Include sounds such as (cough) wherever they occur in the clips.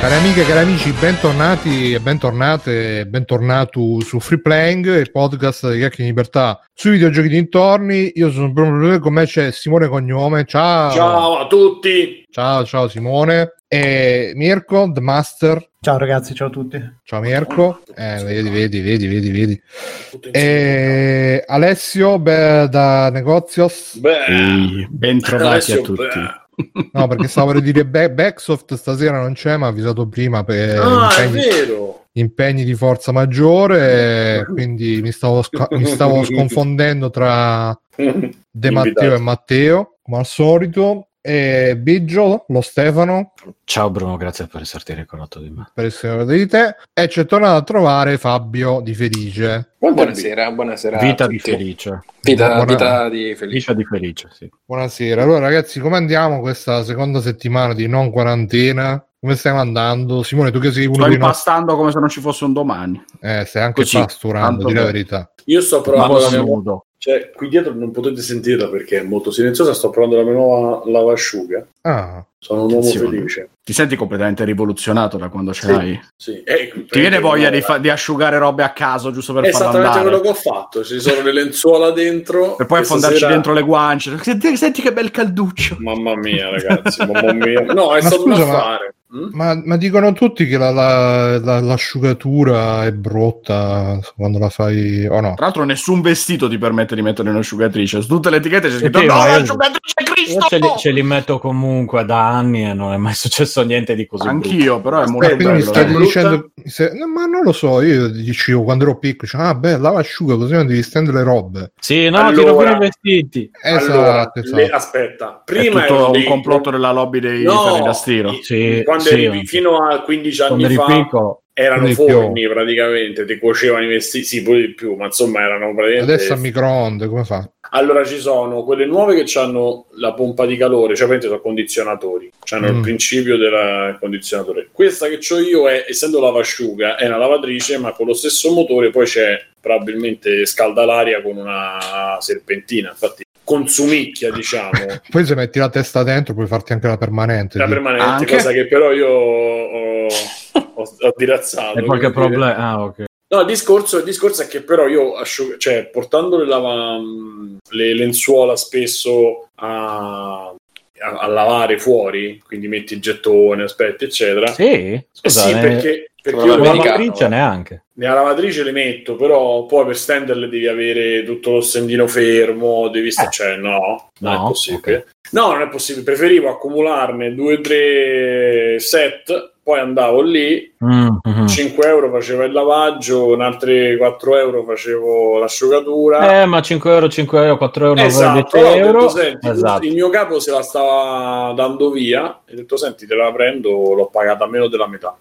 Cari amiche e cari amici, bentornati e bentornate, bentornato su Free Playing, il podcast di Chiacchiere in Libertà sui videogiochi dintorni. Io sono Bruno con me c'è Simone Cognome. Ciao! Ciao a tutti! Ciao, ciao Simone. E Mirko, The Master. Ciao ragazzi, ciao a tutti. Ciao Mirko. Eh, vedi, vedi, vedi, vedi, vedi. E Alessio beh, da Negozios. Beh, bentrovati a tutti. Beh. No, perché stavo per dire Back- Backsoft stasera non c'è, ma ha avvisato prima per Ah, impegni, impegni di forza maggiore, quindi mi stavo, sca- mi stavo (laughs) sconfondendo tra (laughs) De Matteo e Matteo, come al solito. E Biggio, lo Stefano, Ciao Bruno, grazie per esserti ricordato di me. per essere di te, e c'è tornato a trovare Fabio di Felice. Buonasera, buonasera. Vita di felice. Vita, Buona- vita di felice. Vita di felice, sì. Buonasera. Allora, ragazzi, come andiamo questa seconda settimana di non quarantena? Come stiamo andando? Simone, tu che sei uno Sto impastando come se non ci fosse un domani. Eh, stai anche Così, pasturando, di la verità. Io sto provando la mia. Cioè, qui dietro non potete sentirla perché è molto silenziosa. Sto provando la mia nuova lavasciuga. Ah, Sono un uomo Attenzione. felice. Ti senti completamente rivoluzionato da quando ce Sì. l'hai? Sì. Eh, Ti viene voglia di, fa- di asciugare robe a caso giusto per È farlo esattamente andare? quello che ho fatto. Ci sono le lenzuola dentro. Per poi affondarci sera- dentro le guance. Senti, senti che bel calduccio. Mamma mia, ragazzi, mamma (laughs) mia. No, è Ma stato scusa, un ma- affare. Mm? ma, ma dicono tutti che la- la- la- l'asciugatura è brutta quando la fai o no? Tra l'altro nessun vestito ti permette di mettere in asciugatrice. Su tutte le etichette c'è scritto sì, no, ma io- l'asciugatrice Io Cristo! ce li, ce li metto comunque da anni e non è mai successo niente di così brutto. Anch'io, però è molto quindi bello. stai dicendo se- no, ma non lo so, io dicevo quando ero piccolo, dicevo, ah beh, lava asciuga così non devi stendere le robe. Sì, no, Allora- ti rovino i vestiti. Esatto, allora, esatto. le- aspetta, È prima tutto ero un dei- complotto della lobby dei No, ferri da stiro. Sì, quando sì, eri fino a 15 Quando anni eri fa piccolo. erano forni praticamente, ti cuocevano i vestiti, sì, pure di più, ma insomma erano praticamente... Adesso a microonde, come fa? Allora ci sono quelle nuove che hanno la pompa di calore, cioè praticamente sono condizionatori, hanno Mm. il principio del condizionatore. Questa che ho io è, essendo lavasciuga, è una lavatrice, ma con lo stesso motore poi c'è probabilmente scalda l'aria con una serpentina, infatti consumicchia diciamo. (laughs) Poi se metti la testa dentro puoi farti anche la permanente. La permanente, Anche? cosa che però io ho, ho, ho dirazzato. E qualche problema. Ah, ok. No, il discorso, il discorso è che però io asciug- cioè, portando le, lava- le lenzuola spesso a, a- a lavare fuori, quindi metti il gettone, aspetti, eccetera. Sì? Eh Scusa, sì, ne- perché, perché Sono io la lavatrice neanche. nella lavatrice le metto, però poi per stenderle devi avere tutto lo stendino fermo, devi sta- Eh. cioè no, non No, è possibile. No, non è possibile, preferivo accumularne due o tre set, poi andavo lì, Mm, mhm. 5 euro facevo il lavaggio, un altri 4 euro facevo l'asciugatura. Eh, ma 5 euro, 5 euro, 4 euro, esatto, 10 però ho euro. detto, senti, esatto. il mio capo se la stava dando via e ho detto senti te la prendo, l'ho pagata a meno della metà.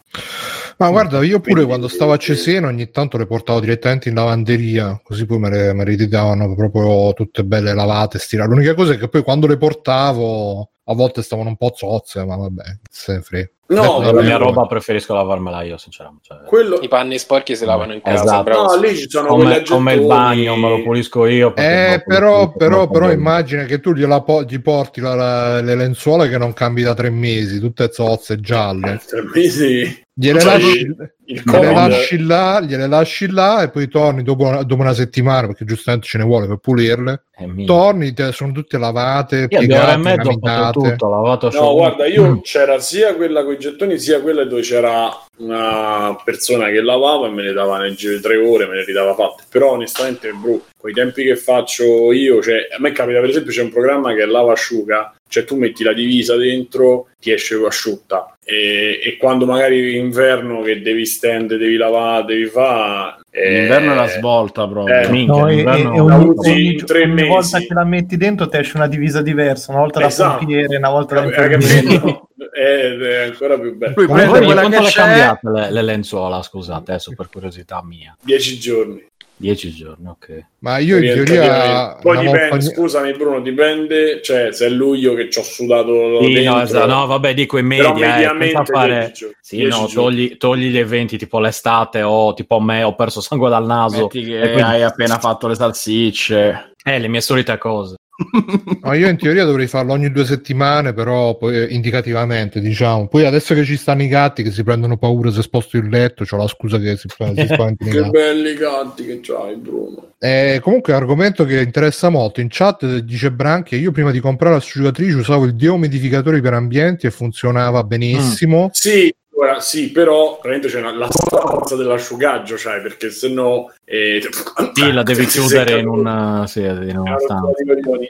Ma guarda, io pure Quindi- quando stavo a Cesena ogni tanto le portavo direttamente in lavanderia, così poi me le, me le ridavano proprio tutte belle lavate, stirate. L'unica cosa è che poi quando le portavo a volte stavano un po' zozze, ma vabbè, se ne frega. No, La mia roba preferisco lavarmela io, sinceramente. Cioè, quello I panni sporchi si lavano in casa. Esatto. bravo. No, lì ci sono come, come il bagno, me lo pulisco io. Eh, però, pulisco però, però immagina che tu gliela po- gli porti la- la- le lenzuola che non cambi da tre mesi, tutte zozze, gialle. Tre mesi. Gliele Cioè, lasci, il gliele lasci là, gliele lasci là e poi torni dopo una, dopo una settimana, perché giustamente ce ne vuole per pulirle. Mio. Torni, te- sono tutte lavate, e piegate, mezzo tutto, lavato No, guarda, io Mm. c'era sia quella con i gettoni, sia quella dove c'era una persona che lavava e me le dava nel giro di tre ore, me le ridava fatte. Però onestamente, bro, con i tempi che faccio io, cioè, a me capita per esempio c'è un programma che è lava asciuga, cioè tu metti la divisa dentro, ti esce asciutta. E, e quando magari inverno che devi stendere, devi lavare, devi fare... eh, L'inverno è la svolta, proprio. eh, Minchia, No, e, e la ogni, ogni- in tre ogni mesi. volta che la metti dentro ti esce una divisa diversa, una volta Esatto. da pompiere, una volta da Hai infermiere. capito? Eh, è ancora più bello. Lui Ma prende quella quanto che le c'è cambiate le, le lenzuola? Scusate, adesso per curiosità mia. Dieci giorni. 10 giorni, ok. Ma io in teoria. Poi dipende, ogni- scusami Bruno, dipende, cioè se è luglio che ci ho sudato Sì, dentro, no, esatto, no, vabbè, dico in media, eh, mediamente senza fare... 10 giorni. Sì, 10 no, togli, togli gli eventi tipo l'estate o tipo me, ho perso sangue dal naso. Metti che E quindi- hai appena fatto le salsicce. Eh, le mie solite cose. No, io in teoria dovrei farlo ogni due settimane, però poi eh, indicativamente, diciamo. Poi adesso che ci stanno i gatti che si prendono paura se sposto il letto, c'ho la scusa che si, si spaventano Che gatti. belli gatti che c'hai, Bruno. Eh, comunque, argomento che interessa molto. In chat dice Branchi: Io prima di comprare l'asciugatrice usavo il deumidificatore per ambienti e funzionava benissimo. Sì, ora sì, però praticamente c'è una, la stanza dell'asciugaggio, cioè, perché sennò eh, Sì, la devi (laughs) chiudere in una, sì, in una.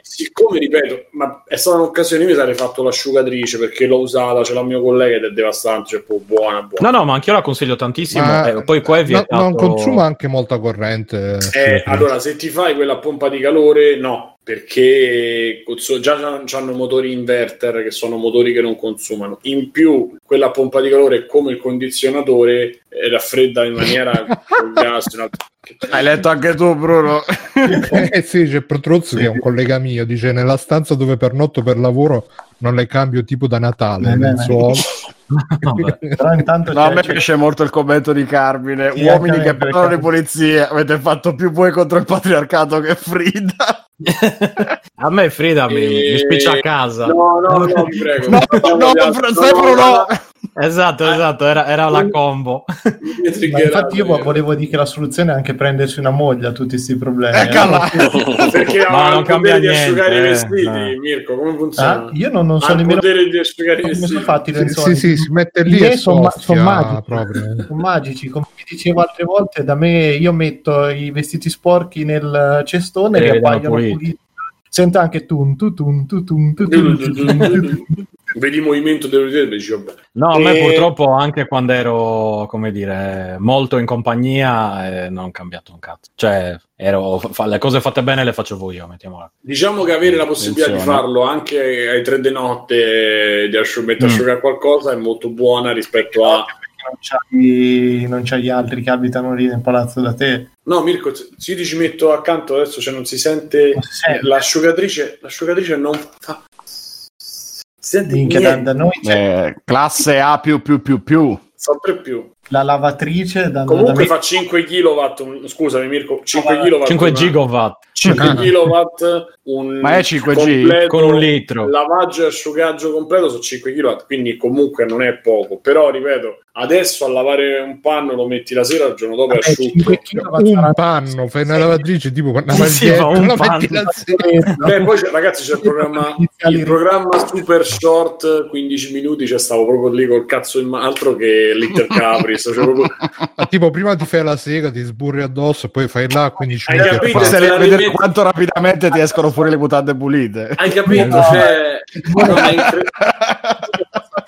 Siccome ripeto, ma è stata un'occasione, io mi sarei fatto l'asciugatrice perché l'ho usata, ce l'ha mio collega ed è devastante, cioè proprio buona, buona. No, no, ma anch'io la consiglio tantissimo. Ma- eh, poi qua è no- vietato... non consuma anche molta corrente. Eh, allora, se ti fai quella pompa di calore, no, perché già hanno motori inverter che sono motori che non consumano. In più, quella pompa di calore, come il condizionatore, raffredda in maniera (laughs) con gas. Hai letto anche tu, Bruno? (laughs) Eh sì, c'è Protruzzo che è un collega mio, dice nella stanza dove pernotto per lavoro non le cambio tipo da Natale, Eh, nel beh, suolo. (laughs) Vabbè. Però intanto No, a me piace molto il commento di Carmine. Sì, Uomini che parlano di perché- polizia, avete fatto più voi contro il patriarcato che Frida. (laughs) a me Frida mi, mi Eh, spiccia a casa. No, no, no, vi prego. No, Parliamo no, di altro. Fra- Stefano, no. Esatto, esatto, era, era la combo. (laughs) Infatti io volevo dire che la soluzione è anche prendersi una moglie a tutti questi problemi. eh. Eccola. (laughs) (laughs) Perché Ma ha non il cambia potere di niente, asciugare i eh, vestiti, no. Mirko, come funziona? Ah, io non, non so nemmeno potere di asciugare i come sono fatti i Sì, lenzuoli. sì, sì, si mette I lì e sono ma- sono magici. proprio. Sono magici, come vi dicevo altre volte, da me io metto i vestiti sporchi nel cestone E vedono appaiono puliti. puliti. Sento anche tun tu tun tu tun tu tun Vedi il movimento dell'udito e dici, vabbè. No, a me E- purtroppo anche quando ero, come dire, molto in compagnia eh, non ho cambiato un cazzo. Cioè, ero, fa- le cose fatte bene le facevo io, mettiamola. Diciamo che avere la possibilità di Attenzione. farlo anche ai tre di notte di asciug- mettere Mm. asciugare qualcosa è molto buona rispetto a Non c'hai, non c'hai gli altri che abitano lì nel palazzo da te. no Mirko se io ti ci metto accanto adesso cioè non si sente Non si sente. l'asciugatrice l'asciugatrice non fa si sente Minchia, da, da noi c'è Eh, classe A più più più più. sempre più la lavatrice. Da, da comunque me- fa 5 kW scusami Mirko 5 No, kW 5 una- gigawatt 5 Ah. kW un Ma è 5G? completo con un litro. lavaggio e asciugaggio completo sono 5 kW quindi comunque non è poco però ripeto adesso a lavare un panno lo metti la sera il giorno dopo è Vabbè, asciutto 5 kg Un panno, fai una lavatrice tipo una Sì, sì, maglietta, ma un panno. metti la (laughs) sera. Beh, poi c'è- ragazzi c'è il programma il programma super short 15 minuti c'è stavo proprio lì col cazzo in mano altro che Little Capris cioè proprio- (laughs) Ma tipo prima ti fai la sega, ti sburri addosso, poi fai là 15 Hai minuti capito? Se Vedere, la vedere rimetti- quanto rapidamente ti escono fuori le mutande pulite. hai capito No. cioè, no, è, incre-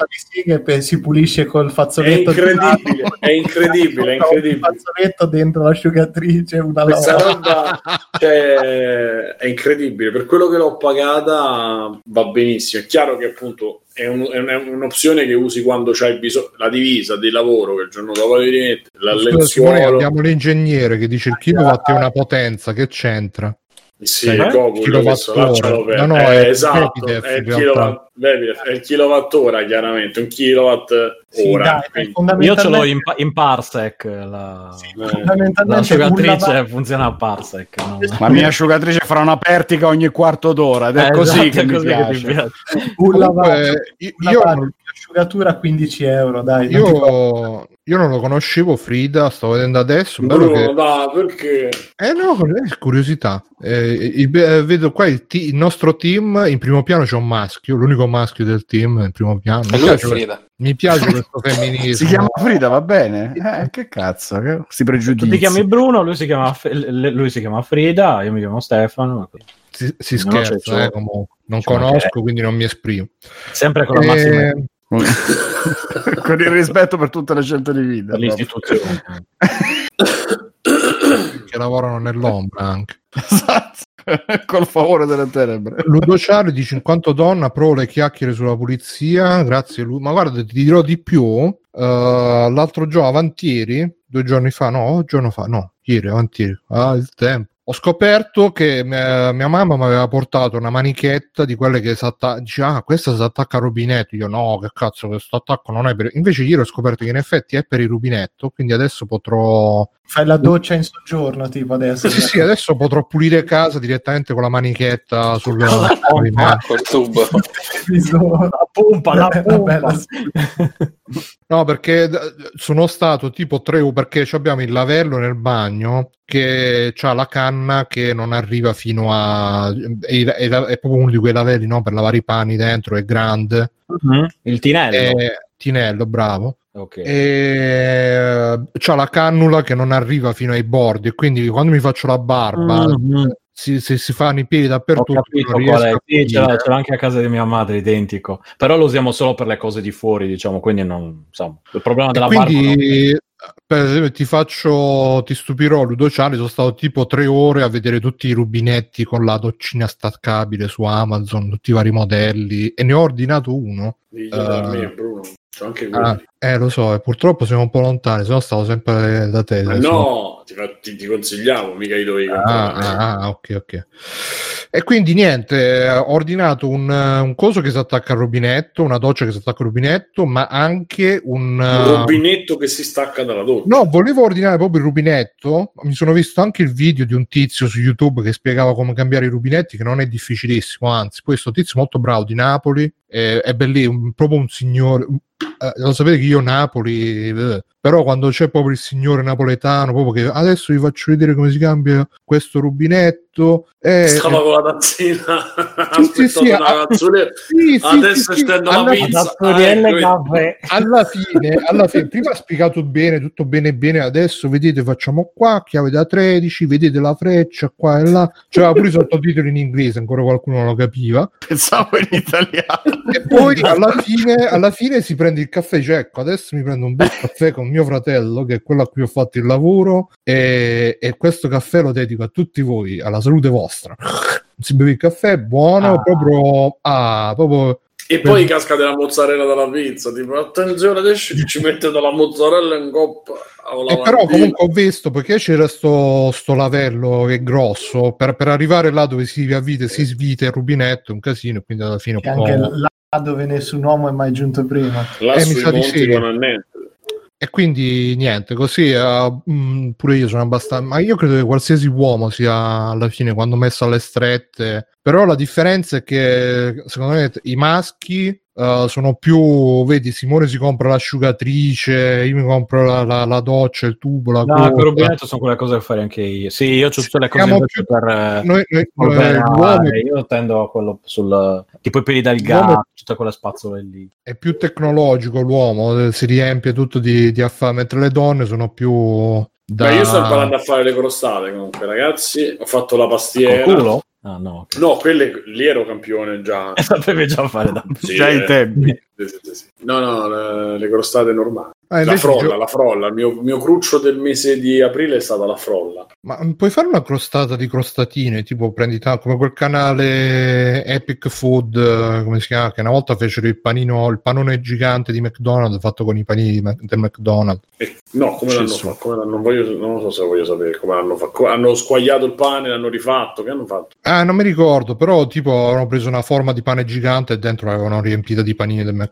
di seghe per- si pulisce col è fazzoletto incredibile è incredibile è un incredibile. fazzoletto dentro l'asciugatrice una questa roba cioè, è incredibile. Per quello che l'ho pagata va benissimo. È chiaro che appunto è, un- è un- è un'opzione che usi quando c'hai bisogno la divisa di lavoro che il giorno dopo devi la Scusa, Simone, abbiamo l'ingegnere che dice il kilowatt è una potenza, che c'entra? Sì, Eh? il Goku perdere. No, no, Eh, è esatto Epidef, è il, kilowatt, è il kilowattora chiaramente un kilowatt Sì, ora dai, Io ce l'ho in, in parsec. La, eh, fondamentalmente un l'asciugatrice lava- funziona a parsec. no? La mia asciugatrice farà una pertica ogni quarto d'ora ed è Eh, così esatto, che è mi così che piace. ti piace. un Comunque, lavaggio, io- un io lavaggio non- di asciugatura a 15 euro dai. Io, io non lo conoscevo Frida, sto vedendo adesso. Bello Bruno, che... dai, perché Eh no, è curiosità. Eh, il- eh, vedo qua il, ti- il nostro team, in primo piano c'è un maschio, l'unico maschio del team in primo piano. E Mi piace, Frida. mi piace questo femminismo. Si chiama Frida, va bene? Eh, che cazzo, che... sti Tu pregiudizi. ti chiami Bruno, lui si chiama, F- l- lui si chiama Frida, io mi chiamo Stefano. Si, si No, scherza, eh, comunque. Non conosco, quindi non mi esprimo. Sempre con la massima Eh, (laughs) Con il rispetto per tutte le scelte di vita. l'istituzione. (coughs) che lavorano nell'ombra anche. Esatto. (laughs) Col favore delle tenebre. Ludo Ciari dice in quanto donna provo le chiacchiere sulla pulizia grazie lui ma guarda ti dirò di più eh, l'altro giorno avantieri due giorni fa no giorno fa no ieri avantieri ah il tempo ho scoperto che mia, mia mamma mi aveva portato una manichetta di quelle che si attacca, dice, ah, questa si attacca al rubinetto. Io no, che cazzo, questo attacco non è per. Invece, ieri ho scoperto che in effetti è per il rubinetto, quindi adesso potrò. Fai la doccia in soggiorno, tipo adesso. Sì, sì, adesso potrò pulire casa direttamente con la manichetta sul col tubo. (laughs) la pompa, la pompa. No, perché sono stato tipo tre ore perché abbiamo il lavello nel bagno che ha la canna che non arriva fino a è, è- è proprio uno di quei lavelli no, per lavare i panni dentro, è grande. Il tinello. È tinello, bravo. Ok. E c'ha la cannula che non arriva fino ai bordi quindi quando mi faccio la barba Mhm. Si, si, si fanno i piedi dappertutto capito qual Sì, ce l'ho, pulire. ce l'ho anche a casa di mia madre, identico. Però lo usiamo solo per le cose di fuori, diciamo, quindi non, insomma, il problema della quindi per esempio ti faccio ti stupirò Ludociali sono stato tipo tre ore a vedere tutti i rubinetti con la doccina staccabile su Amazon tutti i vari modelli e ne ho ordinato uno da Eh, me, Bruno. Ah, eh lo so e purtroppo siamo un po' lontani se no stavo sempre da te Ma no, ti, ti- ti consigliamo, mica li dovevi Ah, ah, ah, ok, ok. E quindi niente, ho ordinato un, un coso che si attacca al rubinetto, una doccia che si attacca al rubinetto, ma anche un... Un rubinetto che si stacca dalla doccia. No, volevo ordinare proprio il rubinetto. Mi sono visto anche il video di un tizio su YouTube che spiegava come cambiare i rubinetti, che non è difficilissimo, anzi, questo tizio molto bravo di Napoli, è, è bellissimo, proprio un signore. eh, lo sapete che io Napoli, eh, però quando c'è proprio il signore napoletano, proprio che adesso vi faccio vedere come si cambia questo rubinetto. Eh, Stava con la tazzina. Sì, sì, sì, ah, sì, sì, Adesso sì, sì, stendo la alla- pizza. Ah, ecco, caffè. alla fine, alla fine, prima ha spiegato bene, tutto bene bene, adesso vedete facciamo qua, chiave da 13, vedete la freccia qua e là, c'era pure i sottotitoli in inglese, ancora qualcuno non lo capiva, Pensavo in italiano. e poi alla fine, alla fine si prende il caffè, dice ecco adesso mi prendo un bel caffè con mio fratello, che è quello a cui ho fatto il lavoro, e, e questo caffè lo dedico a tutti voi, alla salute vostra. Si beve il caffè, buono, Ah. proprio, ah, proprio E poi casca della mozzarella dalla pizza. Tipo, attenzione, adesso ci mette della mozzarella in coppa. o Eh, però comunque ho visto perché c'era sto, sto lavello che è grosso per, per arrivare là dove si avvite, si svita il rubinetto un casino e quindi alla fine Che anche là dove nessun uomo è mai giunto prima. Là Eh, mi sui monti sì. con Annette. E quindi niente così eh, mh, pure io sono abbastanza ma io credo che qualsiasi uomo sia alla fine quando messo alle strette. Però la differenza è che secondo me i maschi eh, sono più vedi Simone si compra l'asciugatrice io mi compro la, la- la doccia il tubo la No, il rubinetto sono quelle cose che fare anche io. Sì, io ho tutte le cose più- per eh, noi, noi- eh, Io tendo a quello sul tipo i peli del gatto, tutte quelle spazzole lì. è più tecnologico l'uomo, eh, si riempie tutto di, di affari, mentre le donne sono più da... Ma io sto imparando a fare le crostate comunque, ragazzi. Ho fatto la Col pastiera. culo? Ah, no. ok. No, quelle lì ero campione già. (laughs) Sapevi già fare da Sì, Già eh. i tempi. Sì, sì, sì, sì. No, no, le, le crostate normali. Ah, La frolla, io- la frolla. Il mio, mio cruccio del mese di aprile è stata la frolla. Ma puoi fare una crostata di crostatine, tipo prendi ta- come quel canale Epic Food, eh, come si chiama, che una volta fecero il panino, il panone gigante di McDonald's fatto con i panini Mac- del McDonald's. E- no, come l'hanno fatto? Come l'hanno, non, voglio, non so se voglio sapere come l'hanno fatto. Hanno squagliato il pane, l'hanno rifatto. Che hanno fatto? Ah, non mi ricordo, però tipo avevano preso una forma di pane gigante e dentro l'avevano riempita di panini del McDonald's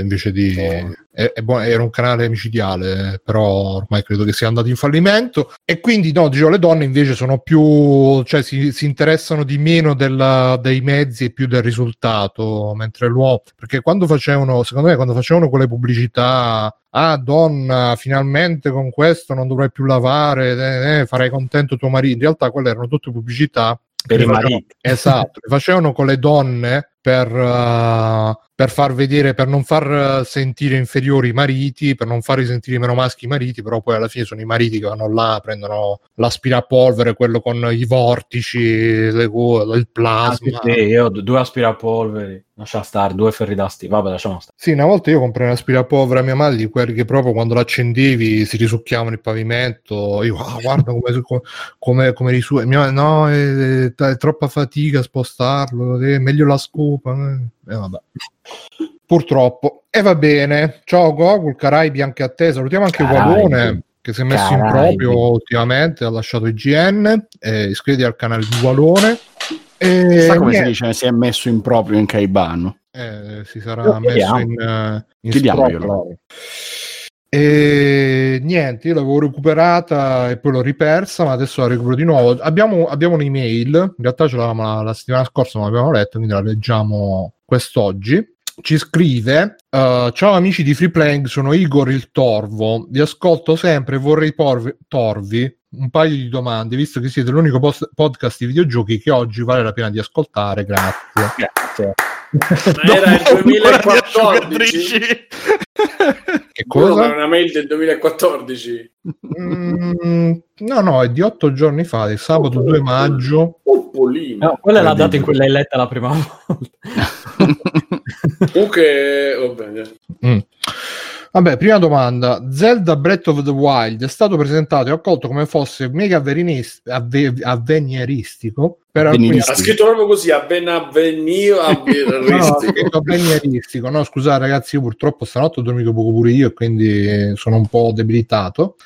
invece di... è- è buono- era un canale micidiale, però ormai credo che sia andato in fallimento. E quindi, no, dicevo, le donne invece sono più... cioè si, si interessano di meno della- dei mezzi e più del risultato, mentre l'uomo... Perché quando facevano, secondo me, quando facevano quelle pubblicità... Ah, donna, finalmente con questo non dovrai più lavare, eh, eh, farai contento tuo marito. In realtà quelle erano tutte pubblicità Per i mariti. Esatto, le facevano con le donne per, eh, per far vedere, per non far eh, sentire inferiori i mariti, per non far sentire meno maschi i mariti, però poi alla fine sono i mariti che vanno là, prendono l'aspirapolvere, quello con i vortici, le il Ah, sì, plasma. sì, io ho due aspirapolveri, lascia stare, due ferri d'asti, vabbè, lasciamo stare. Sì, una volta io comprai un aspirapolvere a mia madre di quelli che proprio quando l'accendevi si risucchiavano il pavimento. Io, ah, guarda come, come, come risu- mia madre, no, è, è troppa fatica spostarlo, è meglio la scopa. eh. Eh, vabbè. Purtroppo. E va bene. Ciao Gogol, Caraibi anche a te. Salutiamo anche. Guagone. che si è messo in Caraibi. proprio ultimamente, ha lasciato IGN, eh, iscriviti al canale di Gualone. E Sa come si niente, dice? Si è messo in proprio in Caibano. eh, si sarà messo in, eh, in. E niente, io l'avevo recuperata e poi l'ho ripersa, ma adesso la recupero di nuovo. Abbiamo, abbiamo un'email, in realtà ce l'avevamo la, la settimana scorsa, ma l'abbiamo letta, quindi la leggiamo quest'oggi. Ci scrive: eh, Ciao amici di Free Playing, sono Igor il Torvo. Vi ascolto sempre e vorrei porvi, torvi un paio di domande, visto che siete l'unico post- podcast di videogiochi che oggi vale la pena di ascoltare. Grazie. Grazie. Ma era il 2014. Che cosa? era una mail del 2014. Mm, no, no, è di otto giorni fa, di sabato 2 maggio. Poppolino. No, quella è la data in cui l'hai letta la prima (laughs) volta. Comunque, va bene. Mm. Vabbè, prima domanda. Zelda Breath of the Wild è stato presentato e accolto come fosse mega avverinis- avve- avvenieristico per alcuni. Ha scritto proprio così, a ben avvenire, (laughs) No, no. No, scusate ragazzi, io purtroppo stanotte ho dormito poco pure io e quindi sono un po' debilitato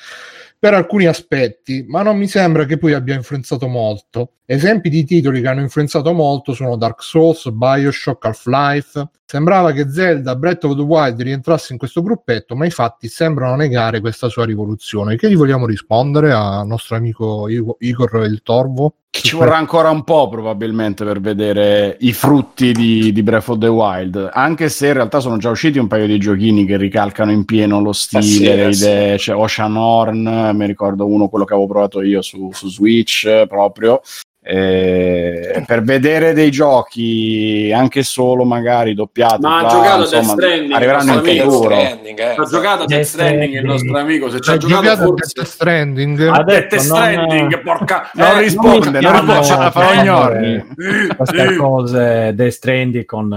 per alcuni aspetti, ma non mi sembra che poi abbia influenzato molto. Esempi di titoli che hanno influenzato molto sono Dark Souls, Bioshock, Half-Life. Sembrava che Zelda Breath of the Wild rientrasse in questo gruppetto, ma i fatti sembrano negare questa sua rivoluzione. Che gli vogliamo rispondere al nostro amico Igo- Igor il Torvo? Ci vorrà ancora un po' probabilmente per vedere i frutti di, di Breath of the Wild, anche se in realtà sono già usciti un paio di giochini che ricalcano in pieno lo stile, sì, le eh, idee, c'è Ocean Horn, mi ricordo uno, quello che avevo provato io su, su Switch eh, proprio, eh, per vedere dei giochi anche solo magari doppiati, Ma ha giocato insomma, Death Stranding, arriveranno in futuro. Eh. Ha giocato a Death Death Stranding il nostro amico. Se ci ha giocato forse... Death Stranding? Ha detto, Death non- Stranding, porca... Non Eh, risponde, non risponde, ce la farò ignorni. eh, Queste eh, cose Death Stranding con,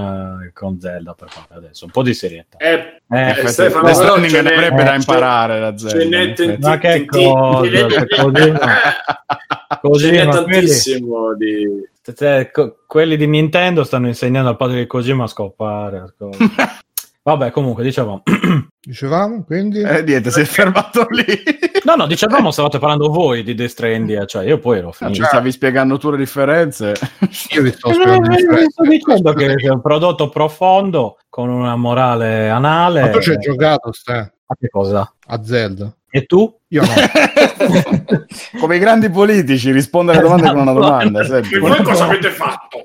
eh, con Zelda per fare adesso. Un po' di serietà. eh, Eh, Eh, Stefano, Death Stranding ne avrebbe da eh, imparare da Zelda. Ma che cosa, (laughs) così ma quelli, tantissimo di... cioè, co- quelli di Nintendo stanno insegnando al padre di Kojima a scopare. a scopare. (laughs) Vabbè, comunque, dicevamo. (clears throat) Dicevamo, quindi... Eh, niente, si è fermato lì. No, no, dicevamo, stavate parlando voi di Death Stranding, cioè io poi ero Ah, finito. ci stavi spiegando tu le differenze. (laughs) Io vi sto spiegando eh, differenze. sto dicendo che è un prodotto profondo con una morale anale. Ma tu ci hai giocato, Ste, A che cosa? a Zelda? E tu? Io no. (laughs) Come i grandi politici, rispondere alle domande con una domanda. senti. E voi cosa avete fatto?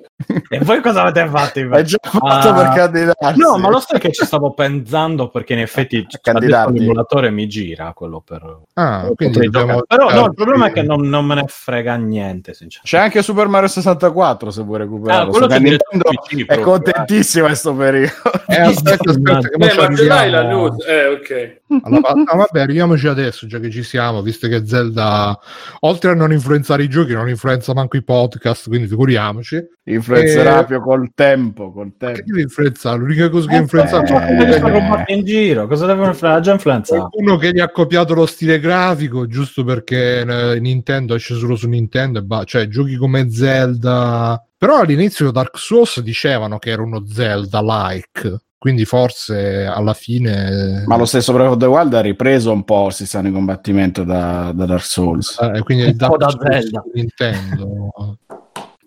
E voi cosa avete fatto Hai invece? già fatto Ah. per candidarsi. No, ma lo sai che ci stavo pensando perché in effetti adesso candidarti. l'emulatore mi gira quello per... Ah, dobbiamo... Però no, il problema è che non, non me ne frega niente, sinceramente. C'è anche Super Mario 64 se vuoi recuperarlo. Ah, quello So che Nintendo PC è proprio, contentissima in questo periodo. (laughs) Eh, aspetta, aspetta, Eh, ci ma ce l'hai la arriviamo- news? Eh, ok. Alla pa- no, vabbè, arriviamoci adesso, già che ci siamo, visto che Zelda, oltre a non influenzare i giochi, non influenza manco i podcast, quindi figuriamoci. Influenzerà Eh, più col tempo, col Che tempo. deve influenzare? L'unica cosa che Eh, influenza eh, è eh, in giro? Cosa devono fare? Ha già influenzato. qualcuno che gli ha copiato lo stile grafico, giusto perché eh, Nintendo esce solo su Nintendo, e ba- cioè giochi come Zelda. Però all'inizio Dark Souls dicevano che era uno Zelda-like, quindi forse alla fine... Ma lo stesso Breath of the Wild ha ripreso un po' il sistema di combattimento da, da Dark Souls. Eh, quindi Un il po' Dark da Souls Zelda. Nintendo.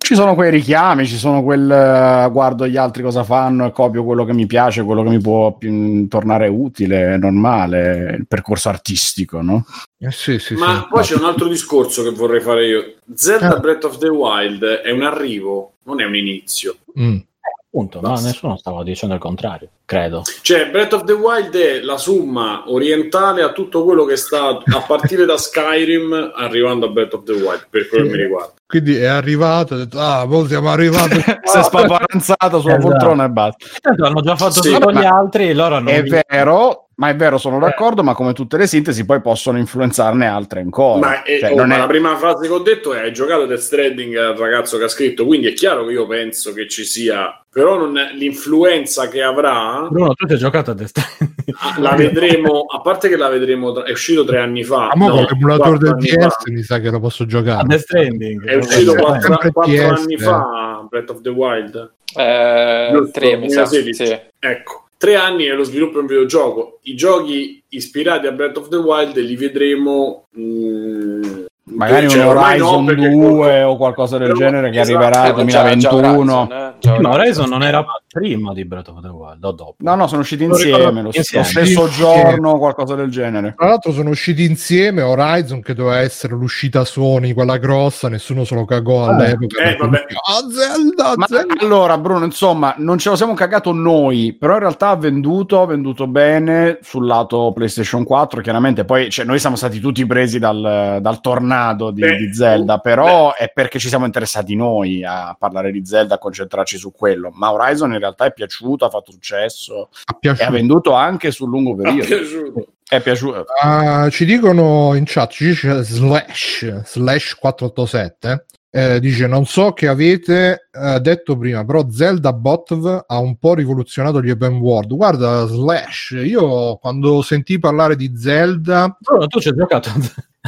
Ci sono quei richiami, ci sono quel eh, guardo gli altri cosa fanno e copio quello che mi piace, quello che mi può più tornare utile, è normale, il percorso artistico, no? Eh, sì, sì, Ma sì. poi c'è un altro discorso che vorrei fare io. Zelda Ah. Breath of the Wild è un arrivo, non è un inizio. Mm. Appunto, no, nessuno stava dicendo il contrario, credo. Cioè, Breath of the Wild è la somma orientale a tutto quello che è stato a partire da Skyrim arrivando a Breath of the Wild, per quello che mi riguarda. Quindi è arrivato, ha detto, ah, poi siamo arrivati. (laughs) si è spaparanzato sulla Esatto. poltrona e basta. Tanto hanno già fatto Sì, ma- gli altri, loro hanno È vinto. vero, ma è vero, sono d'accordo, ma come tutte le sintesi poi possono influenzarne altre ancora. Ma, è- Cioè, oh, non ma è- la prima frase che ho detto è hai giocato Death Stranding al ragazzo che ha scritto, quindi è chiaro che io penso che ci sia, però non è- l'influenza che avrà Bruno, tu ti hai giocato a Death Stranding? ah, la vedremo, a parte che la vedremo, tra- è uscito tre anni fa. Ah, mo no, con l'emulatore del DS fa. mi sa che lo posso A giocare. Death Stranding. È uscito Eh, quattro, sempre quattro PS, anni eh. fa Breath of the Wild. Eh, Giusto, tre, mi sa. 2016. Sì. Ecco, tre anni nello sviluppo di un videogioco. I giochi ispirati a Breath of the Wild li vedremo. mh, Magari cioè, un no, Horizon perché 2 o qualcosa del Però- genere che esatto. arriverà nel ma già- già 2021. Horizon, eh, Ma Horizon non era prima di Breath of the Wild, o dopo? No, no, sono usciti insieme, lo, insieme. lo stesso giorno o qualcosa del genere. Tra l'altro sono usciti insieme Horizon che doveva essere l'uscita Sony, quella grossa, nessuno se lo cagò all'epoca. Eh, Ah, Zelda, Ma Zelda. allora, Bruno, insomma, non ce lo siamo cagato noi, però in realtà ha venduto, ha venduto bene sul lato PlayStation 4. Chiaramente, poi cioè, noi siamo stati tutti presi dal, dal tornado di, Beh, di Zelda, però è perché ci siamo interessati noi a parlare di Zelda, a concentrarci su quello. Ma Horizon in realtà è piaciuto, ha fatto successo Ha e ha venduto anche sul lungo è periodo. piaciuto. È piaciuto. Ah, ci dicono in chat, ci dice slash, slash 487. eh, dice non so che avete eh, detto prima però Zelda Botv ha un po' rivoluzionato gli open world guarda Slash io quando sentì parlare di Zelda Bruno, tu ci hai giocato?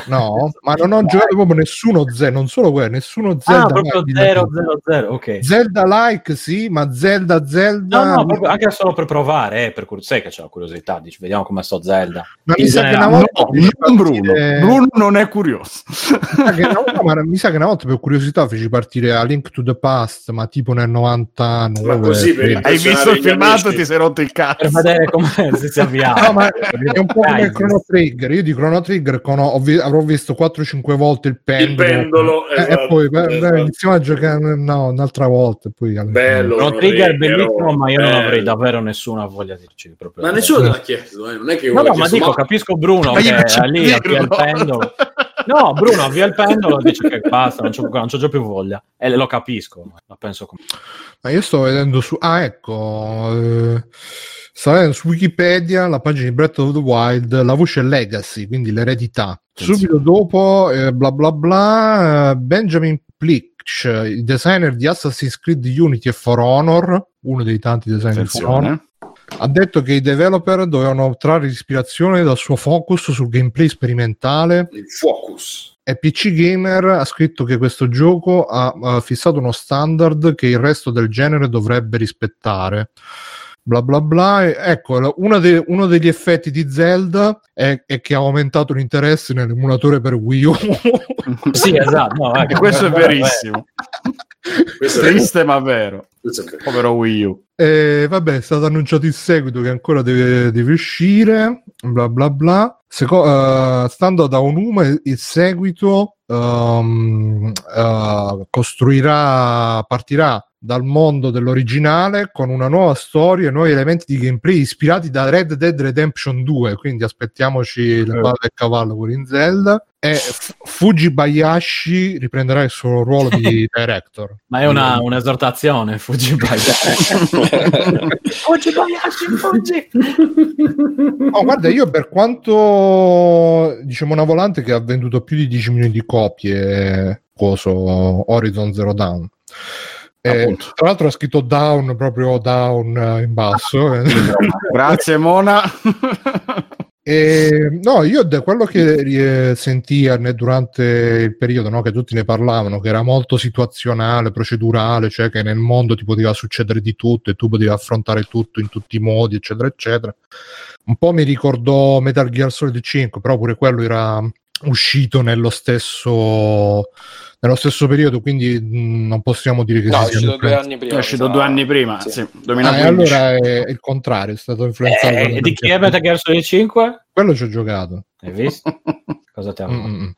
No (laughs) ma non ho giocato proprio nessuno Zelda non solo quello nessuno Zelda ah, proprio like di 0, Zelda. 0, 0, ok. Zelda like sì ma Zelda Zelda No, no, proprio anche solo per provare, eh, per cur- sai che c'è la curiosità, dici, vediamo come sto Zelda. ma mi sa che una volta No, non Bruno. partire- Bruno non è curioso. Volta- ma mi sa che una volta per curiosità feci partire a Link to the Past, ma tipo nel 99. Ma così per Hai visto il filmato ti sei rotto il cazzo. Per vedere come (laughs) si, avviava. No, ma è un po' come il Chrono Trigger. Io di Chrono Trigger con- ho avrò visto 4-5 volte il pendolo. pendolo, Eh, esatto, e poi esatto. iniziamo a giocare no, un'altra volta. e Poi Bello. Chrono Trigger è bellissimo, ma io non bello. avrei davvero nessuna voglia di dirci proprio. Ma nessuno te l'ha chiesto, eh, non è che No, no, ma dico, capisco Bruno Ma che non è lì avvia il pendolo. No, Bruno avvia il pendolo e dice che basta, non c'ho, non c'ho già più voglia. E lo capisco, la penso come... Ma io sto vedendo su. Ah, ecco. eh, sto vedendo su Wikipedia la pagina di Breath of the Wild, la voce Legacy, quindi l'eredità. Subito dopo, eh, bla bla bla, eh, Benjamin Plitch, il designer di Assassin's Creed Unity e For Honor, uno dei tanti designer di For Honor, ha detto che i developer dovevano trarre ispirazione dal suo focus sul gameplay sperimentale il focus. e PC Gamer ha scritto che questo gioco ha, ha fissato uno standard che il resto del genere dovrebbe rispettare. Bla bla bla. Ecco, de- uno degli effetti di Zelda è, è che ha aumentato l'interesse nell'emulatore per Wii U. (laughs) Sì, esatto. No, E questo è verissimo. (laughs) Questo è, Triste ma vero. è. Povero Wii U. E vabbè, è stato annunciato il seguito che ancora deve, deve uscire. Bla bla bla. Seco- eh, stando da Onuma, il seguito ehm, eh, costruirà, partirà dal mondo dell'originale con una nuova storia e nuovi elementi di gameplay ispirati da Red Dead Redemption 2. Quindi aspettiamoci le Eh. palle del cavallo pure in Zelda. E F- Fujibayashi riprenderà il suo ruolo di (laughs) director. Ma è una, un'esortazione, Fuji Fuggi, Bayashi, (laughs) fuggi! (laughs) Oh, guarda, io per quanto diciamo una volante che ha venduto più di 10 milioni di copie, coso Horizon Zero Dawn. Eh, tra l'altro ha scritto down proprio down eh, in basso. (laughs) Grazie Mona. E, no, io da quello che eh, sentii eh, durante il periodo no, che tutti ne parlavano, che era molto situazionale, procedurale, cioè che nel mondo ti poteva succedere di tutto e tu potevi affrontare tutto in tutti i modi, eccetera, eccetera. Un po' mi ricordò Metal Gear Solid 5, però pure quello era uscito nello stesso, nello stesso periodo, quindi mh, non possiamo dire che No, sia uscito due anni prima. È uscito due anni prima, Sì. sì, Ah, 2015. e allora è il contrario, è stato influenzato Eh, di chi è Metal Gear Solid 5? Quello ci ho giocato. Hai visto? (laughs) Cosa ti ha Mm, mm, mm.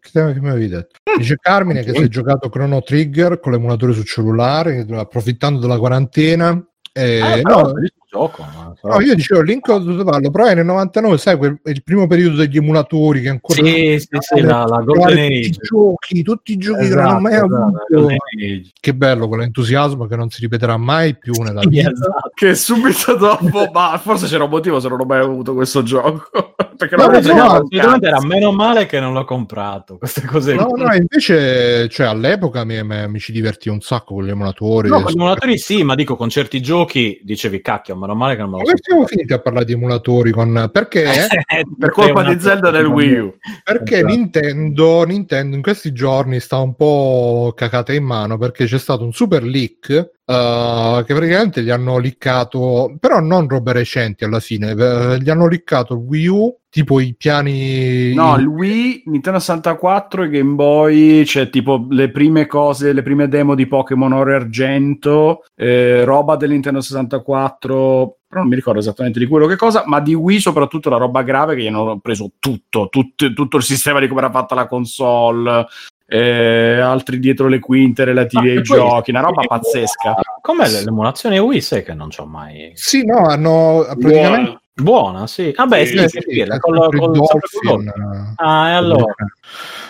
Che mi avevi detto? Dice Carmine che si è giocato Chrono Trigger con l'emulatore su cellulare, approfittando della quarantena. Eh, Ah, no, gioco. ma- no, io dicevo Link of the Past, lo provai nel 99, sai, quel, il primo periodo degli emulatori che ancora Sì, sì, sì, la, la Golden trovare tutti i Age. giochi, tutti i giochi che non ho Esatto, mai esatto, Age. Che bello quell'entusiasmo che non si ripeterà mai più nella Sì, vita. esatto. Che subito dopo, (laughs) ma forse c'era un motivo se non ho mai avuto questo gioco. (laughs) Perché No, non no, ho giocato no, era meno male che non l'ho comprato. Queste cose No, no, invece, cioè, all'epoca mi, mi- mi ci divertì un sacco con gli emulatori. No, con gli emulatori sì, ma dico con certi giochi dicevi cacchio, meno male che non me lo Come siamo finiti a parlare di emulatori? Con... Perché? (laughs) Per colpa di Zelda del Wii U. Perché Esatto. Nintendo, Nintendo in questi giorni sta un po' cacata in mano perché c'è stato un super leak uh, che praticamente gli hanno liccato, però non robe recenti alla fine, eh, gli hanno liccato il Wii U, tipo i piani... No, il Wii, Nintendo 64 e Game Boy, cioè tipo le prime cose, le prime demo di Pokémon Oro e Argento, eh, roba del Nintendo 64 però non mi ricordo esattamente di quello che cosa, ma di Wii soprattutto la roba grave che gli hanno preso tutto, tutto, tutto il sistema di come era fatta la console, eh, altri dietro le quinte relativi ai giochi, una roba pazzesca. Com'è l'emulazione Wii? Sai che non c'ho mai... Sì, no, hanno praticamente... Buona, sì. Vabbè, sì, sì, sì, sì, con, con, con Dolphin. Ah, e allora...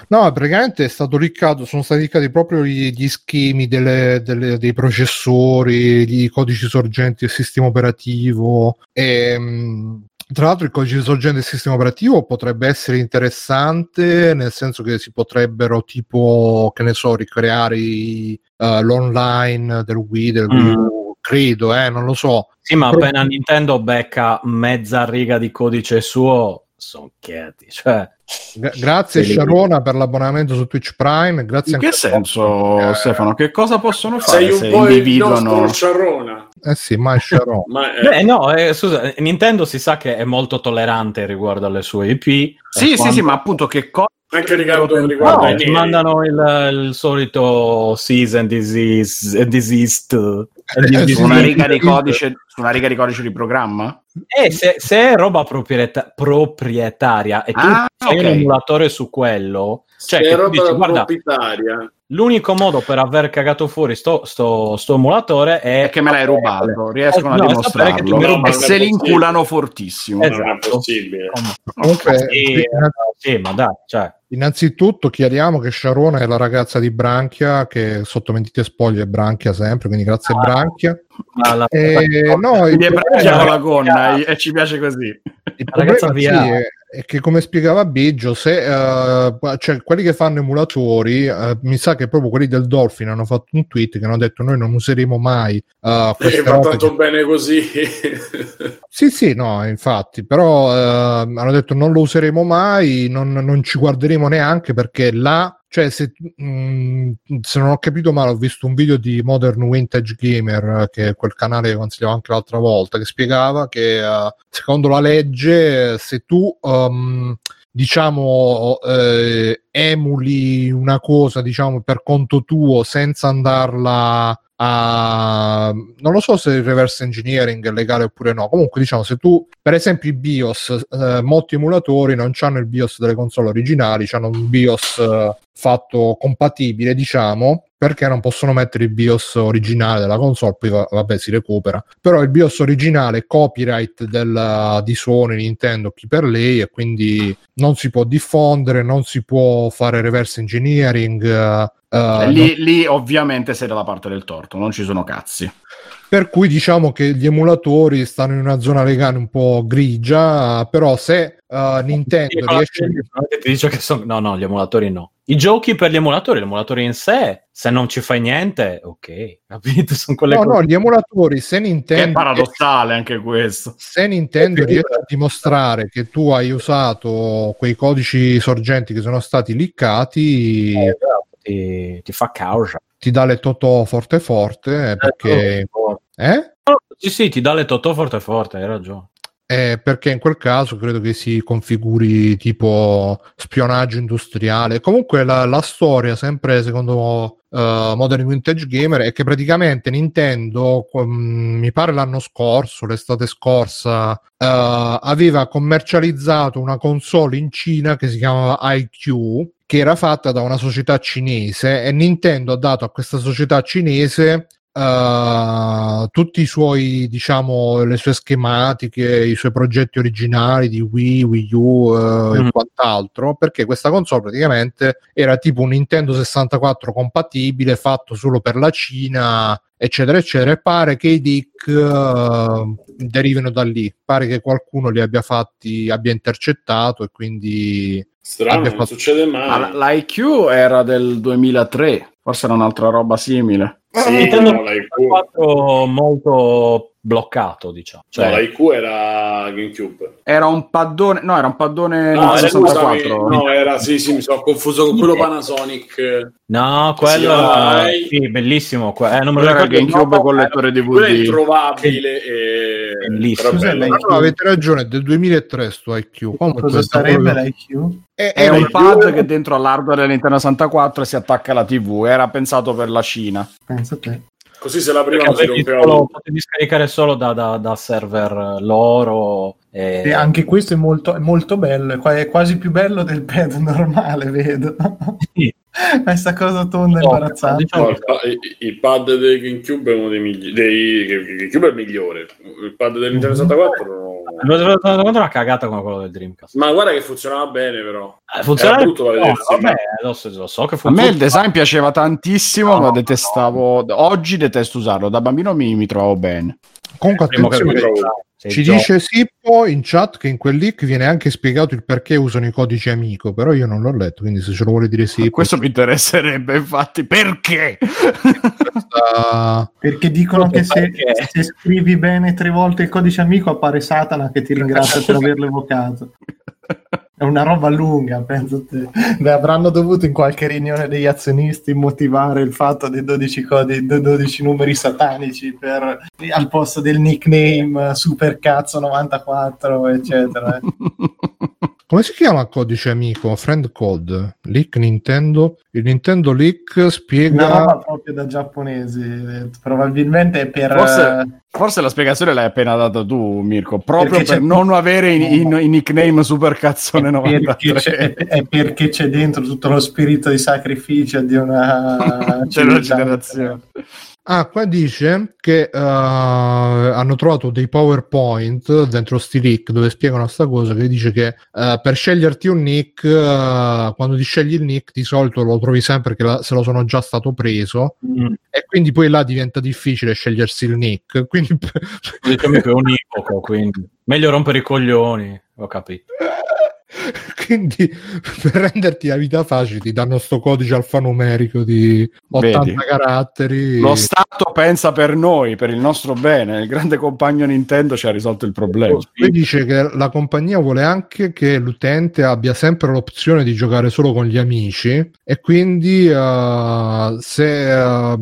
No, praticamente è stato riccato, sono stati riccati proprio gli, gli schemi delle, delle, dei processori, i codici sorgenti del sistema operativo e mh, tra l'altro il codice sorgente del sistema operativo potrebbe essere interessante nel senso che si potrebbero tipo, che ne so, ricreare uh, l'online del Wii, del Wii mm. credo, eh, non lo so. Sì, ma Però... appena Nintendo becca mezza riga di codice suo, sono chieti, cioè Gra- grazie Sharona per l'abbonamento su Twitch Prime. Grazie In che senso, a... Stefano? Che cosa possono fare Sei un se po' individuano... il Sharona. Eh sì, ma è Sharon. (laughs) ma è... Beh, no, eh, scusa, Nintendo si sa che è molto tollerante riguardo alle sue IP. Sì, sì, quando... sì, ma appunto che cosa anche riguardo, riguardo no, ti mandano il, il, solito season disease, diseased, diseased su, una riga di codice, su una riga di codice di programma? Eh, se, se è roba proprieta- proprietaria e tu ah, fai okay. un emulatore su quello, cioè se che roba dici, guarda, proprietaria L'unico modo per aver cagato fuori sto, sto, sto emulatore è... è... che me l'hai rubato, riescono no, a dimostrarlo no, e se l'inculano fortissimo. Esatto. Non è possibile. Comunque, sì, sì, ma dai, cioè. Innanzitutto chiariamo che Sharona è la ragazza di Branchia, che sotto mentite spoglie è Branchia sempre, quindi grazie ah, Branchia. La, e, no, quindi è Branchia con la gonna e ci piace così. Il ragazza via. Sì, è, è che come spiegava Biggio, se uh, cioè, quelli che fanno emulatori, uh, mi sa che proprio quelli del Dolphin hanno fatto un tweet che hanno detto noi non useremo mai uh, queste va tanto che... bene così. (laughs) sì, sì, no, infatti, però uh, hanno detto non lo useremo mai, non, non ci guarderemo neanche perché là cioè se, mh, mm, se, non ho capito male ho visto un video di Modern Vintage Gamer che è quel canale che consigliavo anche l'altra volta che spiegava che uh, secondo la legge se tu um, diciamo eh, emuli una cosa diciamo per conto tuo senza andarla a non lo so se il reverse engineering è legale oppure no comunque diciamo se tu per esempio i BIOS eh, molti emulatori non hanno il BIOS delle console originali hanno un BIOS eh, fatto compatibile diciamo perché non possono mettere il BIOS originale della console, poi vabbè si recupera. Però il BIOS originale è copyright del, di Sony, Nintendo, chi per lei, e quindi non si può diffondere, non si può fare reverse engineering, Uh, lì, non... lì, ovviamente sei dalla parte del torto, non ci sono cazzi. Per cui diciamo che gli emulatori stanno in una zona legale un po' grigia, però se uh, Nintendo riesce... Ti dice che sono... No, no, gli emulatori no. I giochi per gli emulatori, l'emulatore in sé, se non ci fai niente, ok, (laughs) capito? Sono quelle no, cose... no, gli emulatori, se Nintendo... È paradossale anche questo. Se Nintendo riesce a dimostrare che tu hai usato quei codici sorgenti che sono stati liccati... Eh, ti, ti fa causa. Ti dà le totò forte forte eh, Eh? Sì, sì, ti dà le totò forte forte, hai ragione. Eh, perché in quel caso credo che si configuri tipo spionaggio industriale. Comunque la, la storia, sempre secondo uh, Modern Vintage Gamer, è che praticamente Nintendo, um, mi pare l'anno scorso, l'estate scorsa, uh, aveva commercializzato una console in Cina che si chiamava IQ, che era fatta da una società cinese e Nintendo ha dato a questa società cinese uh, tutti i suoi, diciamo, le sue schematiche, i suoi progetti originali di Wii, Wii U uh, mm. e quant'altro, perché questa console praticamente era tipo un Nintendo 64 compatibile fatto solo per la Cina eccetera eccetera e pare che i dick uh, derivino da lì pare che qualcuno li abbia fatti abbia intercettato e quindi Strano, non fatto... succede mai. Ma l'IQ era del 2003, forse era un'altra roba simile. Sì, Nintendo 64 molto bloccato, diciamo. Cioè, no, l'IQ era GameCube. Era un paddone, no, era un paddone scusami, 64. no, era sì, sì, mi sono confuso con quello Panasonic. no, quello era sì, bellissimo. que- eh, non me lo Quello era il ricordo GameCube nome, con lettore Quello è DVD. introvabile e Bellissimo. l'IQ? No, avete ragione, è del 2003 sto IQ. Comunque, Cosa sarebbe l'IQ? È, È un pad che dentro all'hardware della Nintendo 64 si attacca alla TV. Era pensato per la Cina. Pensa te. Così se la prima si rompeva solo- potevi scaricare solo da, da- da server loro. E... E anche questo è molto, è molto bello, è quasi più bello del pad normale, vedo. Sì. (laughs) Questa cosa tonda No, imbarazzante. diciamo- No, il, pa- il- il pad del GameCube è uno dei migliori. Dei, il GameCube è il migliore. Il pad del Nintendo 64 no. È una cagata come quello del Dreamcast. Ma guarda che funzionava bene, però. Eh, funziona Era brutto da no, vedersi, vabbè, ma- lo so, lo so che A funziona. me il design piaceva tantissimo, No, ma no, detestavo. Oggi detesto usarlo. Da bambino mi, mi trovavo bene. Comunque, attenzione, ci gio- dice Sippo in chat che in quel leak viene anche spiegato il perché usano i codici amico, però io non l'ho letto, quindi se ce lo vuole dire Sippo... Questo mi interesserebbe, infatti. Perché? questa- Perché dicono che se, se scrivi bene tre volte il codice amico appare Satana che ti ringrazia per (laughs) averlo evocato. È una roba lunga, penso te. Beh, avranno dovuto in qualche riunione degli azionisti motivare il fatto dei 12, codi, dei 12 numeri satanici per, al posto del nickname Supercazzo 94, eccetera. (laughs) eh. Come si chiama codice amico? Friend code? Leak Nintendo? Il Nintendo Leak Una spiega... roba proprio da giapponesi. eh, Probabilmente è per... Forse, forse la spiegazione l'hai appena data tu, Mirko. Proprio Perché per non avere i, i- i nickname Supercazzone perché c'è, 93 è perché c'è dentro tutto lo spirito di sacrificio di una (laughs) generazione. Ah, qua dice che eh, hanno trovato dei PowerPoint dentro sti leak dove spiegano sta cosa che dice che eh, per sceglierti un nick, eh, quando ti scegli il nick di solito lo trovi sempre che la- se lo sono già stato preso Mm, e quindi poi là diventa difficile scegliersi il nick. (laughs) Quindi diciamo che è univoco, quindi meglio rompere i coglioni, ho capito. (laughs) (laughs) Quindi per renderti la vita facile ti danno sto codice alfanumerico di 80 Vedi? caratteri. Lo Stato pensa per noi, per il nostro bene. Il grande compagno Nintendo ci ha risolto il problema. Poi dice che la compagnia vuole anche che l'utente abbia sempre l'opzione di giocare solo con gli amici e quindi eh, se, eh,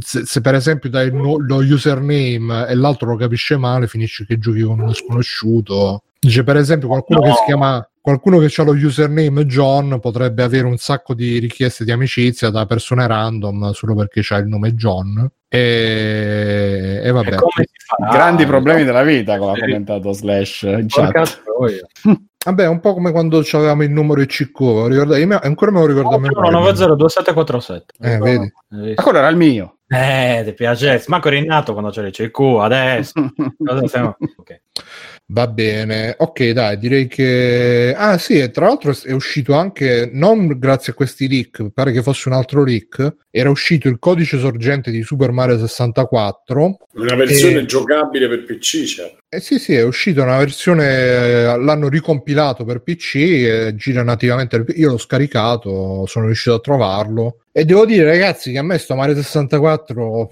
se, se per esempio dai no- lo username e l'altro lo capisce male finisce che giochi con uno sconosciuto. Dice per esempio qualcuno che si chiama qualcuno che ha lo username John potrebbe avere un sacco di richieste di amicizia da persone random solo perché c'ha il nome John e, e vabbè E come si fa? Grandi problemi della vita, come ha Sì. commentato Slash in Porca chat. troia. (laughs) Vabbè, è un po' come quando avevamo il numero ICQ, ricordate? Io me- ancora me lo ricordo a memoria. 902747. Eh, vedi? Ma visto? quello era il mio. Eh, ti piace? Manco eri nato quando c'era il CQ, adesso. (laughs) Cosa stiamo- ok. Va bene, ok, dai, direi che. Ah, sì, e tra l'altro è uscito anche non grazie a questi leak, pare che fosse un altro leak. Era uscito il codice sorgente di Super Mario 64. Una versione E- giocabile per PC c'è. Eh sì, sì, è uscita una versione, eh, l'hanno ricompilato per PC, e gira nativamente. Io l'ho scaricato, sono riuscito a trovarlo. E devo dire, ragazzi, che a me sto Mario 64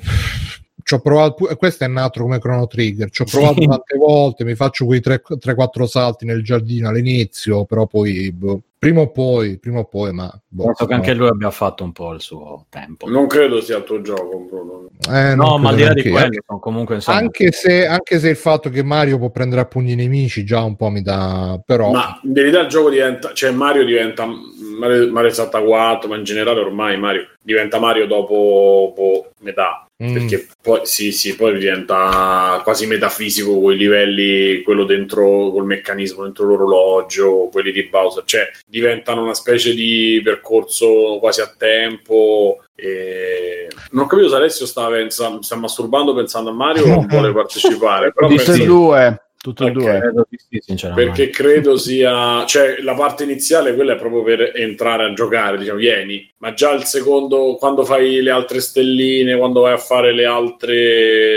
ci ho provato, questo è nato come Chrono Trigger, ci ho provato Sì. tante volte, mi faccio quei 3-4 salti nel giardino all'inizio, però poi boh, prima o poi, prima o poi, ma boh, Penso che no. anche lui abbia fatto un po' il suo tempo. Non credo sia il tuo gioco, Bruno. Eh, No, ma al di là di quello, sono comunque insomma, Anche se, anche se il fatto che Mario può prendere a pugni i nemici già un po' mi dà, però Ma in verità il gioco diventa, cioè Mario diventa Mario, Mario 64, ma in generale ormai Mario diventa Mario dopo boh, metà. Mm. Perché poi sì, sì, poi diventa quasi metafisico quei livelli, quello dentro col meccanismo dentro l'orologio, quelli di Bowser, cioè diventano una specie di percorso quasi a tempo. E... Non ho capito se Alessio sta, pensa, sta masturbando pensando a Mario o non (laughs) vuole partecipare, però Tutte penso- due. Tutte e due. credo di sì, sinceramente. perché credo sia cioè la parte iniziale quella è proprio per entrare a giocare diciamo vieni ma già il secondo quando fai le altre stelline quando vai a fare le altre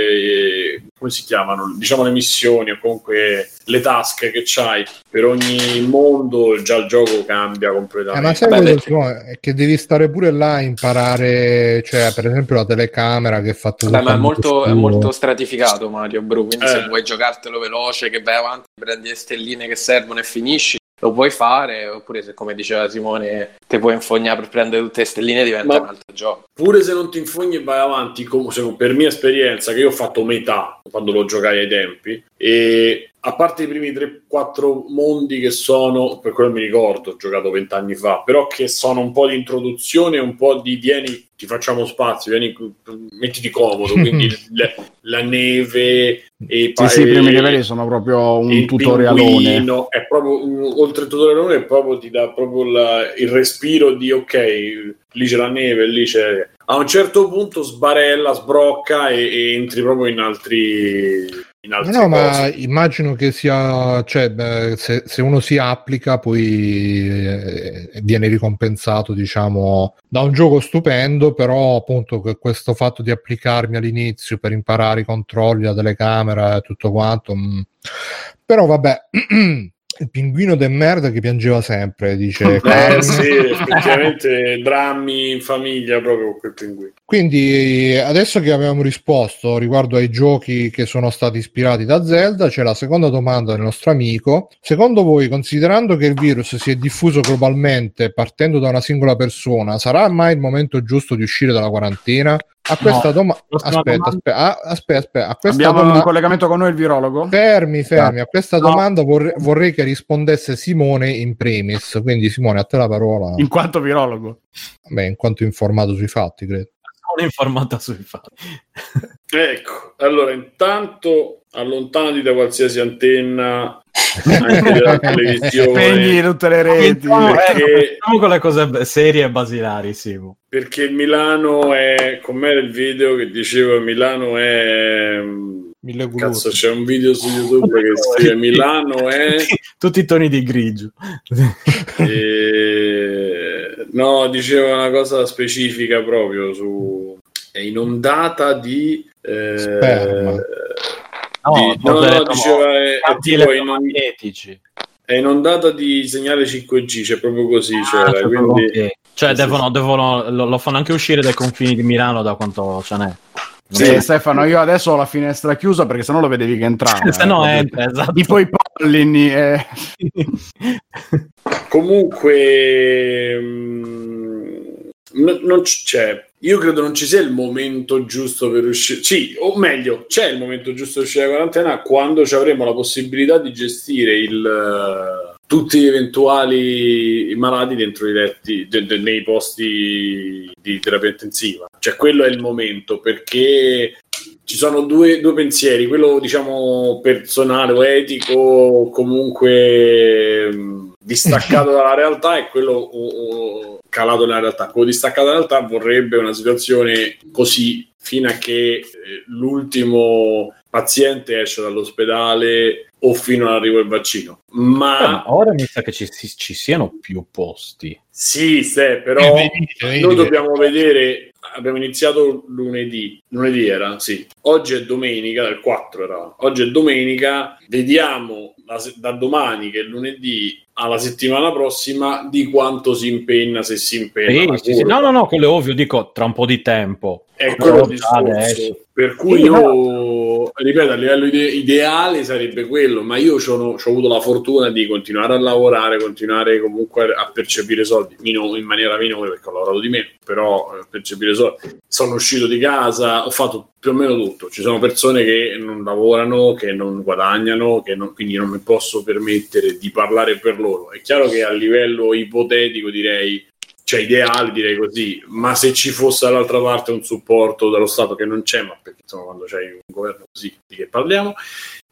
come si chiamano? Diciamo le missioni o comunque le task che c'hai per ogni mondo, già il gioco cambia Eh, completamente. ma sai Beh, cosa, le- Simone? È che devi stare pure là a imparare, cioè per esempio la telecamera che è fatta Beh, ma è molto, è molto stratificato Mario Bro, quindi Eh. se vuoi giocartelo veloce, che vai avanti, prendi le stelline che servono e finisci, lo puoi fare, oppure se come diceva Simone, te puoi infognare per prendere tutte le stelline diventa Ma- un altro gioco. Pure se non ti infogni e vai avanti, come, per mia esperienza, che io ho fatto metà quando lo giocai ai tempi, e a parte i primi 3-4 mondi che sono, per quello mi ricordo, ho giocato vent'anni fa, però che sono un po' di introduzione, un po' di vieni, ti facciamo spazio, vieni, mettiti comodo, (laughs) quindi la, la neve e Sì, sì, i primi livelli sono proprio un tutorialone. è proprio oltre il tutorialone proprio ti dà proprio la- il respiro di ok lì c'è la neve lì c'è a un certo punto sbarella sbrocca e, e entri proprio in altri in No, altre no, ma cose immagino che sia, cioè, beh, se, se uno si applica, poi eh, viene ricompensato, diciamo, da un gioco stupendo, però appunto che questo fatto di applicarmi all'inizio per imparare i controlli, la telecamera e tutto quanto, mh. però vabbè, (clears throat) il pinguino de merda che piangeva sempre, dice eh, sì, effettivamente drammi in famiglia proprio con quel pinguino Quindi adesso che abbiamo risposto riguardo ai giochi che sono stati ispirati da Zelda, c'è la seconda domanda del nostro amico. Secondo voi, considerando che il virus si è diffuso globalmente partendo da una singola persona, sarà mai il momento giusto di uscire dalla quarantena? A questa domanda... Prossima Aspetta, domanda. aspetta, ah, aspetta, aspetta, a questa Abbiamo domanda... un collegamento con noi il virologo? Fermi, fermi, a questa No. domanda vorrei, vorrei che rispondesse Simone in premis, quindi Simone a te la parola, In quanto virologo. Beh, in quanto informato sui fatti, credo. Sono (laughs) informata sui fatti. ecco allora intanto allontanati da qualsiasi antenna anche della (laughs) televisione Spegni tutte le reti. Cominciamo, perché- ecco, cominciamo con le cose serie e basilari, Simo. perché il Milano è com'era il video che diceva Milano è Mille cazzo c'è un video su YouTube che scrive Milano è (laughs) Tutti i toni di grigio. eh, no diceva una cosa specifica proprio su è inondata di eh, Sperma. No, di- no, no, diceva è, è campi tipo inon- elettromagnetici. è inondata di segnale 5G c'è proprio così Ah, c'era, cioè, quindi ok. Cioè, Sì, devono, devono- lo, lo fanno anche uscire dai confini di Milano da quanto ce n'è. Sì. Eh, Stefano, io adesso ho la finestra chiusa perché sennò lo vedevi che entrava. Se no eh. entra, esatto. Tipo i pollini. eh. Comunque, mm, n- non c- c'è. Io credo non ci sia il momento giusto per uscire. Sì, o meglio, c'è il momento giusto per uscire dalla quarantena quando ci avremo la possibilità di gestire il, tutti gli eventuali malati dentro i letti, de- de- nei posti di terapia intensiva. Cioè, quello è il momento perché ci sono due, due pensieri, quello diciamo personale o etico, comunque mh, distaccato (laughs) dalla realtà e quello o- o calato nella realtà. Quello distaccato dalla realtà vorrebbe una situazione così fino a che eh, l'ultimo paziente esce dall'ospedale o fino all'arrivo del vaccino. Eh, ma Ma ora mi sa che ci, ci- ci siano più posti. sì, Ste, però Eh, vedi, vedi noi dobbiamo vedere. Abbiamo iniziato lunedì, lunedì era, sì. Oggi è domenica, dal 4 era. Oggi è domenica, vediamo se- da domani che è lunedì alla settimana prossima di quanto si impegna se si impegna. Sì, sì, sì. No, no, no, quello è ovvio, dico tra un po' di tempo. È quello il adesso. discorso. Per cui io, ripeto, a livello ide- ideale sarebbe quello, ma io ho avuto la fortuna di continuare a lavorare, continuare comunque a percepire soldi, mino- in maniera minore perché ho lavorato di meno, però eh, percepire soldi. Sono uscito di casa, ho fatto più o meno tutto. Ci sono persone che non lavorano, che non guadagnano, che non- quindi non mi posso permettere di parlare per loro. È chiaro che a livello ipotetico direi cioè ideale direi così, ma se ci fosse dall'altra parte un supporto dello Stato che non c'è, ma perché insomma quando c'hai un governo così di che parliamo,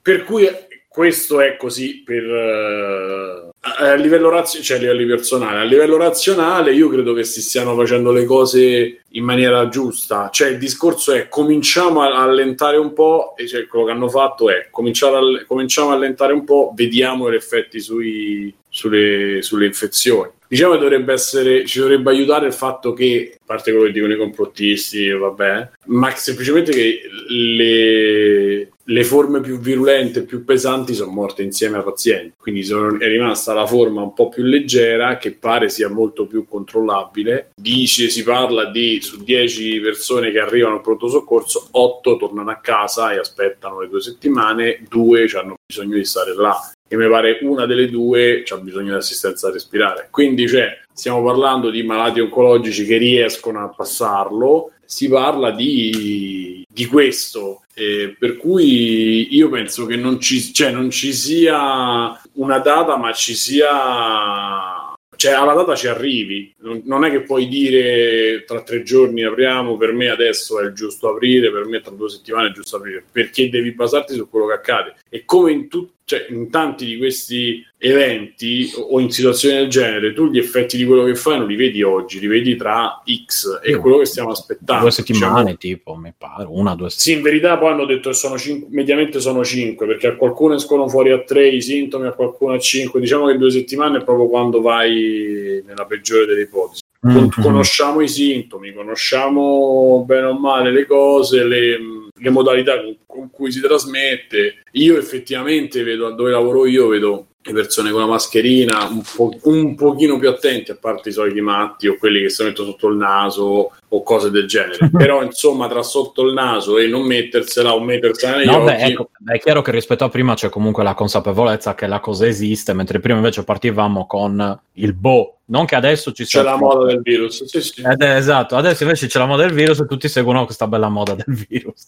per cui questo è così per eh, a livello razionale, cioè a livello personale, a livello razionale io credo che si stiano facendo le cose in maniera giusta, cioè il discorso è cominciamo a allentare un po' e cioè, quello che hanno fatto è cominciare a, cominciamo a allentare un po', vediamo gli effetti sui, sulle, sulle infezioni. Diciamo che dovrebbe essere, ci dovrebbe aiutare il fatto che, a parte quello che dicono i complottisti, vabbè, ma semplicemente che le, le forme più virulente, più pesanti sono morte insieme ai pazienti, quindi sono, è rimasta la forma un po' più leggera che pare sia molto più controllabile. Dice, si parla di su 10 persone che arrivano al pronto soccorso, 8 tornano a casa e aspettano le due settimane, 2 hanno bisogno di stare là e mi pare una delle due ha bisogno di assistenza respirare. Quindi cioè, stiamo parlando di malati oncologici che riescono a passarlo, si parla di, di questo, eh, per cui io penso che non ci, cioè, non ci sia una data, ma ci sia cioè alla data ci arrivi, non è che puoi dire tra tre giorni apriamo, per me adesso è giusto aprire, per me tra due settimane è giusto aprire, perché devi basarti su quello che accade. E come in, tu, cioè, in tanti di questi eventi o in situazioni del genere, tu gli effetti di quello che fai non li vedi oggi, li vedi tra X e quello che stiamo aspettando. Due settimane, diciamo. tipo, mi pare, una, due settimane. Sì, in verità poi hanno detto che sono cinque, mediamente sono cinque, perché a qualcuno escono fuori a tre i sintomi, a qualcuno a cinque. Diciamo che due settimane è proprio quando vai nella peggiore delle ipotesi. Mm-hmm. Conosciamo i sintomi, conosciamo bene o male le cose, le, le modalità con, con cui si trasmette. Io effettivamente vedo, dove lavoro io, vedo le persone con la mascherina un, po', un pochino più attenti, a parte i soliti matti o quelli che si mettono sotto il naso o cose del genere. (laughs) Però, insomma, tra sotto il naso e non mettersela o mettersela negli no, occhi... Beh, ecco, è chiaro che rispetto a prima c'è comunque la consapevolezza che la cosa esiste, mentre prima invece partivamo con il boh. Non che adesso ci sia... C'è la moda del virus, sì, sì. Ed è, esatto, adesso invece c'è la moda del virus e tutti seguono questa bella moda del virus,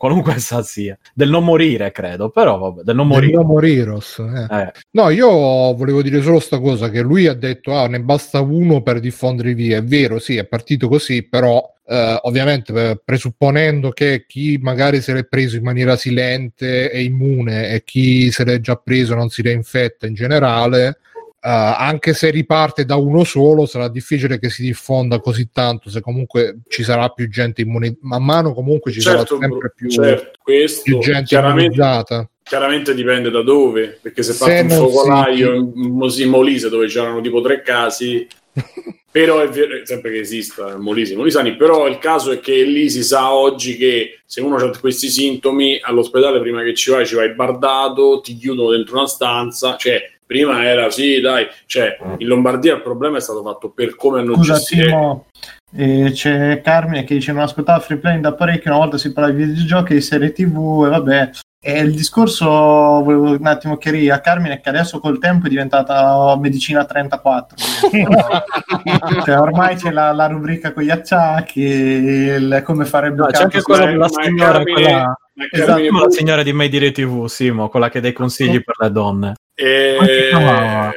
qualunque essa sia. Del non morire, credo, però vabbè, del non morire. Del non moriros, eh. Eh. No, io volevo dire solo sta cosa, che lui ha detto, ah, ne basta uno per diffondere via. È vero, sì, è partito così, però Uh, ovviamente presupponendo che chi magari se l'è preso in maniera silente è immune e chi se l'è già preso non si reinfetta in generale, anche se riparte da uno solo sarà difficile che si diffonda così tanto se comunque ci sarà più gente immune man mano comunque ci certo, sarà sempre più, certo, più gente immunizzata. chiaramente dipende da dove perché se, parte un focolaio in Molise dove c'erano tipo tre casi (laughs) però è vero, sempre che esista Molise, Molisani, però il caso è che lì si sa oggi che se uno ha questi sintomi all'ospedale prima che ci vai ci vai bardato, ti chiudono dentro una stanza, cioè prima era sì dai, cioè in Lombardia il problema è stato fatto per come hanno Scusa, gestito eh, c'è Carmine che dice non ascoltava free play da parecchio una volta si parla di videogiochi di serie tv e vabbè e il discorso, volevo un attimo chiarire a Carmine, che adesso col tempo è diventata medicina 34. (laughs) cioè, ormai c'è la, la, rubrica con gli acciacchi, il, come fare il no, C'è anche quella della signora, Carmine, quella, esatto, la signora di Made Dire TV, Simo, quella che dà i consigli sì. per le donne. E...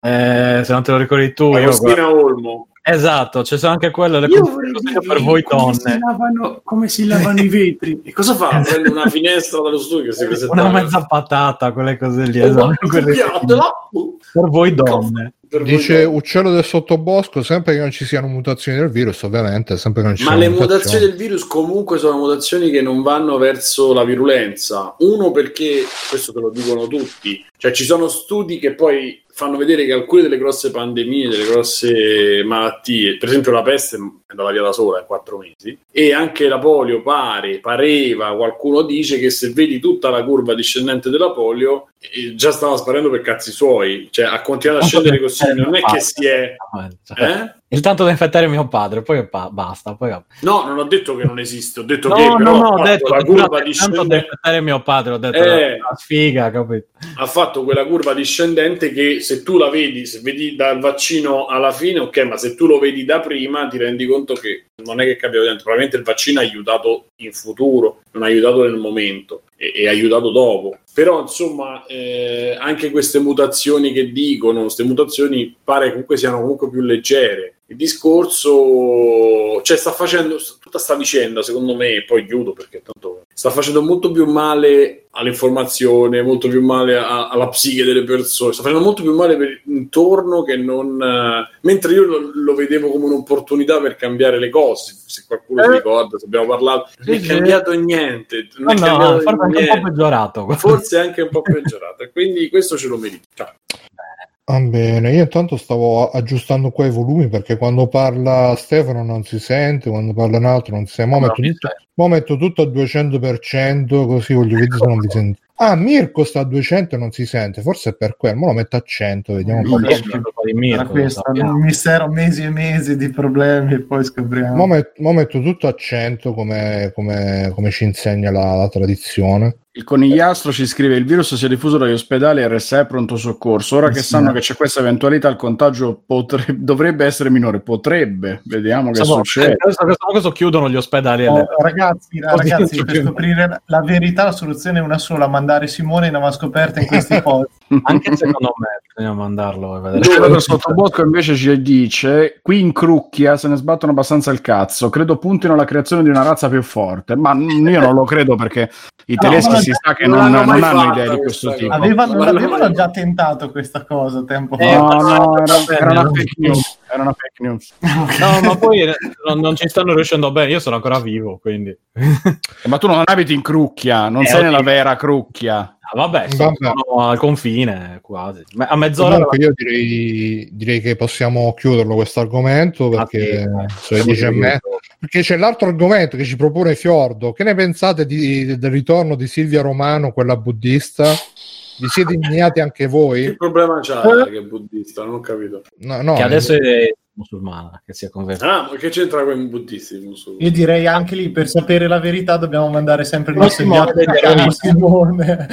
Eh, se non te lo ricordi tu, Agostina io, Olmo. Esatto, c'è cioè anche quello le per voi come donne. Si lavano, come si lavano i vetri? (laughs) E cosa fa? Prende una finestra dallo studio si Una mezza patata, quelle cose lì. Esatto, quelle per voi donne. Dice uccello del sottobosco, sempre che non ci siano mutazioni del virus, ovviamente, sempre che non ci Ma le mutazioni. mutazioni del virus comunque sono mutazioni che non vanno verso la virulenza. Uno perché, questo te lo dicono tutti, cioè ci sono studi che poi fanno vedere che alcune delle grosse pandemie, delle grosse malattie, per esempio la peste andata via da sola in quattro mesi, e anche la polio pare, pareva, qualcuno dice che se vedi tutta la curva discendente della polio, eh, già stava sparendo per cazzi suoi, cioè ha continuato a scendere così, non è che si è... Eh? Intanto da infettare mio padre, poi pa- basta. Poi... No, non ho detto che non esiste, ho detto no, che no, però no, ho detto la curva discendente... da infettare mio padre, ho detto eh, la sfiga, capito? Ha fatto quella curva discendente che se tu la vedi, se vedi dal vaccino alla fine, ok, ma se tu lo vedi da prima ti rendi conto che non è che cambia dentro, probabilmente il vaccino ha aiutato in futuro, non ha aiutato nel momento e, e ha aiutato dopo. Però insomma eh, anche queste mutazioni che dicono, queste mutazioni pare comunque siano comunque più leggere il discorso, cioè sta facendo tutta sta vicenda, secondo me, poi chiudo perché tanto sta facendo molto più male all'informazione, molto più male a, alla psiche delle persone, sta facendo molto più male per intorno che non... Uh, mentre io lo, lo, vedevo come un'opportunità per cambiare le cose, se qualcuno eh. si ricorda, se abbiamo parlato, non è cambiato niente, non no, è cambiato no, forse niente. anche un po' peggiorato. Forse anche un po' peggiorato, e quindi questo ce lo merita. Va bene, io intanto stavo aggiustando qua i volumi perché quando parla Stefano non si sente, quando parla un altro non si sente. Mo No, metto, mi tutto, mo metto tutto a 200% così voglio vedere se non vi sente. Ah, Mirko sta a 200 e non si sente, forse è per quello. Mo lo metto a 100, vediamo un po'. Sappiamo. un mistero mesi e mesi di problemi e poi scopriamo. Mo, met- mo metto tutto a 100 come, come- come ci insegna la, la tradizione. Il conigliastro ci scrive: Il virus si è diffuso dagli ospedali e RSA è pronto soccorso. Ora che Sì. sanno che c'è questa eventualità, il contagio potre- dovrebbe essere minore. Potrebbe, vediamo che Insomma, succede. questo, questo, questo chiudono gli ospedali. Oh, ragazzi, Così ragazzi, per scoprire la verità la soluzione è una sola, mandare Simone in avanscoperta in questi posti. (laughs) Anche secondo me bisogna mandarlo. Giovanni Sottobosco invece ci dice: Qui in Crucchia se ne sbattono abbastanza il cazzo. Credo puntino alla creazione di una razza più forte. Ma io non lo credo perché i tedeschi ma si sa che non non, non hanno idee di questo tipo. Avevano, Ma avevano no. già tentato questa cosa tempo fa. Eh, No, ma- no, era, va era una fake news. Era una fake news. No, ma poi eh, non, non ci stanno riuscendo bene. Io sono ancora vivo, quindi. Eh, Ma tu non abiti in Crucchia, non Eh, sei nella vera Crucchia. Ah, vabbè, sono, Vabbè. sono al confine quasi. Me- A mezz'ora. Comunque io direi, direi che possiamo chiuderlo questo argomento Ah, perché sì. sono le 10 e mezza. Perché c'è l'altro argomento che ci propone Fiordo. Che ne pensate di- del ritorno di Silvia Romano, quella buddista? Vi siete (laughs) indignati anche Che voi? problema c'ha che è buddista? Non ho capito. No, no, che adesso è musulmana, che si è convertita. Ah, ma che c'entra con i buddisti? Io direi anche lì per sapere la verità dobbiamo mandare sempre il No, nostro inviato terroristi. Simone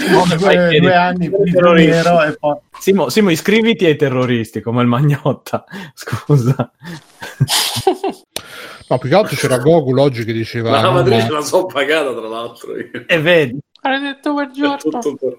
due, anni prigioniero e poi Simo, Simo, iscriviti ai terroristi come il Magnotta. (laughs) Scusa. (laughs) no, più che altro c'era Gogul oggi che diceva... La lavatrice no, la so pagata, tra l'altro. io. E vedi. Maledetto quel È giorno. tutto-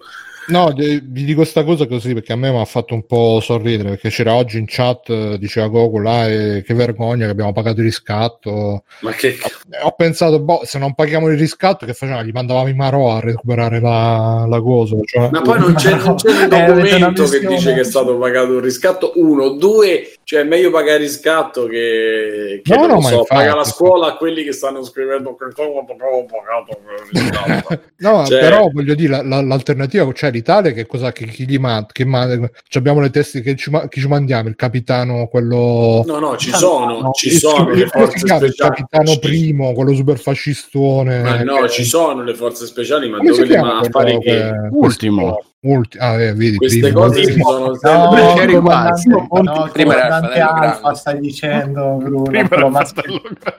No, vi dico sta cosa così perché a me mi ha fatto un po' sorridere perché c'era oggi in chat, eh, diceva Gogol, ah, eh, che vergogna che abbiamo pagato il riscatto. Ma che Ho pensato, boh, se non paghiamo il riscatto, che facciamo? Gli mandavamo i Marò a recuperare la, la cosa. Cioè, Ma poi non c'è, non c'è (laughs) un Eh, una documento che dice che è stato pagato il riscatto. Uno, due, cioè è meglio pagare il riscatto che, che No, non no, so, paga la scuola a quelli che stanno scrivendo che ho pagato il riscatto. (laughs) No, Cioè- però voglio dire, la- la- l'alternativa, cioè l'Italia che cosa che, chi gli manda? Che manda ci abbiamo le teste che ci, ma- chi ci mandiamo? Il capitano, quello... No, no, ci sono, ci il- sono il- le si forze chiama? Il speciali. capitano Ci- primo, quello super fascistone. Ma no, che- ci sono le forze speciali, ma come dove le ma a fare che che- Ultimo. Ulti- ah, eh, vedi, queste primo. cose si sono no, sempre Perché comandante, riguarda- no, Prima era il Alfa grande. stai dicendo (laughs) Bruno Prima mas-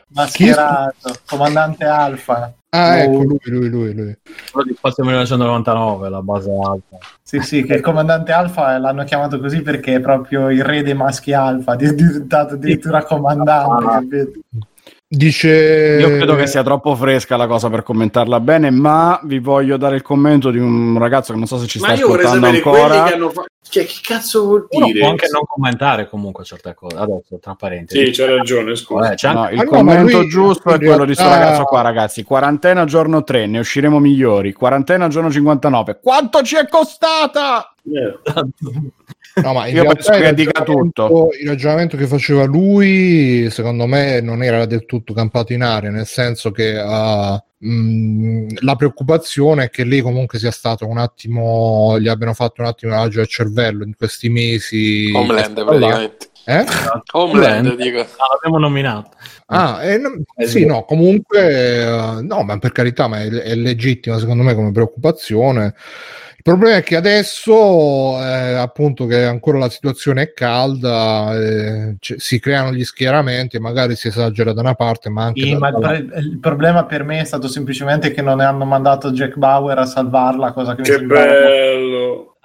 mascherato comandante Alfa Ah, Oh. ecco, lui, lui, lui, lui. Quello di Spazio 1999, la base alta. sì sì che il comandante Alfa l'hanno chiamato così perché è proprio il re dei maschi Alfa è diventato addirittura comandante Ah. Dice... Io credo che sia troppo fresca la cosa per commentarla bene, ma vi voglio dare il commento di un ragazzo che non so se ci sta Ma io vorrei ascoltando ancora. che hanno fatto. Cioè, che cazzo vuol Uno dire? può anche non commentare comunque certe cose. Adesso, tra parentesi. Sì, c'è ragione, scusa. Eh, c'è anche- No, il no, commento lui- giusto è quello di sto realtà- ragazzo qua, ragazzi. Quarantena giorno 3, ne usciremo migliori. Quarantena giorno 59. Quanto ci è costata? No, ma in Io realtà penso che il dica ragionamento- tutto. Il ragionamento che faceva lui, secondo me, non era del tutto campato in aria, nel senso che ah, mh, la preoccupazione è che lei comunque sia stato un attimo, gli abbiano fatto un attimo lavaggio del cervello in questi mesi. Homeland praticamente. Eh? Homeland, dico. Ah, l'abbiamo nominato. Ah, eh, no- sì, sì. no, comunque, eh, no, ma per carità, ma è, è legittima secondo me come preoccupazione. Il problema è che adesso, eh, appunto, che ancora la situazione è calda, eh, c- si creano gli schieramenti, magari si esagera da una parte, ma anche Sì, da- ma il, pre- il problema per me è stato semplicemente che non hanno mandato Jack Bauer a salvarla cosa che mi Che sembrava bello.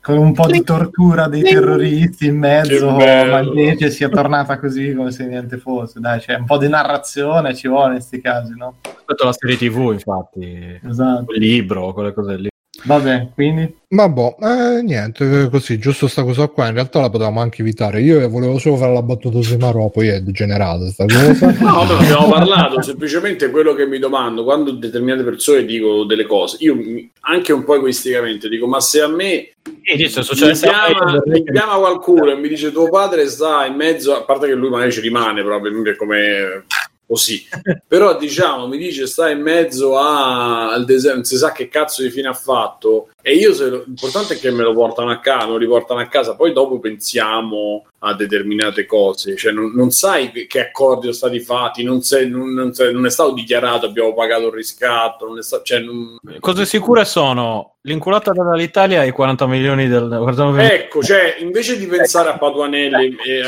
con un po' di tortura dei terroristi in mezzo, ma invece sia tornata così come se niente fosse. Dai, c'è un po' di narrazione ci vuole in questi casi, no? Rispetto alla serie TV, infatti. Esatto. Il libro, quelle cose lì. Vabbè, quindi Ma boh, eh, niente, così, giusto sta cosa qua, in realtà la potevamo anche evitare. Io volevo solo fare la battuta su Marò, poi è degenerata sta cosa. (laughs) No, ma abbiamo (laughs) parlato, semplicemente quello che mi domando quando determinate persone dicono delle cose, io anche un po' egoisticamente dico, ma se a me dice, mi successo chiama, mi chiama qualcuno e mi dice tuo padre sta in mezzo, a parte che lui magari ci rimane probabilmente come così. Però diciamo, mi dice sta in mezzo a- al deserto, non si sa che cazzo di fine ha fatto. E io se lo- l'importante è che me lo portano a casa, me lo riportano a casa, poi dopo pensiamo a determinate cose. Cioè, non, non sai che, accordi sono stati fatti, non, sei- non- non sei- non è stato dichiarato, abbiamo pagato il riscatto, non è stato, cioè, non- Cose sicure sono l'inculata dall'Italia e i 40 milioni del... 40 milioni- Ecco, cioè, invece di pensare a Patuanelli, e, e-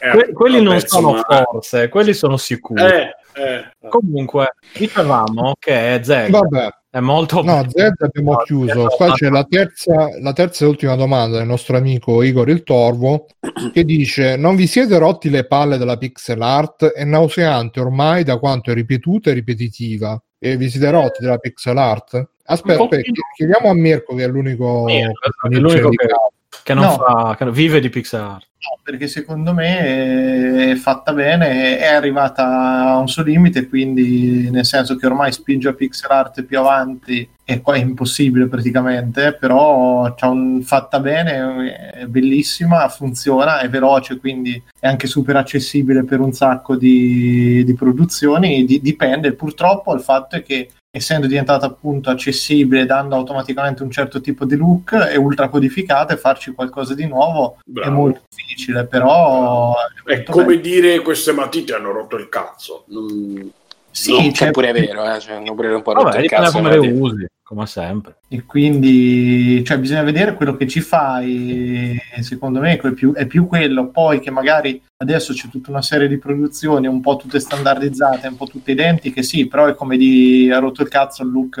e- Que- quelli non sono insomma, forse, quelli sono sicuri. eh, eh, Comunque, dicevamo che Zeg Vabbè, è molto... no, Z abbiamo No, chiuso. no, Qua no. c'è la terza, la terza e ultima domanda del nostro amico Igor il Torvo che dice: Non vi siete rotti le palle della pixel art? È nauseante ormai da quanto è ripetuta e ripetitiva. E vi siete rotti della pixel art? Aspetta, aspetta, chiediamo a Mirko che è l'unico, Mirko, che è l'unico che- che non No. fa... che vive di pixel art. No, perché secondo me è fatta bene, è arrivata a un suo limite, quindi nel senso che ormai spinge a pixel art più avanti e qua è impossibile praticamente, però c'ha un, fatta bene, è bellissima, funziona, è veloce, quindi è anche super accessibile per un sacco di, di produzioni, di- dipende, purtroppo il fatto è che essendo diventata appunto accessibile, dando automaticamente un certo tipo di look, è ultra codificata e farci qualcosa di nuovo è bravo. molto difficile, però È molto come bello. dire queste matite hanno rotto il cazzo. Non- sì, no, cioè, è pure vero, eh? cioè, hanno pure un po' rotto Vabbè, il cazzo. come le usi, come sempre. e quindi cioè, bisogna vedere quello che ci fai. Secondo me è più, è più quello. Poi che magari adesso c'è tutta una serie di produzioni un po' tutte standardizzate, un po' tutte identiche, sì, però è come di ha rotto il cazzo il look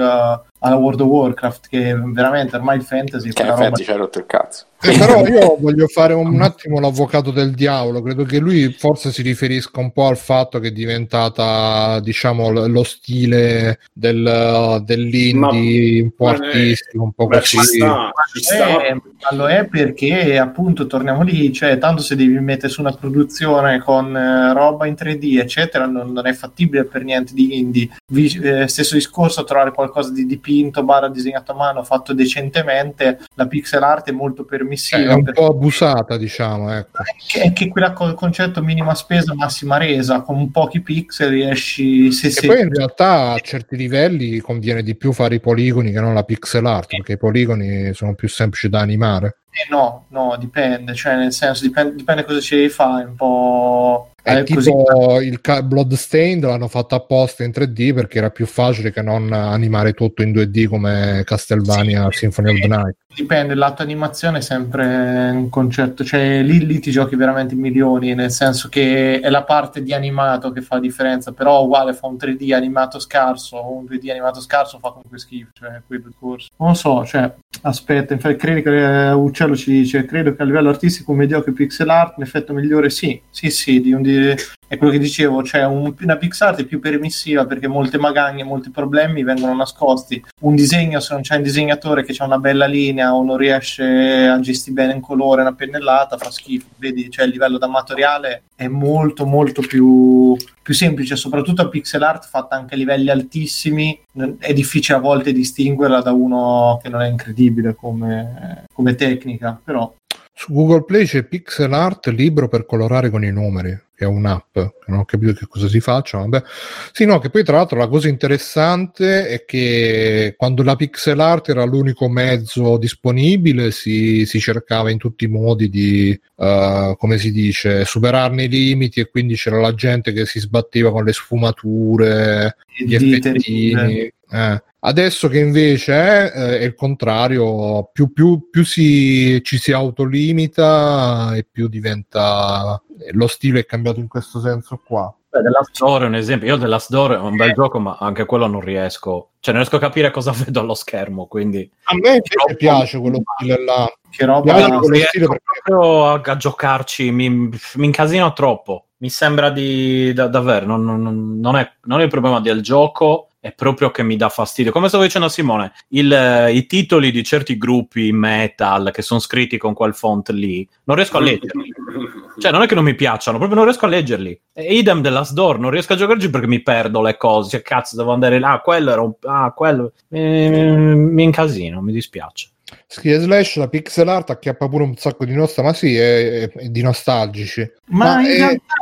alla World of Warcraft, che veramente ormai il fantasy Che roba ci ha rotto il cazzo. Eh, però (laughs) io voglio fare un attimo l'avvocato del diavolo. Credo che lui forse si riferisca un po' al fatto che è diventata, diciamo, lo stile del, dell'indie un po' ma ne- artistico, un po' Beh, così. ci sta, ci sta. Eh, ma lo è perché appunto torniamo lì, cioè tanto se devi mettere su una produzione con eh, roba in 3D eccetera non, non è fattibile per niente di indie. Vi- eh, stesso discorso trovare qualcosa di dipinto, barra disegnato a mano, fatto decentemente, la pixel art è molto Eh, permissiva è un po' abusata, diciamo. Ecco. è che quella co- concetto minima spesa, massima resa, con pochi pixel riesci se E se- poi in realtà a certi livelli conviene di più fare i poligoni che non la pixel art, perché i poligoni sono più semplici da animare. eh, no, no, dipende, cioè nel senso dipende, dipende cosa ci devi fare, un po' È eh, così tipo il ca- Bloodstained l'hanno fatto apposta in 3D perché era più facile che non animare tutto in 2D come Castlevania Sì, Symphony of the Night. Dipende, l'atto animazione è sempre un concetto, cioè lì, lì ti giochi veramente milioni, nel senso che è la parte di animato che fa la differenza, però uguale fa un 3D animato scarso un 2D animato scarso fa comunque schifo, cioè quello il corso. Non so, cioè, aspetta, infatti credo che eh, Uccello ci dice, credo che a livello artistico un mediocre pixel art, un effetto migliore sì, sì sì, di un di- è quello che dicevo, cioè un- una pixel art è più permissiva perché molte magagne, molti problemi vengono nascosti. Un disegno, se non c'è un disegnatore che ha una bella linea o non riesce a gestire bene un colore, una pennellata, fa schifo. Vedi, cioè il livello d'amatoriale è molto molto più, più semplice, soprattutto a pixel art fatta anche a livelli altissimi, è difficile a volte distinguerla da uno che non è incredibile come, come tecnica, però Su Google Play c'è Pixel Art libro per colorare con i numeri, che è un'app, che non ho capito che cosa si faccia, vabbè. Sì, no, che poi tra l'altro la cosa interessante è che quando la pixel art era l'unico mezzo disponibile si, si cercava in tutti i modi di, eh, come si dice, superarne i limiti e quindi c'era la gente che si sbatteva con le sfumature, gli effettini. eh. Adesso che invece è, eh, è il contrario, più, più- più si, ci si autolimita e più diventa lo stile è cambiato in questo senso qua. Beh, The Last Door è un esempio. Io The Last Door è un bel gioco, ma anche quello non riesco. Cioè, non riesco a capire cosa (laughs) vedo allo schermo. Quindi A me invece piace quello stile là. che roba non riesco stile perché proprio a, a giocarci. Mi, mi incasino troppo. Mi sembra di da- davvero. Non, non- non è, non è il problema del gioco. È proprio che mi dà fastidio. Come stavo dicendo a Simone, il, eh, i titoli di certi gruppi metal che sono scritti con quel font lì, non riesco a leggerli. Cioè, non è che non mi piacciono, proprio non riesco a leggerli. E idem della Door, non riesco a giocarci perché mi perdo le cose. Cioè, cazzo, devo andare là. Quello era un. Ah, quello. Mi, mi incasino, mi dispiace. Scrive Slash, la pixel art acchiappa pure un sacco di nostra, ma sì, è, è- è di nostalgici. Ma, Ma in è- realtà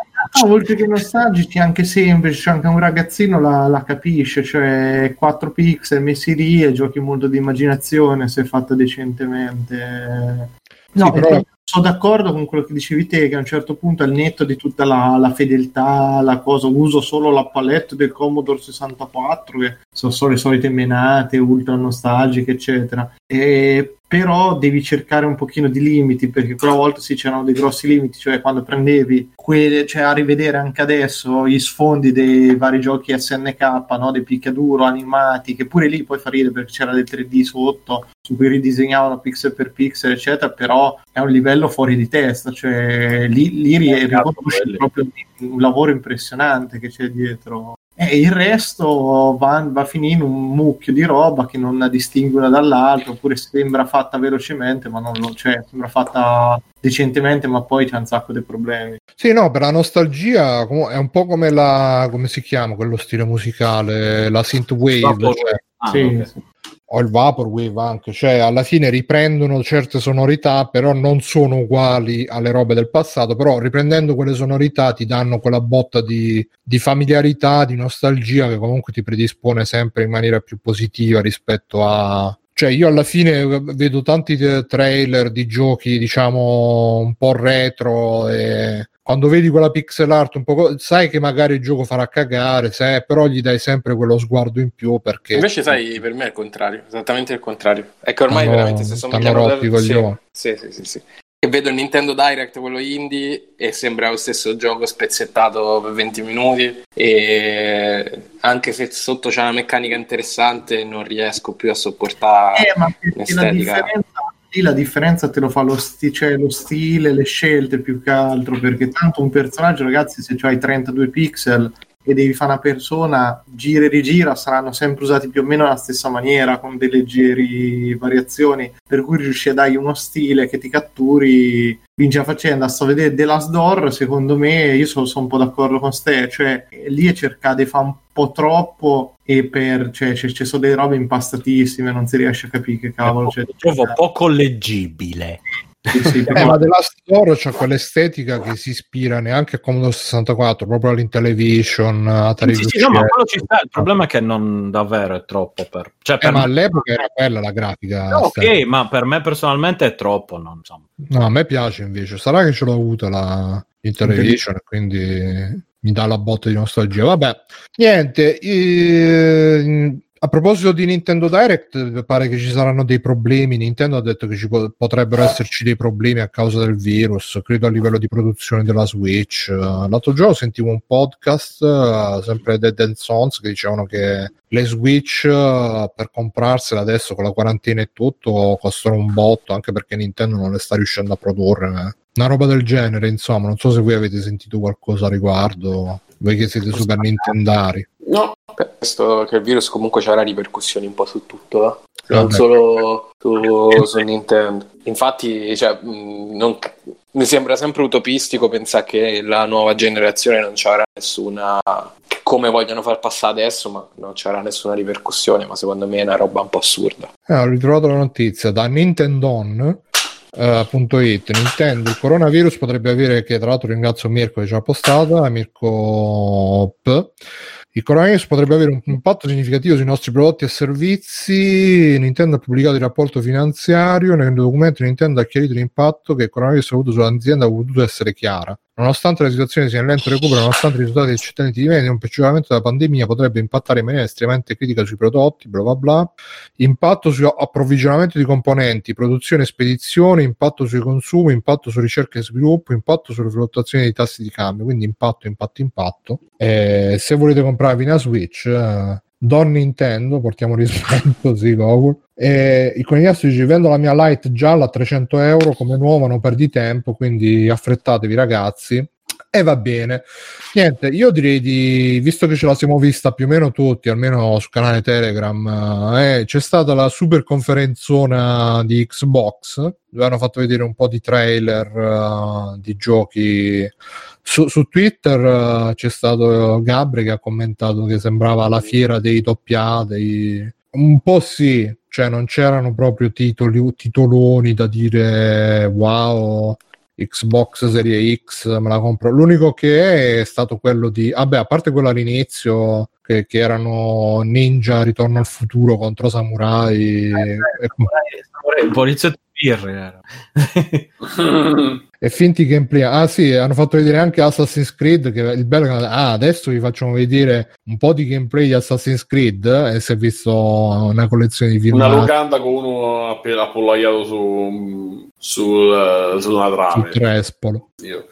No, oltre che nostalgici, anche semplici, cioè anche un ragazzino la, la, capisce, cioè 4 pixel messi lì e giochi molto di immaginazione se fatto decentemente. No, sì, però... sono d'accordo con quello che dicevi te, che a un certo punto al netto di tutta la, la fedeltà, la cosa, uso solo la palette del Commodore 64, che sono solo le solite menate, ultra nostalgiche, eccetera. E però devi cercare un pochino di limiti perché quella volta sì c'erano dei grossi limiti cioè quando prendevi quelle, cioè a rivedere anche adesso gli sfondi dei vari giochi SNK no? dei picchiaduro animati che pure lì poi fa ridere perché c'era del 3D sotto su cui ridisegnavano pixel per pixel eccetera però è un livello fuori di testa cioè lì, lì riconosci proprio un lavoro impressionante che c'è dietro e il resto va, va, a finire in un mucchio di roba che non la distingue una dall'altra, oppure sembra fatta velocemente, ma non lo c'è, sembra fatta decentemente, ma poi c'è un sacco di problemi. Sì, no, per la nostalgia è un po' come la come si chiama quello stile musicale, la synthwave, cioè, ah, sì, okay. sì o il Vaporwave anche, cioè alla fine riprendono certe sonorità, però non sono uguali alle robe del passato, però riprendendo quelle sonorità ti danno quella botta di, di familiarità, di nostalgia che comunque ti predispone sempre in maniera più positiva rispetto a, cioè io alla fine vedo tanti trailer di giochi diciamo un po' retro e quando vedi quella pixel art un po' sai che magari il gioco farà cagare, sai, però gli dai sempre quello sguardo in più perché invece sai per me è il contrario, esattamente il contrario. È che ormai stanno, veramente se sono rotti da... sì, sì, sì, sì, sì. E vedo il Nintendo Direct, quello indie, e sembra lo stesso gioco spezzettato per 20 minuti. E anche se sotto c'è una meccanica interessante, non riesco più a sopportare eh, ma l'estetica. La differenza lì la differenza te lo fa lo, sti- cioè lo stile, le scelte più che altro, perché tanto un personaggio, ragazzi, se hai 32 pixel e devi fare una persona, gira e rigira, saranno sempre usati più o meno alla stessa maniera, con delle leggere variazioni, per cui riesci a dargli uno stile che ti catturi, vince la faccenda. Sto a vedere The Last Door, secondo me, io sono, sono un po' d'accordo con te, cioè lì è cercare di fare un po' troppo e per, cioè, ci sono delle robe impastatissime, non si riesce a capire che cavolo. Cioè, trovo poco leggibile. Sì, eh, ma The Last Door c'ha quell'estetica che si ispira neanche a Commodore 64, proprio all'Intellivision, Atari sì, sì, no, ma ci sta. Il problema è che non davvero è troppo per... Cioè, per eh, ma all'epoca era bella la grafica. No, ok, ma per me personalmente è troppo, non. No, a me piace invece. Sarà che ce l'ho avuta la Intellivision, quindi mi dà la botta di nostalgia. Vabbè, niente, eh, a proposito di Nintendo Direct, pare che ci saranno dei problemi. Nintendo ha detto che ci po- potrebbero esserci dei problemi a causa del virus, credo a livello di produzione della Switch. L'altro giorno sentivo un podcast, uh, sempre Dead End Sons, che dicevano che le Switch uh, per comprarsela adesso con la quarantena e tutto costano un botto, anche perché Nintendo non le sta riuscendo a produrre. Eh. Una roba del genere, insomma, non so se voi avete sentito qualcosa a riguardo, voi che siete super nintendari. No, questo che il virus comunque avrà ripercussioni un po' su tutto, eh? non solo su, su, Nintendo. Infatti, cioè, non, mi sembra sempre utopistico pensare che la nuova generazione non ci avrà nessuna come vogliono far passare adesso, ma non c'era nessuna ripercussione, ma secondo me è una roba un po' assurda. Eh, ho ritrovato la notizia da Nintendo Uh, it. Nintendo il coronavirus potrebbe avere che tra l'altro ringrazio Mirko che ci ha postata Mirko P il coronavirus potrebbe avere un impatto significativo sui nostri prodotti e servizi. Nintendo ha pubblicato il rapporto finanziario. Nel documento Nintendo ha chiarito l'impatto che il coronavirus ha avuto sull'azienda ha potuto essere chiara. Nonostante la situazione sia in lento recupero, nonostante i risultati eccellenti di vendita, un peggioramento della pandemia potrebbe impattare in maniera estremamente critica sui prodotti, bla bla bla. Impatto su approvvigionamento di componenti, produzione e spedizione, impatto sui consumi, impatto su ricerca e sviluppo, impatto sulle fluttuazioni dei tassi di cambio, quindi impatto, impatto, impatto. Eh, se volete comprarvi una Switch, eh, Don Nintendo, portiamo rispetto, (laughs) sì, Google. E il conigliastro dice: Vendo la mia light gialla a 300 euro come nuova, non perdi tempo. Quindi affrettatevi, ragazzi. E va bene. Niente, io direi di, visto che ce la siamo vista più o meno tutti, almeno sul canale Telegram, eh, c'è stata la super conferenzona di Xbox, dove hanno fatto vedere un po' di trailer uh, di giochi su, su Twitter uh, c'è stato Gabri che ha commentato che sembrava la fiera dei doppia dei... un po' sì, cioè non c'erano proprio titoli, titoloni da dire wow, Xbox Serie X me la compro. L'unico che è, è stato quello di, vabbè, a parte quello all'inizio che, che erano Ninja Ritorno al futuro contro Samurai. Eh, e, samurai, poliziotto birre (laughs) (laughs) e finti gameplay. Ah sì, hanno fatto vedere anche Assassin's Creed, che il bello ah, adesso vi facciamo vedere un po' di gameplay di Assassin's Creed e si è visto una collezione di film. Una locanda con uno appollaiato su, su, su una trave. Su Trespolo. Io.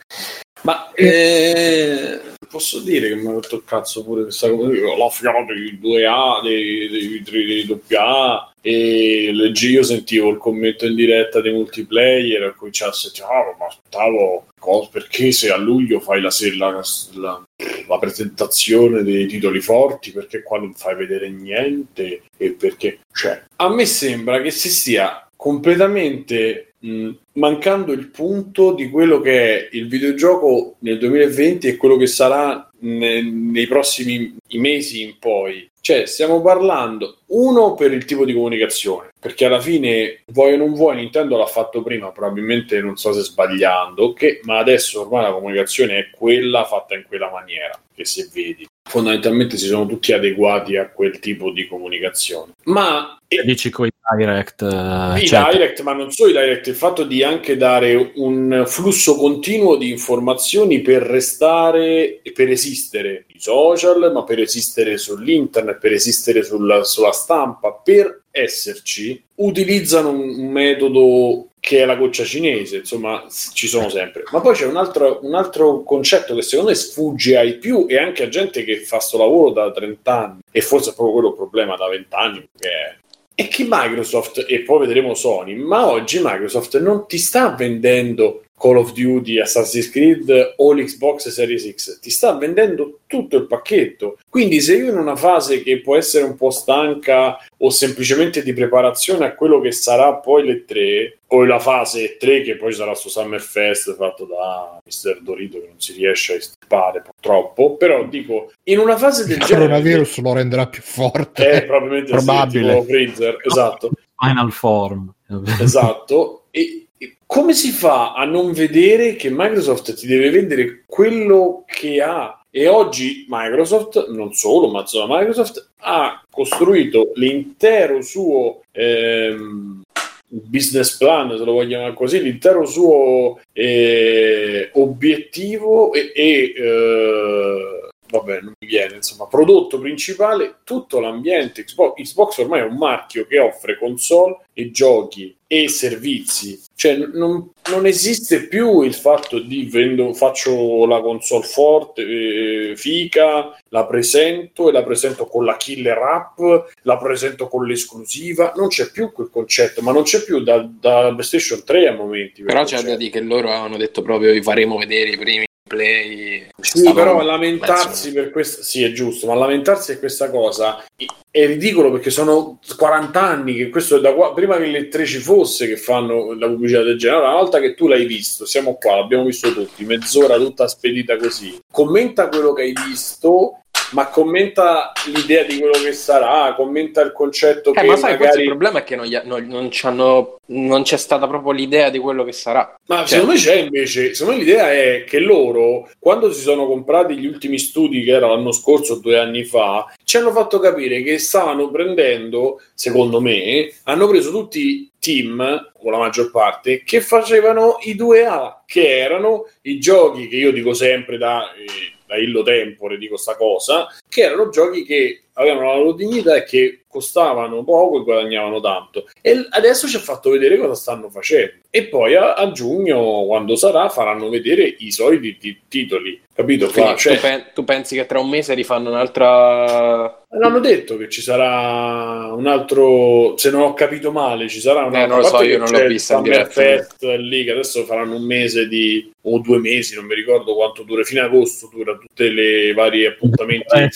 Ma eh, posso dire che mi ha rotto il cazzo pure questa cosa. La fiera dei 2A, dei, dei, dei, dei AA e leggi, io sentivo il commento in diretta dei multiplayer e cominciasse a oh, ma aspettavo perché se a luglio fai la, la, la, la, presentazione dei titoli forti perché qua non fai vedere niente e perché cioè a me sembra che si stia completamente mh, mancando il punto di quello che è il videogioco nel 2020 e quello che sarà ne, nei prossimi mesi in poi. Cioè, stiamo parlando uno per il tipo di comunicazione, perché alla fine, vuoi o non vuoi, Nintendo l'ha fatto prima, probabilmente non so se sbagliando, okay, ma adesso ormai la comunicazione è quella fatta in quella maniera, che se vedi fondamentalmente si sono tutti adeguati a quel tipo di comunicazione. Ma dici con i direct, i certo. direct, ma non solo i direct, il fatto di anche dare un flusso continuo di informazioni per restare e per esistere i social, ma per esistere sull'internet, per esistere sulla, sulla stampa, per esserci, utilizzano un metodo che è la goccia cinese, insomma, ci sono sempre. Ma poi c'è un altro, un altro, concetto che secondo me sfugge ai più e anche a gente che fa sto lavoro da 30 anni, e forse è proprio quello il problema da 20 anni, che è è che Microsoft, e poi vedremo Sony, ma oggi Microsoft non ti sta vendendo Call of Duty, Assassin's Creed o l'Xbox Series X, ti sta vendendo tutto il pacchetto. Quindi se io in una fase che può essere un po' stanca o semplicemente di preparazione a quello che sarà poi le 3 o la fase 3 che poi sarà su Summerfest fatto da Mr. Dorito che non si riesce a estirpare purtroppo, però dico in una fase del il genere... Il coronavirus lo renderà più forte. Eh, probabilmente Probabile. Sì, Freezer, esatto. Final Form. esatto. E come si fa a non vedere che Microsoft ti deve vendere quello che ha? E oggi Microsoft, non solo, ma insomma Microsoft ha costruito l'intero suo ehm, business plan, se lo vogliamo così, l'intero suo eh, obiettivo e, e eh, vabbè, non mi viene, insomma, prodotto principale, tutto l'ambiente Xbox. Xbox ormai è un marchio che offre console e giochi e servizi. Cioè, non, non esiste più il fatto di vendo, faccio la console forte, eh, fica, la presento e la presento con la killer app, la presento con l'esclusiva. Non c'è più quel concetto, ma non c'è più da, da PlayStation 3 a momenti. Però c'è da dire che loro hanno detto proprio vi faremo vedere i primi play. Sì, però lamentarsi per questo, sì, è giusto, ma lamentarsi per questa cosa è ridicolo perché sono 40 anni che questo è da qua, prima che le tre ci fosse che fanno la pubblicità del genere. Allora, una volta che tu l'hai visto, siamo qua, l'abbiamo visto tutti, mezz'ora tutta spedita così. Commenta quello che hai visto ma commenta l'idea di quello che sarà, commenta il concetto eh, che ma sai, magari... il problema è che non, non, non, non, c'è stata proprio l'idea di quello che sarà. Ma cioè... secondo me c'è invece, secondo me l'idea è che loro, quando si sono comprati gli ultimi studi che era l'anno scorso, due anni fa, ci hanno fatto capire che stavano prendendo, secondo me, hanno preso tutti team, o la maggior parte, che facevano i 2A, che erano i giochi che io dico sempre da... Eh, da illo tempore dico sta cosa, che erano giochi che avevano la loro dignità e che costavano poco e guadagnavano tanto. E adesso ci ha fatto vedere cosa stanno facendo. E poi a, a giugno, quando sarà, faranno vedere i soliti t- titoli. Capito? Fa, cioè... tu, pe- tu, pensi che tra un mese rifanno un'altra. L'hanno detto che ci sarà un altro. Se non ho capito male, ci sarà un altro. Eh, non lo so, io non l'ho vista in diretta. Fest lì che adesso faranno un mese di. o due mesi, non mi ricordo quanto dura. Fino ad agosto dura tutte le varie appuntamenti. Eh,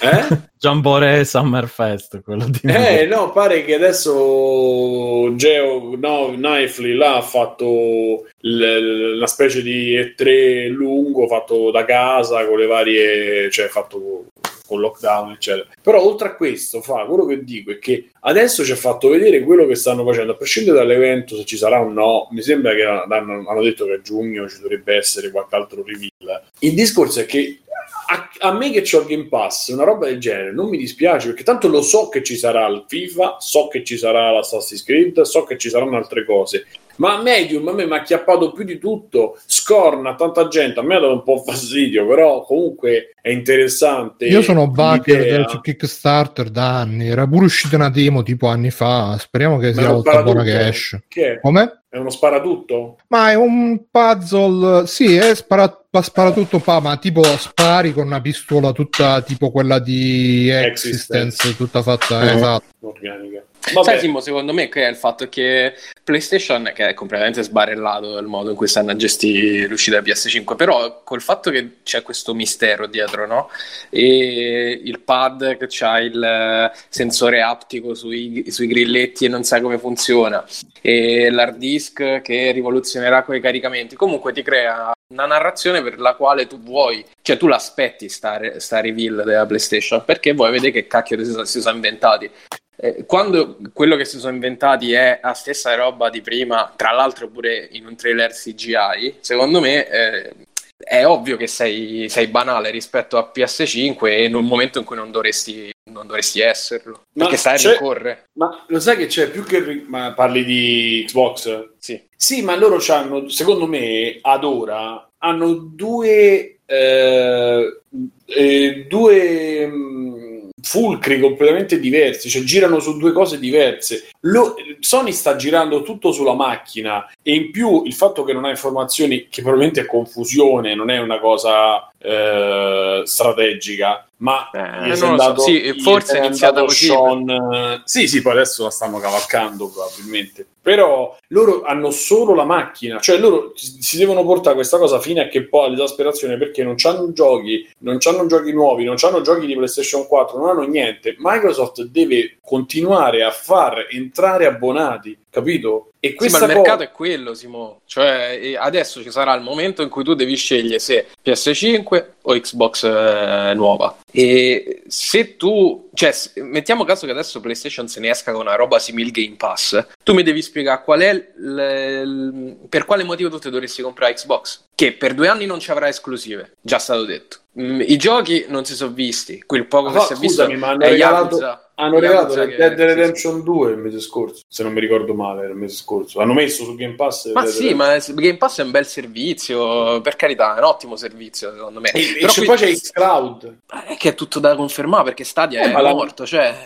eh? (laughs) Giambore Summerfest, quello di Eh, no, pare che adesso Geo, no, Knifely là ha fatto l- una specie di E3 lungo fatto da casa con le varie, cioè fatto con lockdown, eccetera. Però oltre a questo, fa quello che dico è che adesso ci ha fatto vedere quello che stanno facendo, a prescindere dall'evento, se ci sarà o no, mi sembra che hanno, hanno detto che a giugno ci dovrebbe essere qualche altro reveal. Il discorso è che a, a, me che ho il Game Pass, una roba del genere, non mi dispiace perché tanto lo so che ci sarà il FIFA, so che ci sarà l'Assassin's Creed, so che ci saranno altre cose. Ma Medium a me mi ha acchiappato più di tutto, scorna tanta gente, a me ha dato un po' fastidio, però comunque è interessante. Io sono bugger su Kickstarter da anni, era pure uscita una demo tipo anni fa, speriamo che Ma sia la buona che esce. Che è? Come? È uno sparatutto? Ma è un puzzle, sì, è spara, sparatutto, pa, ma tipo spari con una pistola tutta tipo quella di Existence, Existence. tutta fatta, uh-huh. esatto. Organica. Vabbè. Sai Simo, secondo me che è il fatto che PlayStation, che è completamente sbarellato il modo in cui stanno a gestire l'uscita di PS5, però col fatto che c'è questo mistero dietro, no? E il pad che ha il sensore aptico sui, sui grilletti e non sa come funziona, e l'hard disk che rivoluzionerà con i caricamenti, comunque ti crea una narrazione per la quale tu vuoi, cioè tu l'aspetti sta, sta reveal della PlayStation perché vuoi vedere che cacchio si sono inventati. Eh, quando quello che si sono inventati è la stessa roba di prima, tra l'altro pure in un trailer CGI, secondo me eh, è ovvio che sei, sei, banale rispetto a PS5 e in un momento in cui non dovresti, non dovresti esserlo. Ma perché stai a rincorrere. Ma lo sai che c'è più che. Ma parli di Xbox? Sì. Sì, ma loro hanno, secondo me, ad ora hanno due. Eh, eh, due. Mh, mm, fulcri completamente diversi, cioè girano su due cose diverse. Lo, Sony sta girando tutto sulla macchina e in più il fatto che non ha informazioni, che probabilmente è confusione, non è una cosa eh, strategica, ma eh, non so. sì, forse è iniziato così. Sean... Sì, sì, poi adesso la stanno cavalcando probabilmente. Però loro hanno solo la macchina, cioè loro si devono portare questa cosa fino a che poi all'esasperazione perché non hanno giochi, non hanno giochi nuovi, non hanno giochi di PlayStation 4, non hanno niente. Microsoft deve continuare a far entrare abbonati, capito? E questa sì, ma il mercato è quello, Simo. Cioè, adesso ci sarà il momento in cui tu devi scegliere se PS5 o Xbox eh, nuova. E se tu, cioè, mettiamo caso che adesso PlayStation se ne esca con una roba simile Game Pass, tu mi devi spiegare qual è l- per quale motivo tu ti dovresti comprare Xbox. Che per due anni non ci avrà esclusive, già stato detto. Mm, I giochi non si sono visti, quel poco che si è visto ma hanno regalato, hanno regalato Red Dead Redemption 2 il mese scorso, se non mi ricordo male, il mese scorso. Hanno messo su Game Pass. Ma sì, ma Game Pass è un bel servizio, per carità, è un ottimo servizio secondo me. E, Però e qui... poi c'è Xcloud. È che è tutto da confermare perché Stadia eh, è morto, la... cioè...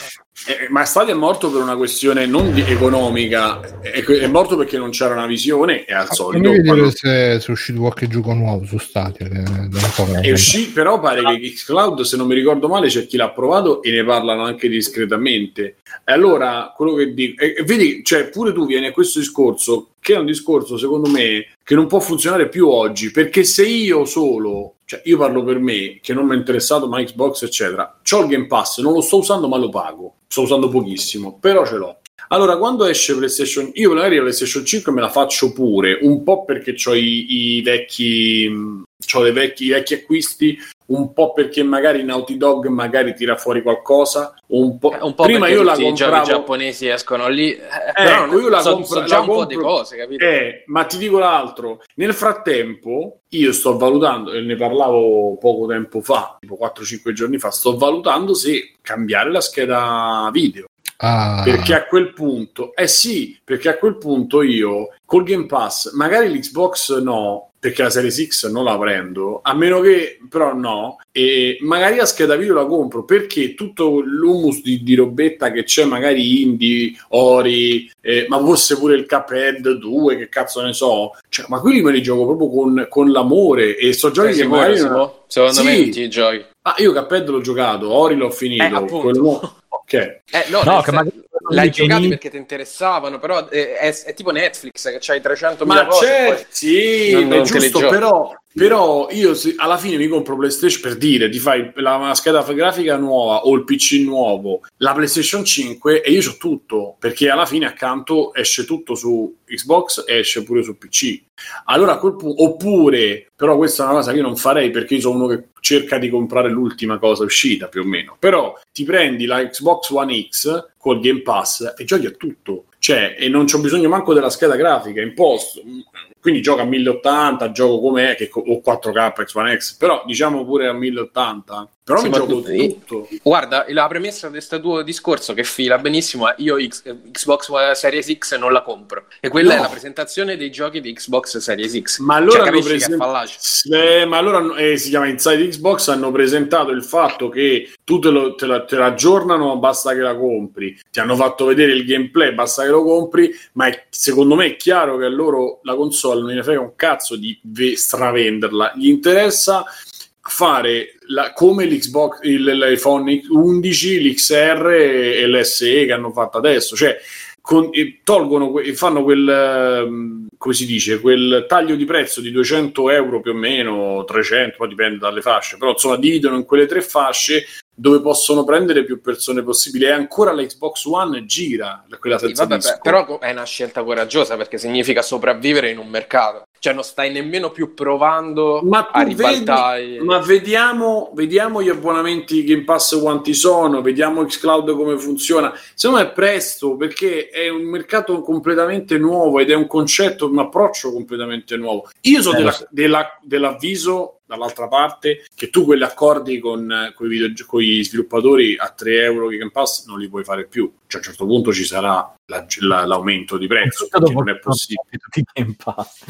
Eh, ma Stadia è morto per una questione non economica, è, è, morto perché non c'era una visione e al ah, solito... Vedere quando... se, se, è uscito qualche gioco nuovo su Stadia. È uscito, però pare che Xcloud, se non mi ricordo male, c'è chi l'ha provato e ne parlano anche discretamente. E allora, quello che dico... E, e vedi, cioè, pure tu vieni a questo discorso, che è un discorso, secondo me, che non può funzionare più oggi, perché se io solo cioè, io parlo per me, che non mi è interessato mai Xbox, eccetera. Ho il Game Pass, non lo sto usando, ma lo pago. Sto usando pochissimo, però ce l'ho. Allora, quando esce PlayStation, io magari la PlayStation 5 me la faccio pure, un po' perché ho i, i vecchi, ho vecchi, i vecchi acquisti, un po' perché magari Naughty Dog magari tira fuori qualcosa, un po', eh, un po prima io la compravo... i giapponesi escono lì, eh, però ecco, io la so, compro, già la un compro... po' di cose, capito? Eh, ma ti dico l'altro, nel frattempo io sto valutando, e ne parlavo poco tempo fa, tipo 4-5 giorni fa, sto valutando se cambiare la scheda video. Ah. Perché a quel punto, eh sì, perché a quel punto io col Game Pass, magari l'Xbox no, perché la Series X non la prendo, a meno che però no, e magari la scheda video la compro perché tutto l'humus di, di robetta che c'è, magari indie, ori, eh, ma fosse pure il Cuphead 2, che cazzo ne so, cioè, ma quelli me li gioco proprio con, con l'amore e so giochi che magari... Non... Secondo sì. me ti giochi. Ah, io Cuphead l'ho giocato, Ori l'ho finito, eh, quello... ok. Eh, no, no che magari l'hai giocato perché ti interessavano, però è, è, è, tipo Netflix che c'hai 300 Ma c'è, poi... sì, non, è non giusto, però, Però io alla fine mi compro PlayStation per dire, ti fai la scheda grafica nuova o il PC nuovo, la PlayStation 5 e io ho tutto, perché alla fine accanto esce tutto su Xbox e esce pure su PC. Allora punto, oppure, però questa è una cosa che io non farei perché io sono uno che cerca di comprare l'ultima cosa uscita più o meno. Però ti prendi la Xbox One X col Game Pass e giochi a tutto. Cioè, e non c'ho bisogno manco della scheda grafica in post. Quindi gioco a 1080, gioco com'è, che o 4K X One X, però diciamo pure a 1080. Però mi gioco tu- tutto. Guarda, la premessa di questo tuo discorso che fila benissimo è io X- Xbox Series X non la compro. E quella No. è la presentazione dei giochi di Xbox Series X. Ma allora Cioè, hanno capisci che è presentato, fallace? ma allora eh, si chiama Inside Xbox. Hanno presentato il fatto che tu te, lo, te, la, te la aggiornano, basta che la compri. Ti hanno fatto vedere il gameplay, basta che lo compri. Ma è- secondo me è chiaro che a loro la console non gli frega un cazzo di ve- stravenderla. Gli interessa fare la- come l'Xbox, il, l'iPhone 11, l'XR e l'SE che hanno fatto adesso, cioè con- tolgono e fanno quel ehm, come si dice quel taglio di prezzo di 200 euro più o meno 300 poi dipende dalle fasce però insomma dividono in quelle tre fasce dove possono prendere più persone possibili e ancora la Xbox One gira quella Sì, senza vabbè, disco. beh, però è una scelta coraggiosa perché significa sopravvivere in un mercato. Cioè non stai nemmeno più provando Ma a ribaltare... vedi- ma vediamo, vediamo gli abbonamenti Game Pass quanti sono, vediamo Xcloud come funziona. Secondo me è presto perché è un mercato completamente nuovo ed è un concetto, un approccio completamente nuovo. Io so Eh, della- della- dell'avviso dall'altra parte che tu quegli accordi con, eh, coi video- con gli sviluppatori a 3 euro di Game Pass non li puoi fare più. Cioè a un certo punto ci sarà la- la- l'aumento di prezzo perché non è possibile. tutti i Game Pass.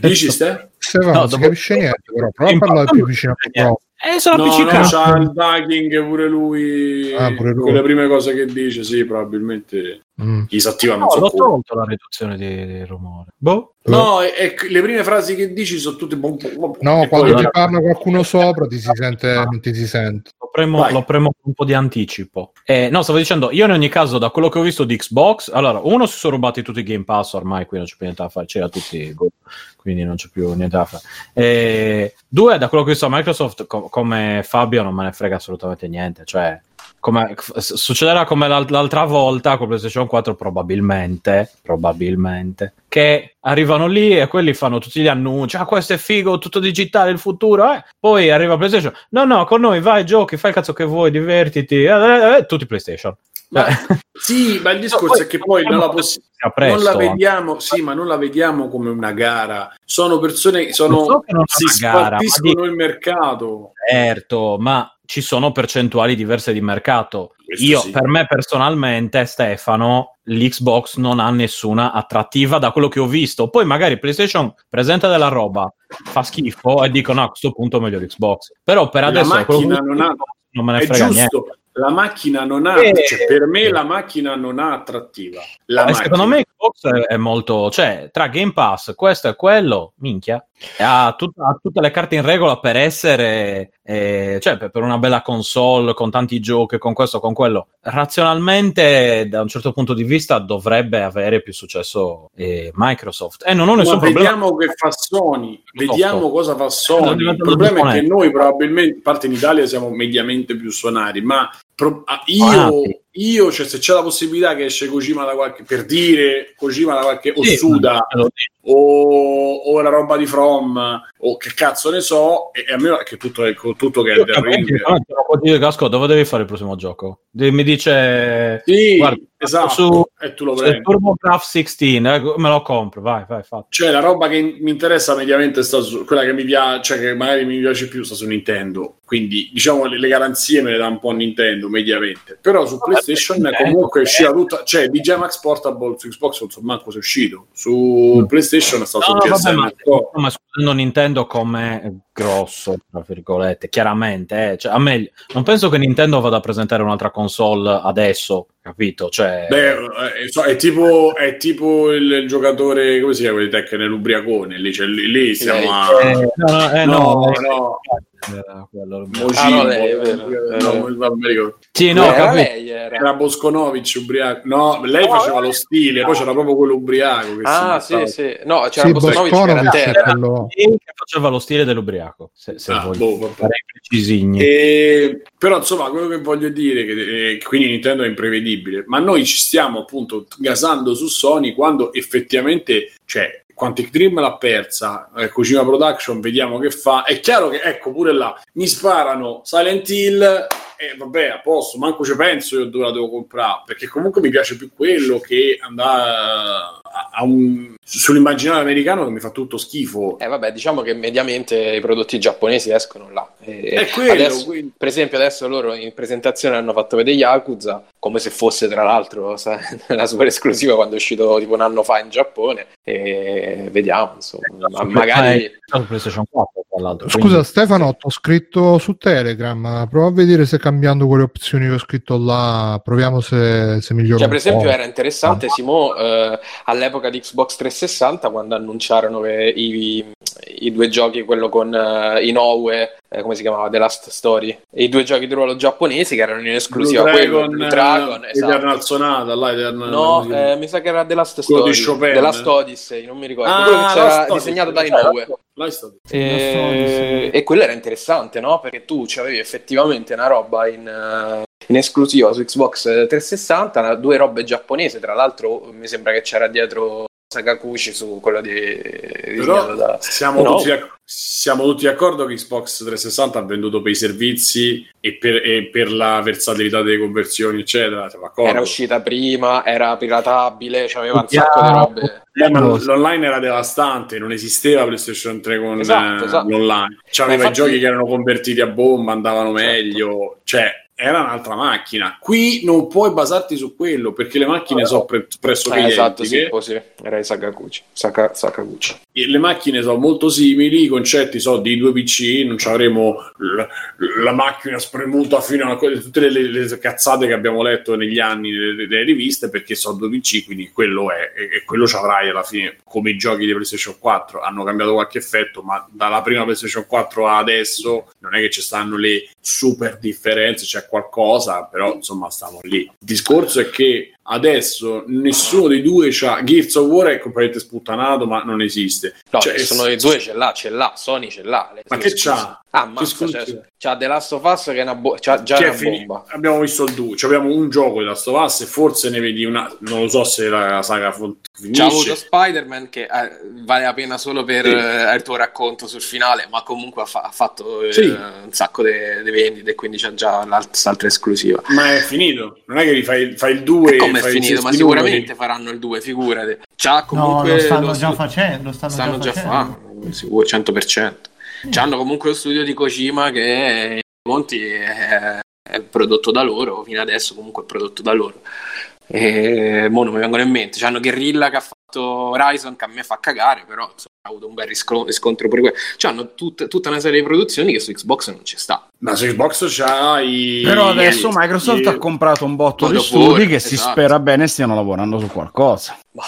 Dici Ste? Stefano, No, non si capisce niente, però prova a Game parlare più vicino al microfono. Eh, sono No, no, appiccicato. c'ha il ducking pure lui. Ah, pure lui. Quelle prime cose che dice, sì, probabilmente Mm. gli si attiva non No, so l'ho tolto la riduzione di rumore. Boh. No, e, e le prime frasi che dici sono tutte... bom, bom, bom, No, quando ti parla qualcuno sopra ti si sente, non ti si sente. Lo premo, lo premo con un po' di anticipo. Eh, no, stavo dicendo, io in ogni caso, da quello che ho visto di Xbox, allora, uno si sono rubati tutti i Game Pass ormai, qui non c'è più niente da fare, c'era tutti, quindi non c'è più niente da fare. Eh, due, da quello che ho visto a Microsoft, co- come Fabio non me ne frega assolutamente niente, cioè... Come, succederà come l'al- l'altra volta con PlayStation 4 probabilmente probabilmente che arrivano lì e quelli fanno tutti gli annunci ah questo è figo tutto digitale il futuro eh. poi arriva PlayStation no no con noi vai giochi fai il cazzo che vuoi divertiti eh, eh, eh, tutti PlayStation Ma- Eh. sì, ma il discorso è che poi non la, presto, non la vediamo, sì, ma non la vediamo come una gara. Sono persone sono, Lo so che non si una gara, ma spartiscono dico- il mercato. certo ma ci sono percentuali diverse di mercato Questo io sì. per me personalmente Stefano l'Xbox non ha nessuna attrattiva da quello che ho visto poi magari PlayStation presenta della roba fa schifo e dicono "No, a questo punto meglio l'Xbox però per La adesso che macchina non ha- non me ne frega niente giusto, la macchina non ha, Eh. cioè, per me la macchina non ha attrattiva. La Eh, secondo me Xbox è, molto, cioè, tra Game Pass, questo e quello, minchia, ha, tut- ha tutte le carte in regola per essere, eh, cioè, per, per una bella console con tanti giochi, con questo, con quello. Razionalmente, da un certo punto di vista, dovrebbe avere più successo eh, Microsoft. E non ho nessun Ma problema. vediamo che fa Sony, vediamo cosa fa Sto Sony. Il problema è che noi probabilmente, a parte in Italia, siamo mediamente più suonari, ma pro- ah, io, Suonati. io cioè, se c'è la possibilità che esce Kojima da qualche, per dire Kojima da qualche, o Sì, o, o la roba di From, o che cazzo ne so, e, e a me che tutto è con tutto che è del ring. dire, Gasco, dove devi fare il prossimo gioco? De- Mi dice... Sì, Guarda, esatto, su- e tu lo prendi. TurboGrafx 16, eh, me lo compro, vai, vai, fatto. Cioè, la roba che mi interessa mediamente sta su quella che mi piace, cioè che magari mi piace più sta su Nintendo. Quindi, diciamo, le, le garanzie me le dà un po' Nintendo mediamente. Però su PlayStation Nintendo, comunque è eh. uscita tutta, cioè DJ Max Portable su Xbox non so manco se è uscito. Su PlayStation è stato No, su no, vabbè, ma, ma escludendo Nintendo come grosso, tra virgolette, chiaramente, eh, cioè, a me non penso che Nintendo vada a presentare un'altra console adesso, capito? Cioè, Beh, eh, so- è tipo, è tipo il, il giocatore, come si chiama, di Tekken, l'ubriacone. Lì, cioè, lì, lì siamo a... eh, no, no, eh, no, no, no. Era quello. Mojimbo, Ah, no, lei, è vero. no, non mi ricordo. Sì, no, era capito. lei era. Era Bosconovic ubriaco. No, lei No, faceva lo stile, poi c'era proprio quello ubriaco. Che Ah, si sì, sì. No, c'era Sì, Bosconovic che era Bosconovic terra. quello... Che faceva lo stile dell'ubriaco. Se, se Ah, voglio boh. E- però insomma quello che voglio dire che eh, quindi Nintendo è imprevedibile ma noi ci stiamo appunto gasando su Sony quando effettivamente cioè Quantic Dream l'ha persa eh, Kojima Production vediamo che fa. È chiaro che ecco pure là mi sparano Silent Hill e vabbè a posto manco ci penso io dove la devo comprare perché comunque mi piace più quello che andare a, un sull'immaginario americano che mi fa tutto schifo Eh, vabbè, diciamo che mediamente i prodotti giapponesi escono là. E è quello adesso- quindi- per esempio, adesso loro in presentazione hanno fatto vedere Yakuza come se fosse, tra l'altro, (laughs) sai, la super esclusiva quando è uscito tipo un anno fa in Giappone. E vediamo, insomma, ma magari. Su PlayStation 4, tra l'altro. Scusa Stefano, ho scritto su Telegram, prova a vedere se cambiando quelle opzioni che ho scritto là, proviamo se, se migliora Cioè, per esempio, po'. era interessante, Simo, eh, all'epoca di Xbox 360, quando annunciarono che i, i due giochi, quello con eh, Inoue, eh, come si chiamava, The Last Story, e i due giochi di ruolo giapponesi che erano in esclusiva, Blue quello, Dragon, Blue Dragon, eh, esatto. Eternal Sonata, là, Eternal- No, eh, mi sa che era The Last Quello Story. The Last Odyssey, non mi ricordo, Ah, quello che c'era disegnato da Inoue. È stato- E... e quello era interessante, no? Perché tu avevi effettivamente una roba in, eh, in esclusiva su Xbox 360, una- due robe giapponesi, tra l'altro mi sembra che c'era dietro Sakaguchi su quello di... disegnato Però da- siamo, No. tutti, siamo tutti d'accordo che Xbox 360 ha venduto per i servizi e per, e per la versatilità delle conversioni, eccetera. Era uscita prima, era piratabile, c'aveva un Yeah. sacco di robe. Eh, ma l'online era devastante, non esisteva PlayStation 3 con Esatto, eh, esatto. l'online. C'aveva Ma i infatti- giochi che erano convertiti a bomba, andavano Certo. meglio, cioè era un'altra macchina. Qui non puoi basarti su quello perché le macchine sono pre- pressoché Eh, esatto, sì, identiche. così. Era i Sakaguchi. Saka- Sakaguchi. E le macchine sono molto simili, i concetti sono di due PC, non ci avremo l- la macchina spremuta fino a que- tutte le, le cazzate che abbiamo letto negli anni nelle riviste perché sono due PC, quindi quello è e, e quello ci avrai alla fine come i giochi di PlayStation 4 hanno cambiato qualche effetto, ma dalla prima PlayStation 4 a adesso non è che ci stanno le super differenze, c'è qualcosa, però insomma stiamo lì. Il discorso è che adesso nessuno dei due c'ha Gears of War è completamente sputtanato, ma non esiste. No, Cioè, sono i due, ce l'ha, ce l'ha, Sony ce l'ha. Ma che esclusive. c'ha? Ah, mazza, esclusive? cioè, c'ha The Last of Us che è una bo- c'ha già una finito. bomba. Abbiamo visto il 2, abbiamo un gioco di Last of Us e forse ne vedi una, non lo so se la saga fon- C'ha avuto finisce. Spider-Man che eh, vale la pena solo per Sì. eh, il tuo racconto sul finale, ma comunque ha, fa- ha fatto eh, Sì. un sacco di vendite e quindi c'ha già l'altra esclusiva. Ma è finito, non è che rifai fai il 2 E come è finito? Ma sicuramente faranno il 2, figurati. C'ha No, comunque lo stanno lo già stu- facendo. Lo stanno, stanno già già facendo, facendo. sicuro, 100%. C'hanno comunque lo studio di Kojima che in Monti è, è prodotto da loro, fino adesso comunque è prodotto da loro. E mo non mi vengono in mente. C'hanno Guerrilla che ha fatto Horizon che a me fa cagare, però insomma, ha avuto un bel risco- riscontro pure quello. C'hanno tut- tutta una serie di produzioni che su Xbox non ci sta. Ma su Xbox c'hai Però adesso i- Microsoft i- ha comprato un botto di studi che si esatto. spera bene stiano lavorando su qualcosa. Bah.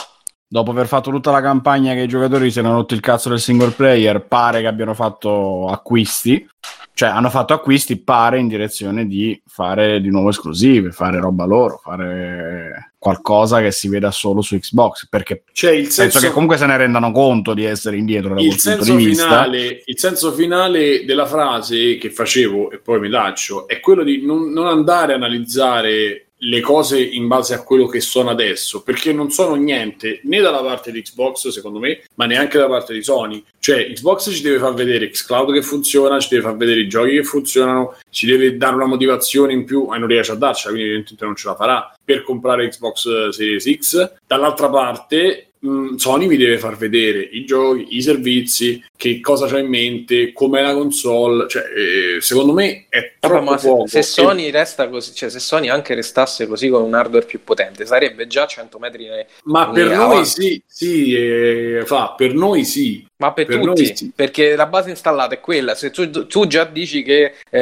Dopo aver fatto tutta la campagna che i giocatori si erano rotti il cazzo del single player, pare che abbiano fatto acquisti. Cioè, hanno fatto acquisti, pare, in direzione di fare di nuovo esclusive, fare roba loro, fare qualcosa che si veda solo su Xbox. Perché c'è il penso senso che comunque se ne rendano conto di essere indietro da il punto senso, di vista. finale, il senso finale della frase che facevo e poi mi taccio è quello di non, non andare a analizzare le cose in base a quello che sono adesso perché non sono niente né dalla parte di Xbox secondo me ma neanche da parte di Sony. Cioè Xbox ci deve far vedere Xcloud che funziona ci deve far vedere i giochi che funzionano ci deve dare una motivazione in più e non riesce a darcela quindi evidentemente non ce la farà per comprare Xbox Series X. Dall'altra parte mh, Sony vi deve far vedere i giochi, i servizi, che cosa c'ha in mente, com'è la console. Cioè, eh, secondo me è troppo ma se, se Sony resta così, cioè se Sony anche restasse così con un hardware più potente, sarebbe già 100 metri. ne- Ma per ne noi avanti. sì, sì eh, fa, per noi sì. Ma per, Per tutti, sì. perché la base installata è quella. Se tu, tu già dici che eh,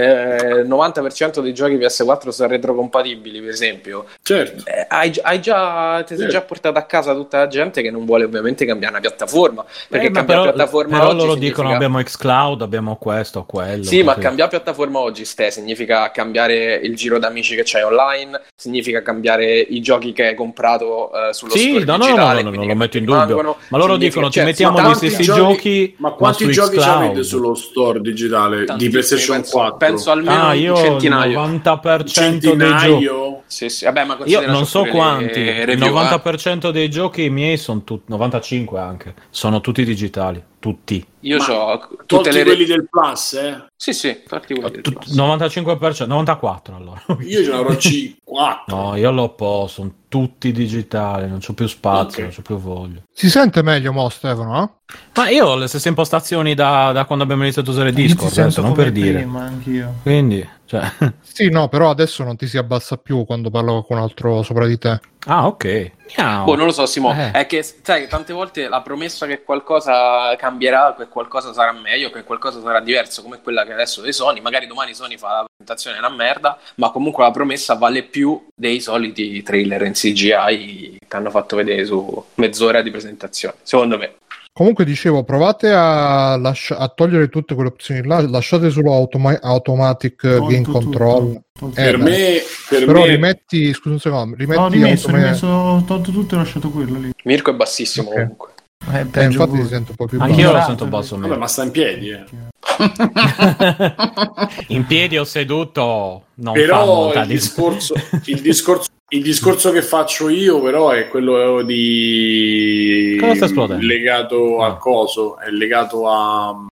il 90% dei giochi PS4 sono retrocompatibili, per esempio, Certo. eh, hai, hai già, ti sei Certo. già portato a casa tutta la gente che non vuole ovviamente cambiare una piattaforma. Perché Eh, ma cambiare però- piattaforma però oggi loro loro significa- dicono abbiamo xCloud, abbiamo questo, quello. Sì, ma così. cambiare piattaforma oggi ste significa cambiare il giro d'amici che c'hai online, significa cambiare i giochi che hai comprato eh, sullo Sì, store no, no, no, digitale, no, no, quindi non lo metto in dubbio. Ma loro dicono, ti cioè, mettiamo ma gli stessi giochi- giochi, Ma quanti giochi avete sullo store digitale di tantissimi, PlayStation penso, 4? Penso almeno Ah, un io il centinaio. 90% dei giochi. Centinaio? Sì, sì. Vabbè, ma Io non so quanti, il review, eh. 90% dei giochi miei sono tutti, 95 anche, sono tutti digitali, tutti. Io Ma ho tutte le quelli del Plus, eh? Sì, sì, infatti quelli del Plus. 95%, 94 allora. Io ce ne avrò 4. No, io l'ho po', sono tutti digitali, non c'ho più spazio, Ok. non c'ho più voglia. Si sente meglio, mo, Stefano? no? Ma io ho le stesse impostazioni da, da quando abbiamo iniziato a usare Discord, sento adesso, non come per dire. prima, anch'io. Quindi, cioè... Sì, no, però adesso non ti si abbassa più quando parlo con qualcun altro sopra di te. Ah, ok. Miau. Boh, non lo so, Simo. Eh. È che, sai, tante volte la promessa che qualcosa cambierà, che qualcosa sarà meglio, che qualcosa sarà diverso, come quella che adesso di Sony. Magari domani Sony fa la presentazione una merda, ma comunque la promessa vale più dei soliti trailer in CGI che hanno fatto vedere su mezz'ora di presentazione, secondo me. Comunque dicevo, provate a, lascia- a togliere tutte quelle opzioni là, lasciate solo automa- automatic Tolto game tutto. control. Tolto Eh, Per dai. me, per Però me rimetti, scusa un secondo, rimetti No, ho rimesso, ho automa- rimesso, ho tolto tutto e ho lasciato quello lì. Mirko è bassissimo Ok. comunque. Eh, Eh, infatti voi. si sente un po' più Anch'io basso. lo Ignorante, sento basso Vabbè, meno. ma sta in piedi, eh. (laughs) In piedi o seduto non fa Però il dis- discorso, il, discorso, il discorso che faccio io, però, è quello di Cosa sta legato Ah. al coso, è legato a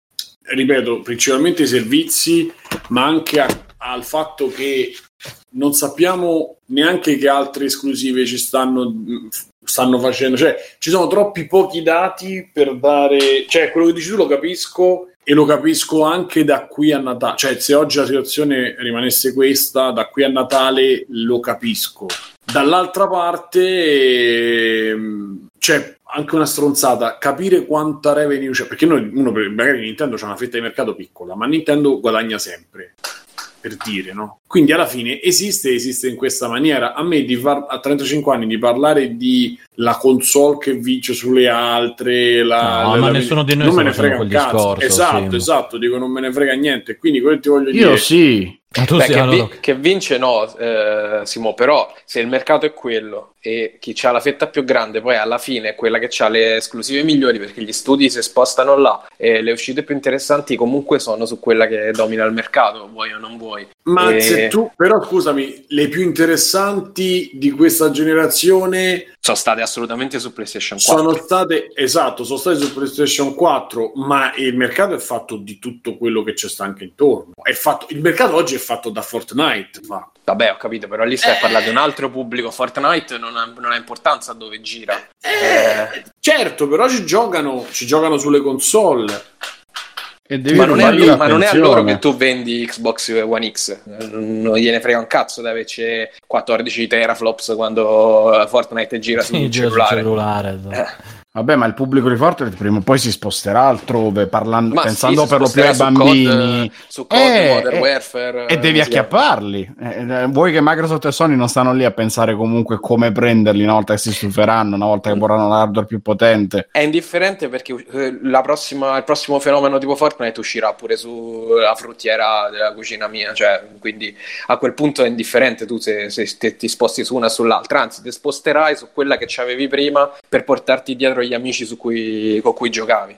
ripeto, principalmente i servizi, ma anche a- al fatto che non sappiamo neanche che altre esclusive ci stanno, stanno facendo, cioè ci sono troppi pochi dati per dare, cioè quello che dici tu lo capisco e lo capisco anche da qui a Natale, cioè se oggi la situazione rimanesse questa, da qui a Natale lo capisco. Dall'altra parte ehm, c'è anche una stronzata, capire quanta revenue c'è, perché noi, uno, magari Nintendo c'ha una fetta di mercato piccola, ma Nintendo guadagna sempre, per dire, no? Quindi alla fine esiste, esiste in questa maniera. A me di far, a 35 anni di parlare di la console che vince sulle altre, la, No, la- ma la- nessuno di noi non me ne frega un cazzo. discorso, esatto, sì. esatto, dico non me ne frega niente. Quindi quello che ti voglio Io dire sì. Ma tu Beh, sei che, vi- che vince no, eh, Simo, però se il mercato è quello e chi ha la fetta più grande poi alla fine è quella che ha le esclusive migliori perché gli studi si spostano là e le uscite più interessanti comunque sono su quella che domina il mercato, vuoi o non vuoi. Ma E- se tu, però scusami, le più interessanti di questa generazione Sono state assolutamente su PlayStation 4. sono state, esatto, sono state su PlayStation 4, ma il mercato è fatto di tutto quello che c'è sta anche intorno. È fatto, il mercato oggi è fatto da Fortnite. fa. Vabbè, ho capito, però lì stai Eh. a parlare di un altro pubblico. Fortnite non ha, non ha importanza dove gira. Eh, certo, però ci giocano, ci giocano sulle console. E devi Ma non, è loro, ma non è a loro che tu vendi Xbox One X, non gliene frega un cazzo di averci 14 teraflops quando Fortnite gira sul Sì, (laughs) gira sul cellulare. cellulare, esatto. Eh. Vabbè, ma il pubblico di Fortnite prima o poi si sposterà altrove, parlando, Ma pensando sì, per lo più ai bambini. Su COD, Eh, Modern eh, Warfare E devi eh, acchiapparli. Eh, eh, vuoi che Microsoft e Sony non stanno lì a pensare comunque come prenderli una volta che si stuferanno, una volta che vorranno l'hardware più potente. È indifferente perché la prossima- il prossimo fenomeno tipo Fortnite uscirà pure sulla fruttiera della cucina mia, cioè, quindi a quel punto è indifferente tu se, se te- ti sposti su una o sull'altra, anzi ti sposterai su quella che c'avevi prima per portarti dietro gli amici su cui- con cui giocavi.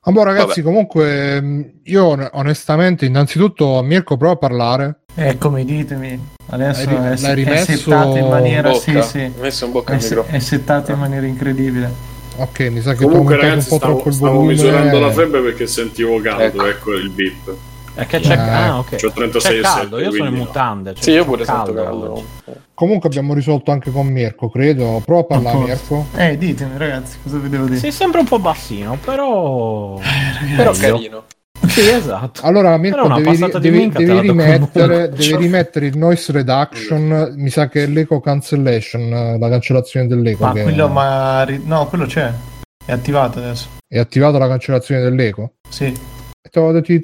Ah, boh, ragazzi, Vabbè. comunque, mh, io on- onestamente, innanzitutto, Mirko, prova a parlare. Eccomi, ditemi. Adesso L'hai è, l'hai è rimesso settato in maniera... Bocca, Sì, sì. Ho messo in bocca È, il se- microfono. è settato in maniera incredibile. Ok, mi sa che Comunque, ragazzi, un po' stavo, troppo il stavo volume. misurando la febbre perché sentivo caldo. Ecco. Ecco, il beep. È che c'è, Eh, ah, ok. c'ho 36 c'è caldo, e io sono in mutande. cioè, Sì, io pure sento oggi. caldo. Comunque abbiamo risolto anche con Mirko, credo. Prova a parlare. Mirko. Eh, ditemi ragazzi, cosa vi devo dire? Sì, sembra un po' bassino, però... Però Meglio. carino. Sì, esatto. Allora, Mirko, Però devi, devi- devi rimettere, devi rimettere il noise reduction. Mi sa che è l'eco cancellation, eh, la cancellazione dell'eco. Ma che- quello, ma... ri- No, quello c'è. È attivato adesso. È attivata la cancellazione dell'eco? Sì. E te l'avevo detto di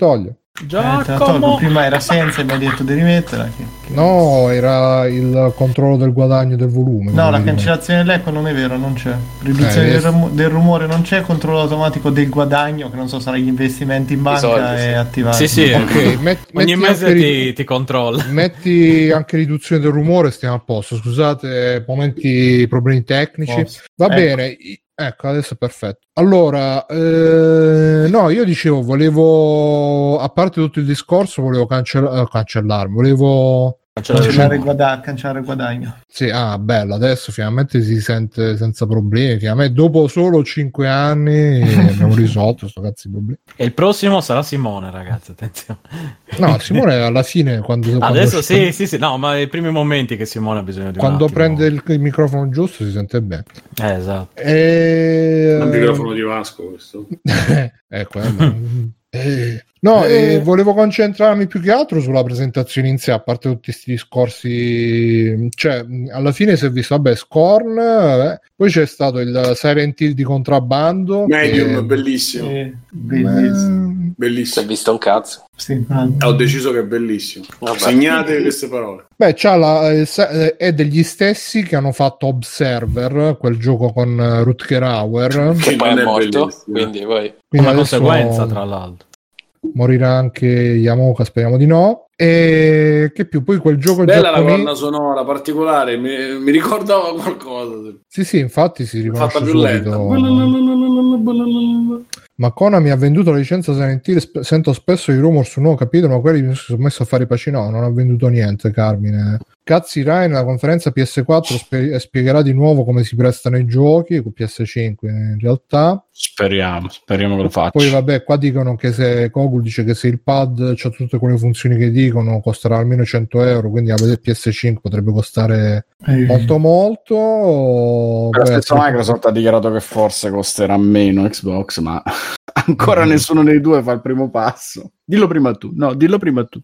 togliere. Eh. Giacomo! Prima era senza e mi hai detto di rimetterla. che- che- No, era il controllo del guadagno del volume. No, la cancellazione dell'eco non è vero, non c'è. Riduzione Eh, del, adesso- rumo- del rumore non c'è, controllo automatico del guadagno, che non so, sarà gli investimenti in banca soldi, sì. e attivato. Sì, sì, Ok, met- ogni mese anche ti, ri- ti controlla. Metti anche riduzione del rumore, stiamo a posto. Scusate, momenti problemi tecnici. Posso. Va Ecco. bene, ecco, adesso è perfetto. Allora, eh, no, io dicevo, volevo, a parte tutto il discorso, volevo cancell- eh, cancellarmi, volevo... Cancellare il, guada- cancellare guadagno. Sì, ah, bello, adesso finalmente si sente senza problemi. Finalmente, dopo solo 5 anni abbiamo risolto sto cazzo di problemi. E il prossimo sarà Simone, ragazzi, attenzione. No, Simone alla fine quando... quando Adesso sp- sì, sì, sì, no, ma i primi momenti che Simone ha bisogno di Quando prende il, il microfono giusto si sente bene. Eh, esatto. E... Il microfono di Vasco questo. (laughs) ecco, eh, (laughs) eh, no, eh, volevo concentrarmi più che altro sulla presentazione in sé, a parte tutti questi discorsi. Cioè, alla fine si è visto, vabbè, Scorn, eh, poi c'è stato il Silent Hill di contrabbando. Medium, che- bellissimo. Bellissimo. Eh, Si è Bellissimo. visto un cazzo. Sì, Ho deciso che è bellissimo. Vabbè. Segnate queste parole. Beh, c'ha la, eh, eh, è degli stessi che hanno fatto Observer, quel gioco con eh, Rutger Hauer. Che poi è morto. bellissimo. Quindi poi. Quindi Come adesso conseguenza, tra l'altro. Morirà anche Yamoka, speriamo di no. E che più? Poi quel gioco Bella la giapponese. colonna sonora particolare, mi, mi ricordava qualcosa. Sì, sì, infatti si riconosce Fatta più subito. Ma Konami ha venduto la licenza Silent Hill. sp- Sento spesso i rumor su un nuovo capitolo, ma quelli mi sono messo a fare i paci. No, non ha venduto niente, Carmine. Cazzi Rai nella conferenza PS4 spie- spiegherà di nuovo come si prestano i giochi con PS5 in realtà. Speriamo, speriamo che lo faccia. Poi vabbè, qua dicono che se Kogul dice che se il pad ha tutte quelle funzioni che dicono costerà almeno 100 euro, quindi a vedere PS5 potrebbe costare eh, molto molto. La stessa altri- Microsoft ha dichiarato che forse costerà meno Xbox, ma (laughs) ancora Mm. nessuno dei due fa il primo passo. Dillo prima tu, no, dillo prima tu.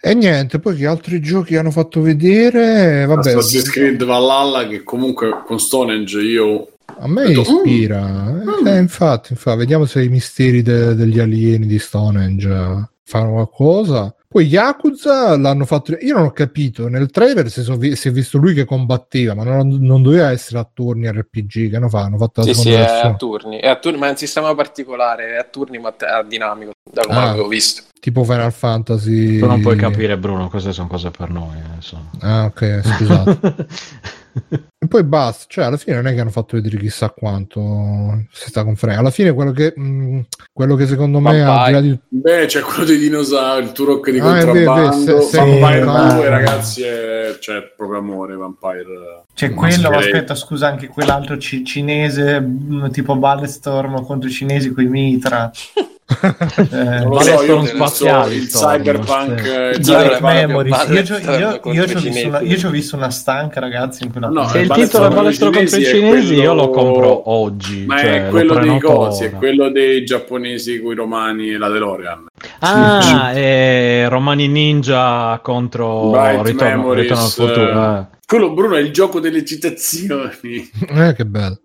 E niente, poi che altri giochi hanno fatto vedere? Vabbè, Assassin's Creed Valhalla che comunque con Stonehenge io a me detto, ispira. mm. Eh, infatti, infatti, vediamo se i misteri de- degli alieni di Stonehenge eh, fanno qualcosa. Poi Yakuza l'hanno fatto. Io non ho capito. Nel trailer si, so- vi- si è visto lui che combatteva, ma non, non doveva essere a turni RPG. Che hanno fatto? Hanno fatto la Sì, sì, è a turni. È a turni, ma è un sistema particolare, è a turni, ma è dinamico, da come Ah. avevo visto. Tipo Final Fantasy. Tu non puoi capire, Bruno, queste sono cose per noi. eh, insomma. Ah, ok, scusate. (laughs) E poi basta, cioè alla fine non è che hanno fatto vedere chissà quanto si sta conferendo. Alla fine quello che, mh, quello che secondo me al di là Beh, c'è quello dei dinosauri, il Turok di Ah, contrabbando. se- se- Vampire no. 2, ragazzi, è cioè, proprio amore. Vampire. C'è quello, ma aspetta, scusa, anche quell'altro ci- cinese, mh, tipo Ballestorm contro i cinesi con i mitra. (laughs) Eh, Non so, io non so, spaziali, il Storm, cyberpunk. sì. eh, cyberpunk- Memories. Io, io- io ci ho visto una, io ci ho visto una stanca, ragazzi, in quella No, puntata. Se il titolo è contro i Ballestorm contro i cinesi cinesi, io lo quello- compro oggi. Ma cioè, è lo quello dei cosi, è quello dei giapponesi con i romani e la DeLorean. Ah, è Romani Ninja contro Bright Ritorno, Memories, Ritorno al futuro. eh. Quello, Bruno, è il gioco delle citazioni. Eh, che bello.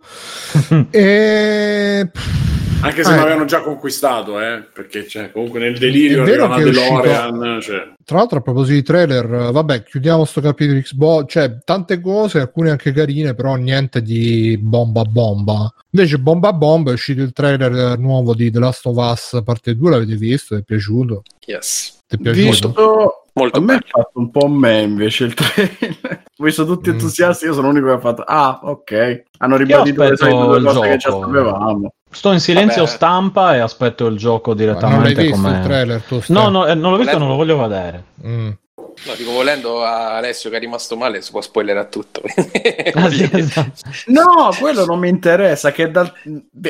(laughs) e... Anche se Eh. mi avevano già conquistato, eh, perché cioè, comunque nel delirio arriva una uscito- DeLorean. Cioè. Tra l'altro, a proposito di trailer, eh, vabbè, chiudiamo sto capitolo di Xbox. Cioè, tante cose, alcune anche carine, però niente di bomba bomba. Invece, bomba bomba è uscito il trailer eh, nuovo di The Last of Us parte 2. L'avete visto? Ti è piaciuto? Yes. Ti è piaciuto? Visto, Molto a me bello. ha fatto un po' me invece il trailer. (laughs) Ho visto tutti Mm. entusiasti, io sono l'unico che ha fatto. Ah, ok. Hanno ribadito le solite due cose che già sapevamo. Sto in silenzio Vabbè. stampa e aspetto il gioco Ma non l'hai direttamente visto come... il trailer? Tu, Ste? No, no, eh, non l'ho visto, non lo voglio vedere. Mm. No, dico, volendo a Alessio che è rimasto male, si può spoilerare tutto. (laughs) Ah, sì, (laughs) esatto. No, quello non mi interessa. Che dal-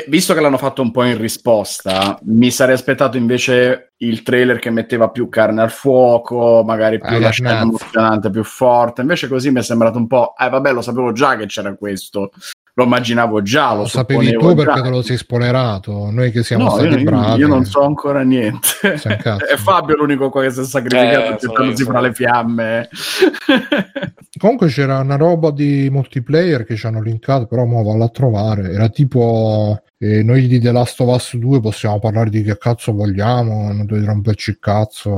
Visto che l'hanno fatto un po' in risposta, mi sarei aspettato invece il trailer che metteva più carne al fuoco, magari più Ah, la scena emozionante, più forte. Invece così mi è sembrato un po'. Eh, vabbè, lo sapevo già che c'era questo. Lo immaginavo già, lo, Lo sapevi tu perché già. te lo sei spoilerato. Noi che siamo No, stati io, bravi. io non so ancora niente. Un (laughs) cazzo. È Fabio l'unico qua che si è sacrificato Eh, gettandosi fra le fiamme. (laughs) Comunque c'era una roba di multiplayer che ci hanno linkato, però mo vado a trovare. Era tipo eh, noi di The Last of Us 2 possiamo parlare di che cazzo vogliamo, non dovete romperci il cazzo.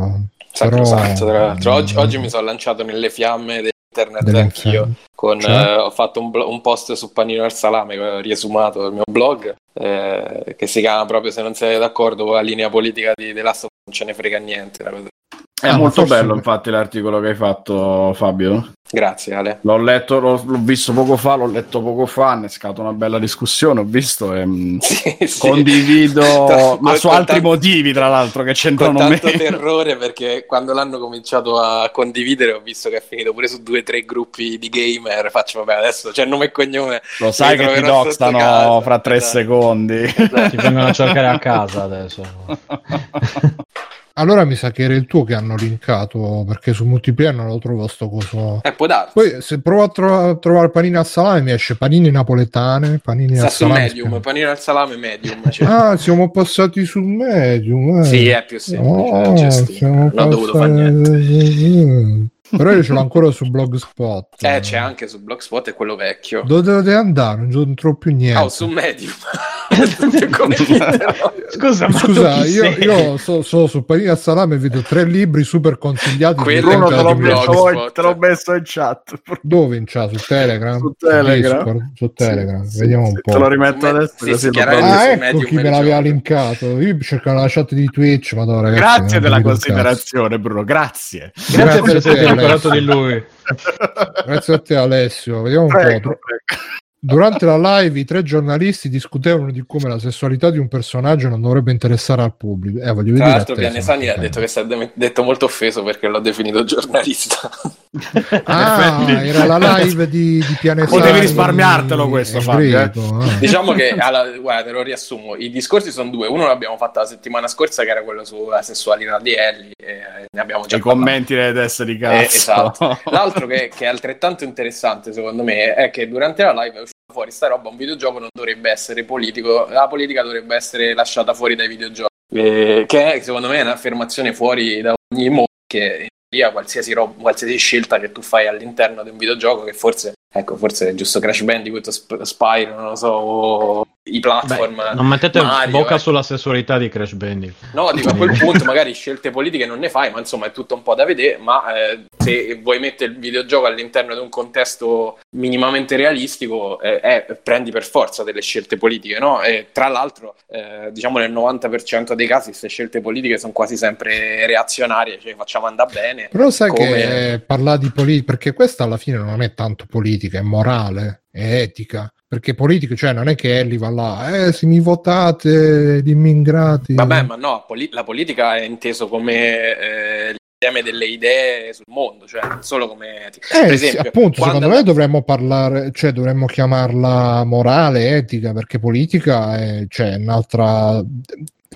Però, Sacrosanto, tra l'altro. Oggi, oggi mi sono lanciato nelle fiamme dell'internet anch'io. Con, Cioè? eh, ho fatto un, blo- un post su Panino al Salame, ho riesumato il mio blog, eh, che si chiama proprio Se non siete d'accordo con la linea politica di The Last of Us non ce ne frega niente. una cosa- È Ah, molto bello, infatti, l'articolo che hai fatto, Fabio. Grazie Ale. L'ho letto, l'ho, l'ho visto poco fa, l'ho letto poco fa, ne è scata una bella discussione, ho visto e mm, (laughs) Sì, sì. condivido, (laughs) Con- ma su con altri tanto- motivi, tra l'altro, che Con c'entrano tanto meno. (laughs) terrore perché quando l'hanno cominciato a condividere ho visto che è finito pure su due o tre gruppi di gamer. Faccio vabbè adesso c'è nome e cognome. Lo sai che ti doxano fra tre Esatto. secondi. Esatto. Ti vengono a cercare a casa adesso. Allora mi sa che era il tuo che hanno linkato perché su multiplayer non lo trovo sto coso. Eh, può darsi. Poi se provo a, tro- trovare panini al salame mi esce panini napoletane, panini Sta al salame. medium, panino al salame medium. cioè. Ah, siamo passati sul medium. eh. Sì, è più semplice Oh, gestire. Non ho dovuto fare niente. passati- Però io ce l'ho ancora su Blogspot. Eh, c'è anche su Blogspot, è quello vecchio. Dove dovete andare? Non trovo più niente. Ah, su medium. Scusa, ma Scusa, io, io so, so su Panini al Salame e vedo tre libri super consigliati. Quello te l'ho, messo, te l'ho messo in chat. Dove in chat? Su Telegram? Su Telegram. Discord? Su Telegram. Sì, Vediamo sì, un sì, po'. Te lo rimetto adesso. sì, così sì. Ah, ecco chi me l'aveva linkato. Io cerco la chat di Twitch, ma no, ragazzi. Grazie della considerazione, Bruno. Grazie. Grazie per Grazie a esserti te, ricordato Alessio. di lui. Grazie a te, Alessio. Vediamo un po'. prego. Durante la live i tre giornalisti discutevano di come la sessualità di un personaggio non dovrebbe interessare al pubblico. Eh, voglio Tra vedere l'altro, Pianesani ha detto che si è de- detto molto offeso perché l'ho definito giornalista. (laughs) Ah, era la live di, di Pianesani. Potevi risparmiartelo questo, Fabio, eh. Ah. (laughs) diciamo che, alla- guarda, te lo riassumo. I discorsi sono due. Uno l'abbiamo fatto la settimana scorsa, che era quello sulla sessualità di Ellie, e ne abbiamo già I parlato. commenti delle teste di Eh, cazzo. esatto. (laughs) L'altro che, che è altrettanto interessante, secondo me, è che durante la live fuori sta roba. Un videogioco non dovrebbe essere politico, la politica dovrebbe essere lasciata fuori dai videogiochi. Eh, che è, secondo me è un'affermazione fuori da ogni mondo. Che in teoria qualsiasi, roba, qualsiasi scelta che tu fai all'interno di un videogioco, che forse, ecco, forse è giusto Crash Bandicoot, Sp- Spyro, non lo so, o i platform. Beh, non mettete Mario, bocca eh. sulla sessualità di Crash Bandicoot. No, dico, a quel (laughs) punto magari scelte politiche non ne fai, ma insomma è tutto un po' da vedere, ma eh, se vuoi mettere il videogioco all'interno di un contesto minimamente realistico, eh, eh, prendi per forza delle scelte politiche, no? E tra l'altro, eh, diciamo nel 90% dei casi queste scelte politiche sono quasi sempre reazionarie, cioè facciamo andare bene. Però sai Come- che eh, parlare di politica, perché questa alla fine non è tanto politica, è morale, è etica. Perché politica, cioè non è che Ellie va là, eh, se mi votate, gli immigrati. Vabbè, ma no, poli- la politica è inteso come eh, l'insieme delle idee sul mondo, cioè non solo come etica. Eh, per sì, esempio, appunto, quando- secondo me dovremmo parlare, cioè dovremmo chiamarla morale, etica, perché politica è, cioè, un'altra...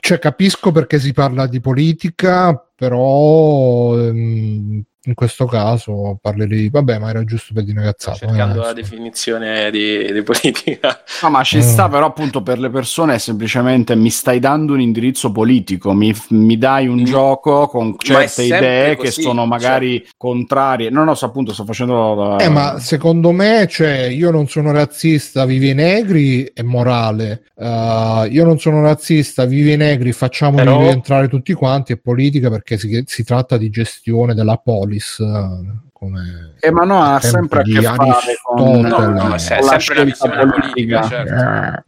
Cioè, capisco perché si parla di politica, però ehm, in questo caso parlerei... Vabbè, ma era giusto per dire una Sto cazzata. cercando eh, la definizione di, di politica. No, ma ci Mm. sta però appunto per le persone è semplicemente mi stai dando un indirizzo politico, mi, mi dai un Mm. gioco con certe idee che così, sono magari contrarie. No, no, so, appunto sto facendo la... Eh, ma secondo me, cioè, io non sono razzista, vivi i negri è morale. Uh, io non sono razzista, vivi i negri, facciamoli Però- rientrare tutti quanti, è politica perché si, si tratta di gestione della polis. Eh, come Eh, ma no, ha sempre a che fare con. No, no, con è se- la sempre la scelta politica. politica, certo. Eh.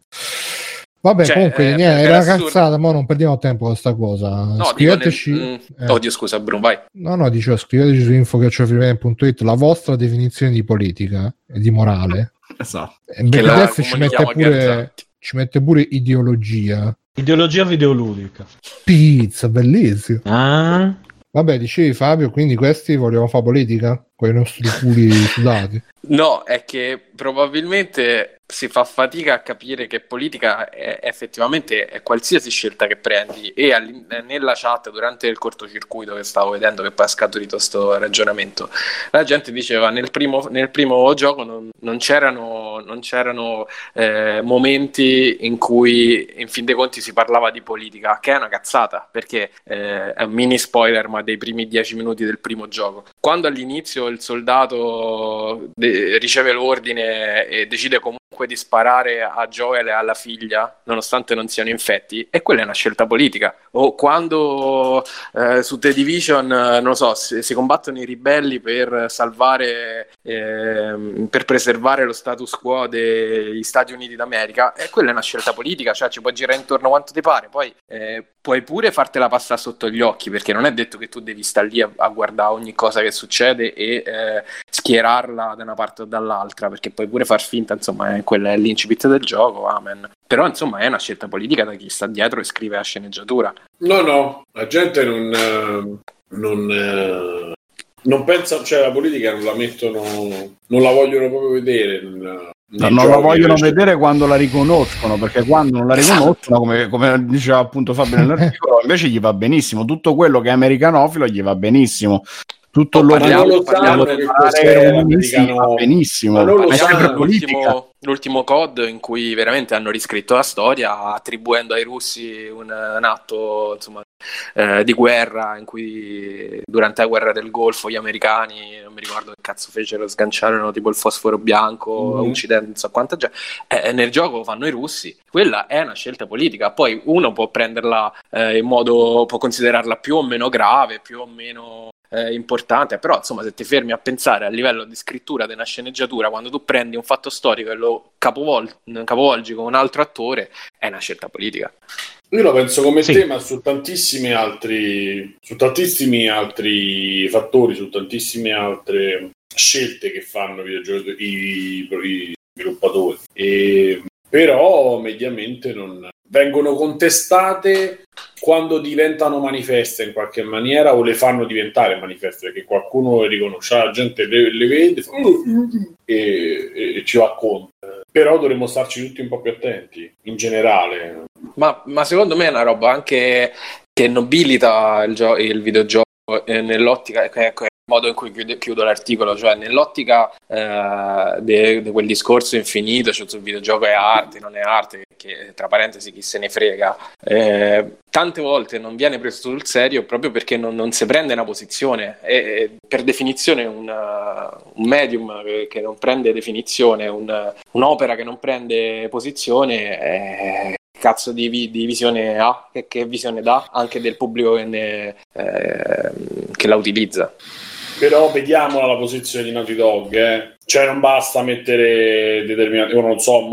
Vabbè, Cioè, comunque, eh, niente, era assurdo- cazzata, ma non perdiamo tempo con questa cosa. No, Scriveteci. nel- mm, eh. Oddio, scusa, Bruno, vai. No, no, dicevo, scriveteci su info.it la vostra definizione di politica e di morale. Esatto. E Che la BDF ci mette, a pure, Garzanti. ci mette pure ideologia. Ideologia videoludica. Pizza, bellissimo. Ah? Vabbè, dicevi Fabio, quindi questi vogliamo fare politica? Con i nostri culi sudati. (laughs) No, è che probabilmente si fa fatica a capire che politica è, effettivamente è qualsiasi scelta che prendi. E nella chat durante il cortocircuito che stavo vedendo che poi è scaturito questo ragionamento la gente diceva nel primo, nel primo gioco non, non c'erano, non c'erano eh, momenti in cui in fin dei conti si parlava di politica che è una cazzata perché eh, è un mini spoiler ma dei primi dieci minuti del primo gioco. Quando all'inizio il soldato de- riceve l'ordine e decide comunque di sparare a Joel e alla figlia, nonostante non siano infetti, e quella è una scelta politica. O quando eh, su The Division, eh, non so, si, si, combattono i ribelli per salvare, eh, per preservare lo status quo degli Stati Uniti d'America, e quella è una scelta politica, cioè ci puoi girare intorno quanto ti pare, poi eh, puoi pure fartela passare sotto gli occhi, perché non è detto che tu devi stare lì a, a guardare ogni cosa che succede e eh, schierarla da una parte o dall'altra, perché puoi pure far finta, insomma, è quello è l'incipit del gioco, amen. Però insomma è una scelta politica da chi sta dietro e scrive la sceneggiatura. No, no, la gente non, eh, non, eh, non pensa, cioè la politica non la mettono, non la vogliono proprio vedere. Non, non la vogliono invece... vedere quando la riconoscono, perché quando non la riconoscono, come, come, diceva appunto Fabio nell'articolo, invece gli va benissimo. Tutto quello che è americanofilo gli va benissimo tutto oh, l'odio parliamo, parliamo benissimo. ma sanno, l'ultimo, l'ultimo COD in cui veramente hanno riscritto la storia attribuendo ai russi un, un atto insomma, eh, di guerra in cui durante la guerra del Golfo gli americani non mi ricordo che cazzo fecero sganciarono tipo il fosforo bianco mm. uccidendo non so quanta gente eh, nel gioco fanno i russi. Quella è una scelta politica. Poi uno può prenderla eh, in modo può considerarla più o meno grave più o meno eh, importante, però insomma se ti fermi a pensare a livello di scrittura di una sceneggiatura, quando tu prendi un fatto storico e lo capovol- capovolgi con un altro attore, è una scelta politica. Io lo penso come sì. te, ma su tantissimi altri, su tantissimi altri fattori, su tantissime altre scelte che fanno i, i, i sviluppatori. E, però mediamente non vengono contestate quando diventano manifeste in qualche maniera o le fanno diventare manifeste perché qualcuno le riconosce, la gente le, le vede e, e, ci va contro. Però dovremmo starci tutti un po' più attenti in generale. Ma, ma secondo me è una roba anche che nobilita il, gio- il videogioco eh, nell'ottica, ecco, modo in cui chiudo, chiudo l'articolo, cioè nell'ottica eh, di quel discorso infinito, cioè sul videogioco è arte, non è arte, che tra parentesi chi se ne frega, eh, tante volte non viene preso sul serio proprio perché non, non si prende una posizione e, e per definizione una, un medium che, che, non prende definizione, un, un'opera che non prende posizione è cazzo di, di visione ha, che, che, visione dà anche del pubblico che, ne, eh, che la utilizza. Però vediamola la posizione di Naughty Dog, eh. Cioè non basta mettere determinati... Ora non so,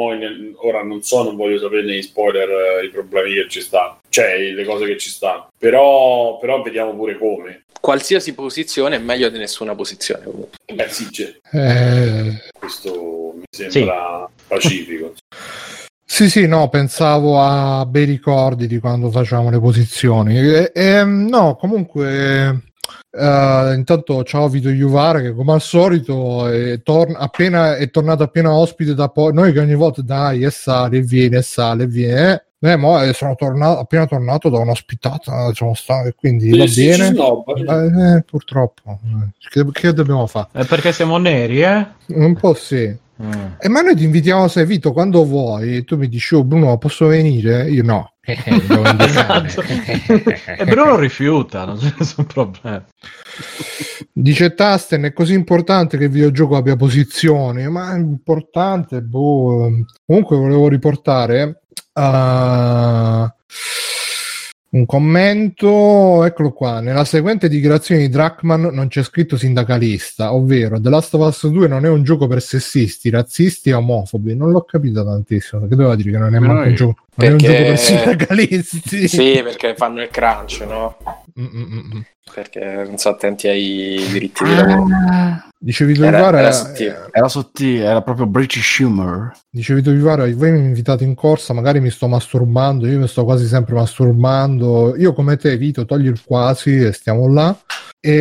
ora non so, non voglio sapere nei spoiler eh, i problemi che ci stanno. Cioè le cose che ci stanno. Però, però vediamo pure come. Qualsiasi posizione è meglio di nessuna posizione comunque. Beh sì, c'è. Eh... Questo mi sembra sì. pacifico. (laughs) Sì, sì, no, pensavo a bei ricordi di quando facevamo le posizioni. E, e, no, comunque Uh, intanto ciao Vito Juvara che come al solito è, tor- appena, è tornato appena ospite da poi noi che ogni volta dai e sale e viene e sale e viene eh, mo eh, sono tornato, appena tornato da un'ospitata sono stato, quindi va bene eh, eh, purtroppo che, che, dobbiamo fare? È perché siamo neri eh? un po' sì mm. e ma noi ti invitiamo a Vito quando vuoi tu mi dici oh Bruno posso venire? io no (laughs) esatto. (laughs) e Bruno rifiuta, non c'è nessun problema. Dice Tasten è così importante che il videogioco abbia posizioni, ma è importante, boh. Comunque volevo riportare uh, un commento, eccolo qua. Nella seguente dichiarazione di Drachman non c'è scritto sindacalista, ovvero The Last of Us 2 non è un gioco per sessisti, razzisti e omofobi. Non l'ho capito tantissimo, perché doveva dire che non è, no, un, gioco, perché... è un gioco per sindacalisti. (laughs) Sì, perché fanno il crunch, no? Mm-mm-mm. Perché non sono attenti ai diritti di lavoro. Ah. Dicevi tu era, era, era, sottile. era sottile, era proprio British humor. Dicevi tu Vivara, voi mi invitate in corsa, magari mi sto masturbando, io mi sto quasi sempre masturbando. Io come te, Vito, togli il quasi e stiamo là. E...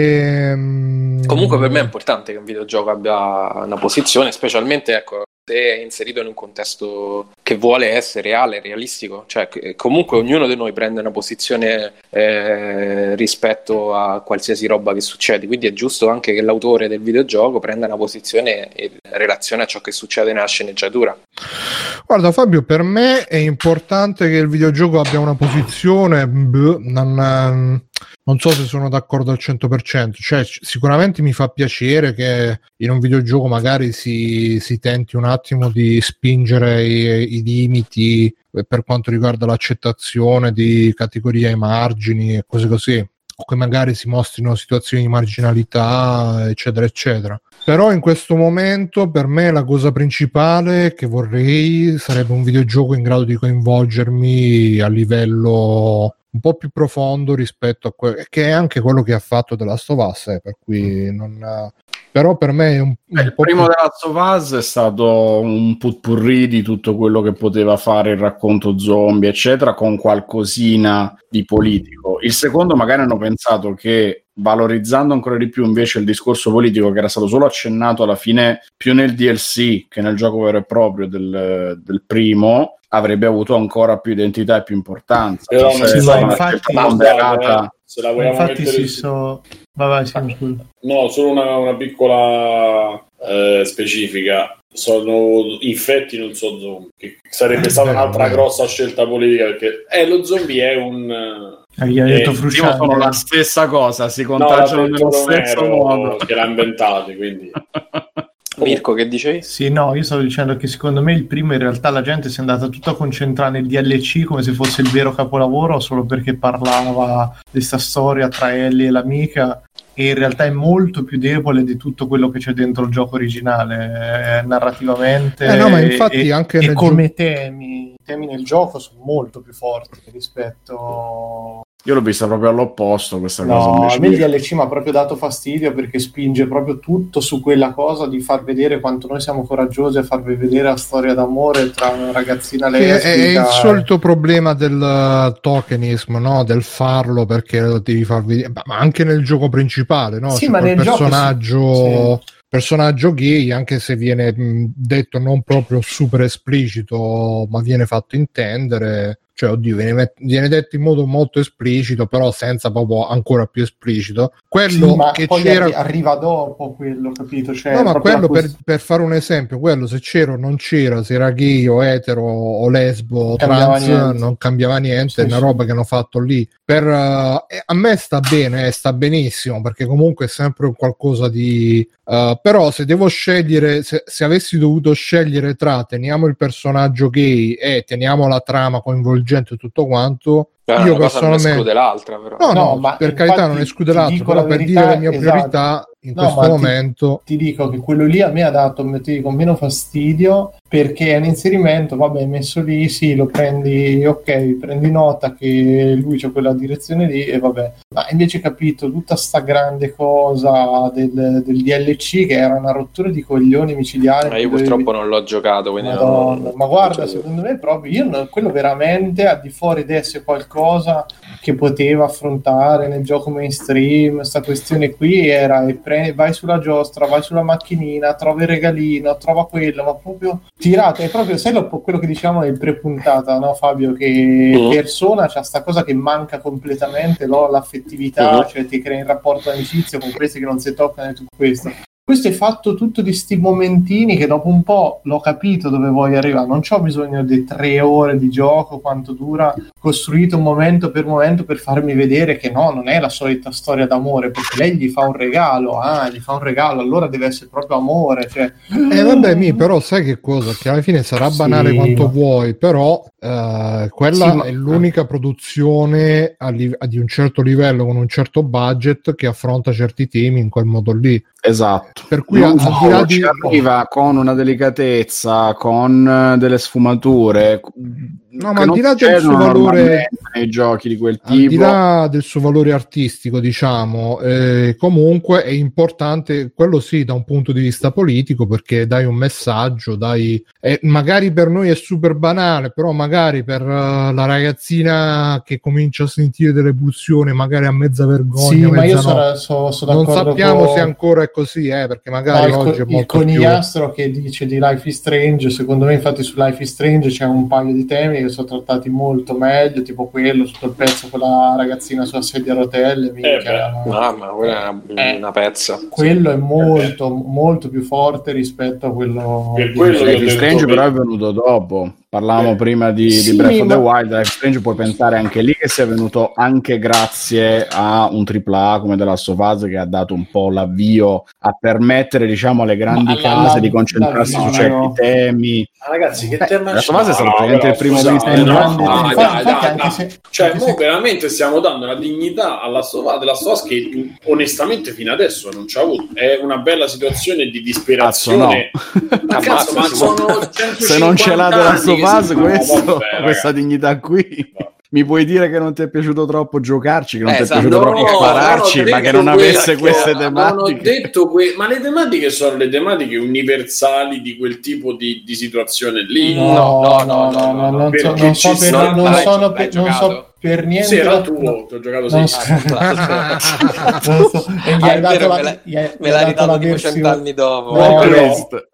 Ehm, Comunque per me è importante che un videogioco abbia una posizione, specialmente ecco, è inserito in un contesto che vuole essere reale, realistico, cioè comunque ognuno di noi prende una posizione eh, rispetto a qualsiasi roba che succede, quindi è giusto anche che l'autore del videogioco prenda una posizione in relazione a ciò che succede nella sceneggiatura. Guarda Fabio, per me è importante che il videogioco abbia una posizione, non, non so se sono d'accordo al 100%, cioè sicuramente mi fa piacere che in un videogioco magari si, si tenti un attimo di spingere i, i limiti per quanto riguarda l'accettazione di categorie ai margini e cose così, o che magari si mostrino situazioni di marginalità, eccetera, eccetera. Però in questo momento per me la cosa principale che vorrei sarebbe un videogioco in grado di coinvolgermi a livello un po' più profondo rispetto a quello che è anche quello che ha fatto The Last of Us, eh, per cui non, però per me è un, un il primo più... The Last of Us è stato un putpurri di tutto quello che poteva fare il racconto zombie eccetera con qualcosina di politico. Il secondo magari hanno pensato che valorizzando ancora di più invece il discorso politico che era stato solo accennato alla fine più nel DLC che nel gioco vero e proprio del, del primo avrebbe avuto ancora più identità e più importanza. Però non sì, ma infatti, ponderata... se la vogliamo infatti mettere... si so... vai, vai, sì, no, solo una, una piccola eh, specifica. Sono infetti, non so zombie. Che sarebbe stata un'altra grossa scelta politica perché eh, lo zombie è un... Eh, gli ha detto Frusciante. sono la stessa cosa, si contagiano no, nello stesso modo. Che l'ha inventato, quindi... (laughs) Mirko, che dicevi? Sì, no, io stavo dicendo che secondo me il primo in realtà la gente si è andata tutta a concentrare nel DLC come se fosse il vero capolavoro solo perché parlava di questa storia tra Ellie e l'amica e in realtà è molto più debole di tutto quello che c'è dentro il gioco originale eh, narrativamente eh no, ma infatti e, anche e come gio- temi, temi nel gioco sono molto più forti rispetto io l'ho vista proprio all'opposto questa no, cosa. Invece a me il DLC mi ha proprio dato fastidio perché spinge proprio tutto su quella cosa di far vedere quanto noi siamo coraggiosi a farvi vedere la storia d'amore tra una ragazzina lesbica. È, è il solito problema del tokenismo, no? del farlo perché lo devi far vedere, ma anche nel gioco principale, no? Sì, C'è ma nel personaggio... Gioco sì personaggio gay, anche se viene detto non proprio super esplicito, ma viene fatto intendere, cioè oddio viene, viene, detto in modo molto esplicito però senza proprio ancora più esplicito quello sì, che c'era arriva dopo quello capito cioè, no ma quello per, per, fare un esempio quello se c'era o non c'era se era gay o etero o lesbo o trans niente. non cambiava niente sì, è una sì. roba che hanno fatto lì per, uh, a me sta bene eh, sta benissimo perché comunque è sempre qualcosa di uh, però se devo scegliere se, se avessi dovuto scegliere tra teniamo il personaggio gay e teniamo la trama coinvolgente coinvolgente tutto quanto. Beh, io personalmente... non esclude l'altra, però. No, no, no per carità non esclude l'altra, però per dire le mie esatto. priorità in no, questo momento. Ti, ti, dico che quello lì a me ha dato ti dico, meno fastidio perché è un inserimento, vabbè, messo lì, sì, lo prendi, ok, prendi nota che lui c'ha quella direzione lì e vabbè. Ma invece capito tutta sta grande cosa del, del DLC che era una rottura di coglioni micidiali. Ma io purtroppo non l'ho giocato, quindi Madonna, non... ma guarda, secondo me proprio io quello veramente al di fuori di essere qualcosa che poteva affrontare nel gioco mainstream, questa questione qui era e pre- vai sulla giostra, vai sulla macchinina, trovi il regalino, trova quello, ma proprio tirato, è proprio, sai lo, quello che diciamo nel pre-puntata, no Fabio, che uh-huh. persona c'ha sta cosa che manca completamente, no? l'affettività, uh-huh. cioè ti crei un rapporto d'amicizia con questi che non si toccano e tutto questo questo è fatto tutto di sti momentini che dopo un po' l'ho capito dove vuoi arrivare. Non ho bisogno di tre ore di gioco, quanto dura, costruito momento per momento per farmi vedere che no, non è la solita storia d'amore, perché lei gli fa un regalo, ah, gli fa un regalo, allora deve essere proprio amore. Cioè... Eh vabbè, mi, però sai che cosa? Che alla fine sarà banale sì, quanto ma... vuoi, però eh, quella sì, ma... è l'unica produzione li- di un certo livello, con un certo budget, che affronta certi temi in quel modo lì. Esatto. Per cui al di là di... arriva con una delicatezza, con delle sfumature No, ma al di là del suo valore nei giochi di quel tipo, al di là del suo valore artistico, diciamo, eh, comunque è importante quello sì da un punto di vista politico perché dai un messaggio, dai eh, magari per noi è super banale, però magari per uh, la ragazzina che comincia a sentire delle pulsioni, magari a mezza vergogna, sì, mezza ma io no. sono, sono, sono non sappiamo con... se ancora è così, eh, perché magari No, il, oggi co- è il molto più... conigliastro che dice di Life is Strange, secondo me infatti su Life is Strange c'è un paio di temi che sono trattati molto meglio, tipo quello sotto il pezzo con la ragazzina sulla sedia a rotelle, minchia. Mamma, quella è una, Eh. una pezza. quello è molto molto più forte rispetto a quello di- Life is Strange però è venuto dopo. Parlavamo Eh. prima di, Sì, di Breath of the ma- Wild. Life Strange puoi pensare anche lì che sia venuto anche grazie a un AAA come The Last of Us che ha dato un po' l'avvio a permettere diciamo alle grandi Ma la- case la- di concentrarsi l'avvio- su certi temi. Ah, ragazzi, che Beh, tema Last of Us è stato No, praticamente però, il primo scusate, Winston no, dai. se- Cioè, mo se- veramente stiamo dando una dignità alla Sova della Sova che onestamente fino adesso non c'ha avuto. È una bella situazione di disperazione. Ma (laughs) cazzo, ma sono 150 Se non ce l'ha The Last che si- questo- (laughs) questa dignità qui. No. Mi puoi dire che non ti è piaciuto troppo giocarci, che non Eh, ti è piaciuto No, troppo spararci, ma che non avesse quello, queste Non ho tematiche. detto que- ma le tematiche sono le tematiche universali di quel tipo di, di situazione lì. No, no, no, no, no, non so, non so per, non sono per, non so per niente Sì, era la- tuo, no, ti ho giocato non sì. so- (laughs) non so, e gli Ah, hai è dato vero, la, me l'hai- gli hai- Me gli l'ha hai dato la tipo versione- cent'anni dopo. No, Però-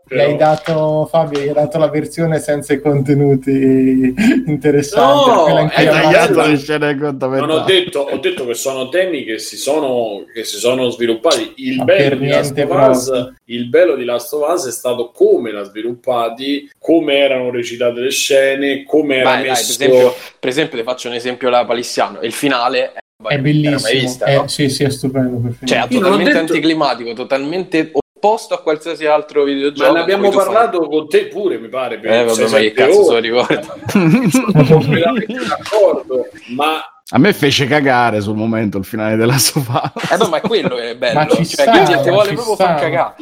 gli hai però- dato Fabio gli hai dato la versione senza i contenuti interessanti No, hai tagliato bella. le scene Non ho detto, ho detto che sono temi che si sono, che si sono sviluppati. Il Ma bello, per di Last niente of Us, il bello di Last of Us è stato come l'ha sviluppati, come erano recitate le scene, come era Vai, dai, per messo. esempio, per esempio, ti faccio un esempio la palissiano. Il finale è, è Mai bellissimo vista, Eh, no? sì sì è stupendo Cioè, è totalmente detto- anticlimatico, totalmente opposto a qualsiasi altro Ma videogioco. ne in abbiamo tu fai- parlato con te pure, mi pare. Eh, vabbè, ma che cazzo ore. se lo ricordo? (laughs) Sono completamente d'accordo, ma A me fece cagare sul momento il finale della sofà. Eh, no, ma è quello che è bello. Ma ci cioè, sta, quindi ti ma vuole ci proprio sta. far cagare.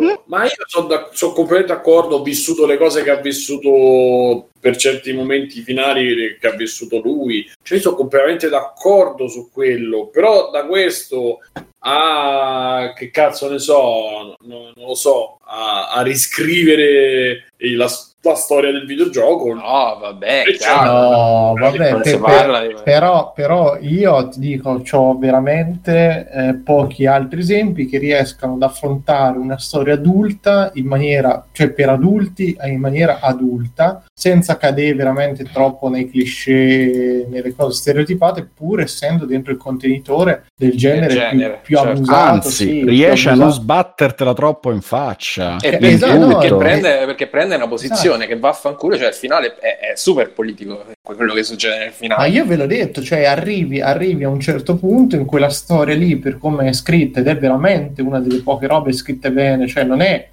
Certo, ma io sono, sono completamente d'accordo, ho vissuto le cose che ha vissuto per certi momenti finali che ha vissuto lui, cioè io sono completamente d'accordo su quello, però da questo a che cazzo ne so, no- non lo so, a, a riscrivere la, la storia del videogioco. No, vabbè, Eh, chiaro. No, vabbè, per- parla però, però io ti dico, ho veramente eh, pochi altri esempi che riescano ad affrontare una storia adulta in maniera, cioè per adulti e in maniera adulta, senza cadere veramente troppo nei cliché, nelle cose stereotipate, pur essendo dentro il contenitore del genere, più- genere, più, certo. abusato. Anzi, sì, più riesce a non sbattertela troppo in faccia. E Eh, perché, esatto, no, perché eh, prende, perché prende una posizione Esatto. Che vaffanculo, cioè il finale è, è super politico, quello che succede nel Ma finale. io ve l'ho detto, cioè arrivi, arrivi a un certo punto in quella storia lì, per come è scritta, ed è veramente una delle poche robe scritte bene, cioè non è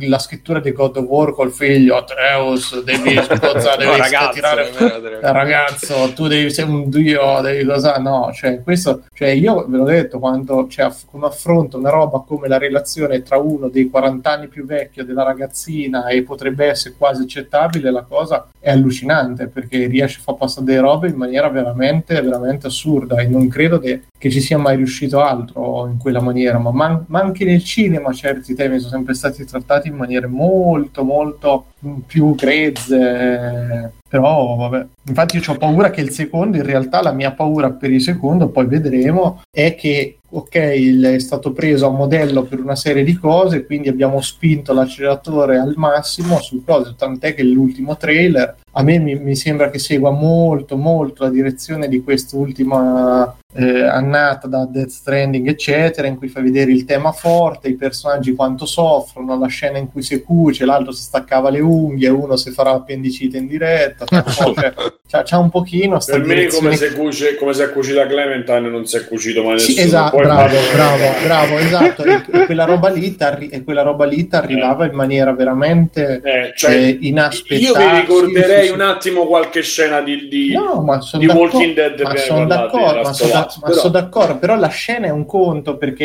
la scrittura di God of War col figlio, Atreus, devi (laughs) scozzare, No, devi ragazzo, tirare... nemmeno Eh, ragazzo, tu devi sei un dio, devi cosa? No, cioè, questo, cioè, io ve l'ho detto quando cioè, aff- come affronto una roba come la relazione tra uno dei 40 anni più vecchio della ragazzina e potrebbe essere quasi accettabile, la cosa è allucinante perché riesce a far passare delle robe in maniera veramente, veramente assurda e non credo de- che ci sia mai riuscito altro in quella maniera, ma, man- ma anche nel cinema certi temi sono sempre stati trattati in maniere molto, molto più grezze. Però, vabbè, infatti, io ho paura che il secondo, in realtà, la mia paura per il secondo, poi vedremo, è che, ok, è stato preso a modello per una serie di cose, quindi abbiamo spinto l'acceleratore al massimo su cose, tant'è che l'ultimo trailer a me mi, mi sembra che segua molto, molto la direzione di quest'ultima eh, annata da Death Stranding, eccetera, in cui fa vedere il tema forte, i personaggi quanto soffrono, la scena in cui si cuce, l'altro si staccava le unghie, uno si farà l'appendicite in diretta, cioè, (laughs) c'ha, c'ha un pochino sta Per me direzione come se, cuce, come se è cucita Clementine non si è cucito mai sì, nessuno. esatto, Poi bravo, vado- bravo, bravo, esatto. E, e quella roba lì t'arri- e quella roba lì ti arrivava in maniera veramente Eh, cioè, eh, inaspettata. io vi ricorderei Sì, sì, un attimo qualche scena di, di. No, di Walking Dead ma sono d'accordo, ma sono da- ma però- sono d'accordo, però la scena è un conto perché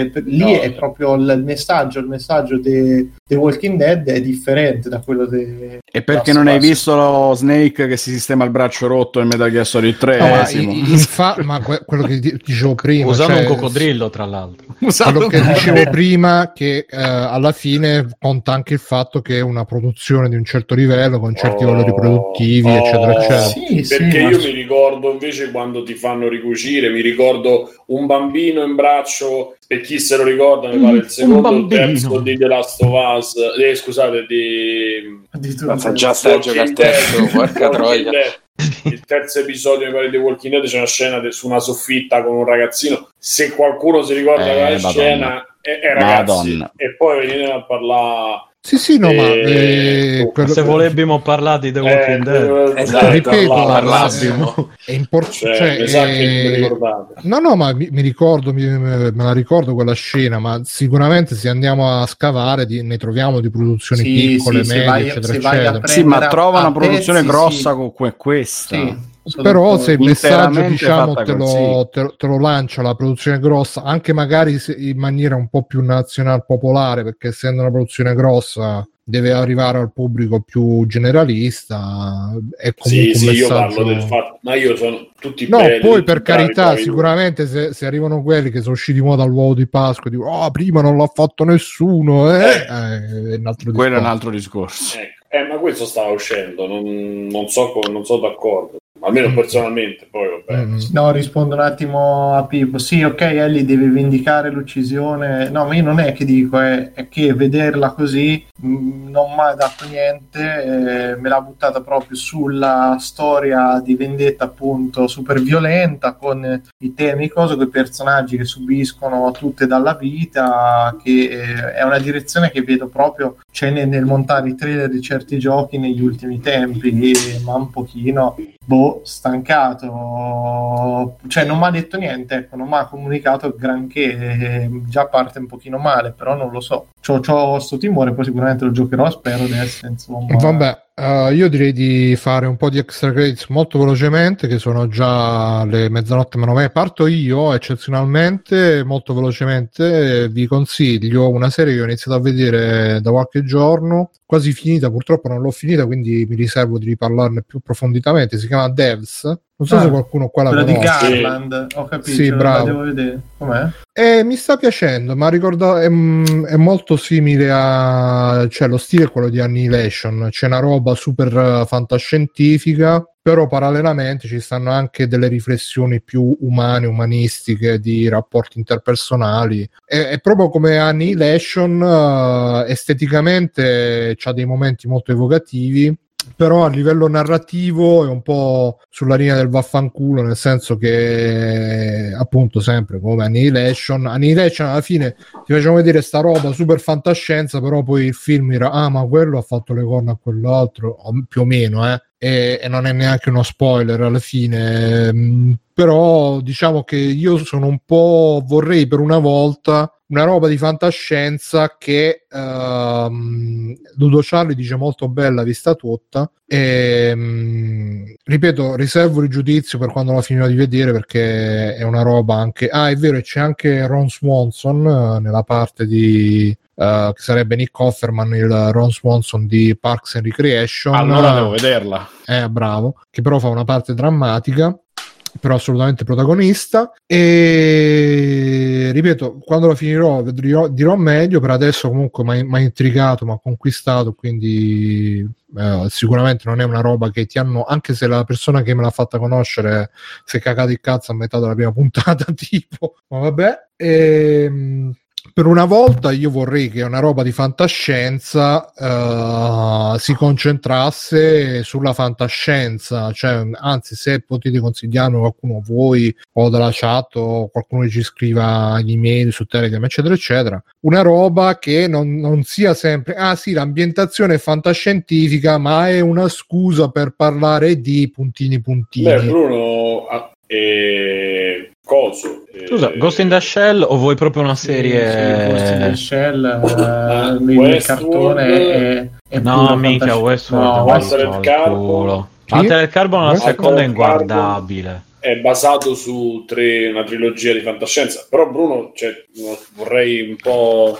eh, per- lì No. è proprio il, il messaggio, il messaggio di The Walking Dead è differente da quello di E perché non hai visto lo Snake che si sistema il braccio rotto in Metal Gear Solid 3? No, ma, i- infa- ma que- quello che di- dicevo prima, Usando cioè, un coccodrillo, tra l'altro. (laughs) Usato quello che dicevo prima che eh, alla fine conta anche il fatto che è una produzione di un certo livello con certi Oh, valori produttivi oh, eccetera eccetera Sì, sì, Perché ma- io mi ricordo invece quando ti fanno ricucire, mi ricordo un bambino in braccio, per chi se lo ricorda, mi pare il un secondo o il terzo di The Last of Us, eh, scusate, di Mazza, già stai a giocare (laughs) Walking terzo, porca troia. Il terzo episodio mi pare di Walking Dead c'è una scena de- su una soffitta con un ragazzino. Se qualcuno si ricorda Eh, quella scena, è, è ragazzi. Madonna. E poi venite a parlare. Sì sì no ma Eh, eh, quello- Se volebbimo parlare di The Walking Eh, Dead. Esatto, ripeto parlassimo. è importante Cioè, cioè, che eh. No, no, ma mi, mi ricordo, mi- me la ricordo quella scena, ma sicuramente se andiamo a scavare di- ne troviamo di produzioni Sì, piccole, sì, medie, vai- eccetera, eccetera. Sì, ma trova una produzione pezzi, grossa sì. come questa. Sì, Però se il messaggio diciamo, te, lo, te, lo- te lo lancia la produzione grossa, anche magari se- in maniera un po' più nazional popolare, perché essendo una produzione grossa deve arrivare al pubblico più generalista, è comunque Sì, sì, un io messaggio... parlo del fatto, ma io sono tutti No, belli, poi per carità, bravi. sicuramente se, se arrivano quelli che sono usciti mo dall'uovo di Pasqua e dicono, oh, prima non l'ha fatto nessuno, eh, Eh. eh, è un altro Quello è un discorso. altro discorso. Ecco. Eh, ma questo stava uscendo, non, non so, non sono d'accordo, almeno Mm. personalmente, poi vabbè. Mm. No, rispondo un attimo a Pippo. Sì, ok, Ellie deve vendicare l'uccisione. No, ma io non è che dico, è, è che vederla così mh, non mi ha dato niente. eh, me l'ha buttata proprio sulla storia di vendetta, appunto, super violenta, con i temi, cosa, con i personaggi che subiscono tutte dalla vita. Che eh, è una direzione che vedo proprio c'è nel, nel montare i trailer di certi giochi negli ultimi tempi, ma un pochino boh, stancato, cioè non mi ha detto niente, ecco, non mi ha comunicato granché, già parte un pochino male, però non lo so. C'ho, c'ho sto timore, poi sicuramente lo giocherò, spero adesso, insomma. Vabbè, eh, io direi di fare un po' di extra credits molto velocemente, che sono già le mezzanotte meno 20. Parto io eccezionalmente, molto velocemente. Vi consiglio una serie che ho iniziato a vedere da qualche giorno, quasi finita, purtroppo non l'ho finita, quindi mi riservo di riparlarne più approfonditamente. Si chiama Devs. Non so Ah, se qualcuno qua la Quella di conosce. Garland, ho capito, Sì, bravo. devo vedere. Com'è? E mi sta piacendo, ma ricorda, è, è molto simile a... cioè lo stile è quello di Annihilation, c'è una roba super eh, fantascientifica, però parallelamente ci stanno anche delle riflessioni più umane, umanistiche, di rapporti interpersonali. È, è proprio come Annihilation, eh, esteticamente c'ha dei momenti molto evocativi, però a livello narrativo è un po' sulla linea del vaffanculo, nel senso che appunto sempre come Annihilation, Annihilation alla fine ti facciamo vedere sta roba super fantascienza, però poi il film era ah ma quello ha fatto le corna a quell'altro, più o meno, eh. E, e non è neanche uno spoiler alla fine, mm, però diciamo che io sono un po' vorrei per una volta una roba di fantascienza che ehm, Ludo Charlie dice molto bella vista tutta e mm, ripeto riservo il giudizio per quando la finirò di vedere perché è una roba anche ah è vero e c'è anche Ron Swanson eh, nella parte di eh, che sarebbe Nick Offerman il Ron Swanson di Parks and Recreation Allora devo vederla. eh, bravo, che però fa una parte drammatica, però assolutamente protagonista. E ripeto, quando la finirò dirò, dirò meglio. Per adesso, comunque, mi ha intrigato, mi ha conquistato. Quindi, eh, sicuramente non è una roba che ti hanno, anche se la persona che me l'ha fatta conoscere si è cagato il cazzo a metà della prima (laughs) puntata, tipo, ma vabbè. Ehm per una volta io vorrei che una roba di fantascienza eh, si concentrasse sulla fantascienza, cioè, anzi, se potete consigliarmi qualcuno voi o dalla chat o qualcuno che ci scriva gli email su Telegram, eccetera, eccetera, una roba che non, non sia sempre, ah sì, l'ambientazione è fantascientifica, ma è una scusa per parlare di puntini puntini. Beh, Bruno, ah, eh, coso. eh, Scusa, Ghost in the Shell o vuoi proprio una Sì, sì, Ghost in serie... the Shell, Ah, eh, il Westworld. cartone è, è No, mica. Westworld. No, al Carbon. Sì? Altered Carbon la seconda è inguardabile. è basato su tre, una trilogia di fantascienza. Però, Bruno, cioè, vorrei un po'.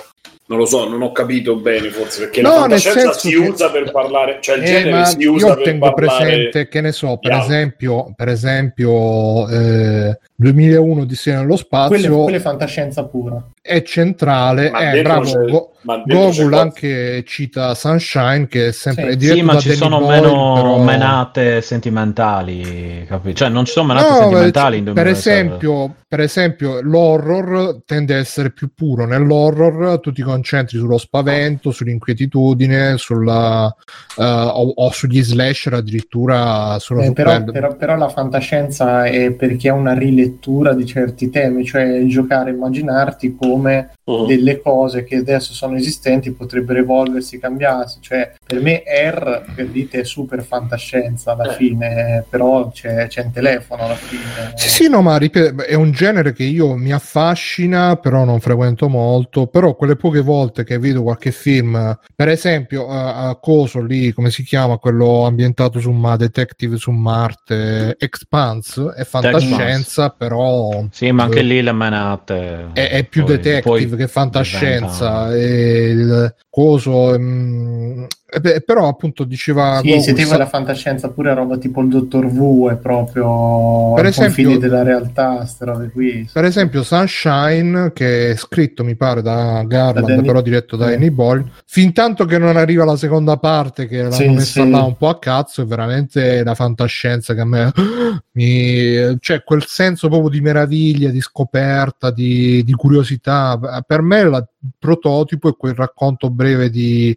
Non lo so, non ho capito bene forse perché No, la nel fantascienza senso si che- usa per parlare, cioè il Eh, genere ma si usa io per tengo parlare presente che ne so, per altro. esempio, per esempio eh, 2001 di Sia nello spazio quella è fantascienza pura. È centrale, Ma eh, bravo, Gogol anche cita Sunshine che è sempre Sì. Sì, ma ci sono Boyle, meno però- menate sentimentali, capi? Cioè, non ci sono menate No, sentimentali in per 2007. esempio, per esempio, l'horror tende a essere più puro. Nell'horror tu ti concentri sullo spavento, sull'inquietudine, sulla, eh, o, o sugli slasher addirittura sono Eh, però, però- però la fantascienza è perché è una rilettura di certi temi, cioè giocare, immaginarti come Mhm. delle cose che adesso sono esistenti potrebbero evolversi, cambiarsi. Cioè, per me R per dite è super fantascienza alla Eh. fine, però c'è, c'è un telefono alla fine. Sì, sì, no, ma ripeto, è un genere che io mi affascina, però non frequento molto. Però quelle poche volte che vedo qualche film, per esempio, a a Coso lì, come si chiama, quello ambientato su Ma Detective su Marte, Expanse, è fantascienza, però Sì, ma anche lì le menate. è, è più poi- detective poi che fantascienza. E il coso, mm, eh beh, però appunto diceva Sì, se vuoi sa- la fantascienza pure roba tipo il Dottor Wu è proprio Per esempio- confini della realtà, qui. Per esempio, Sunshine, che è scritto, mi pare, da Garland, Da Danny- però diretto da eh. Annie Boyle, fin tanto che non arriva la seconda parte, che l'hanno Sì, messa sì. là un po' a cazzo, è veramente la fantascienza che a me (gasps) mi. c'è quel senso proprio di meraviglia, di scoperta, di, di curiosità. Per me il prototipo è quel racconto breve di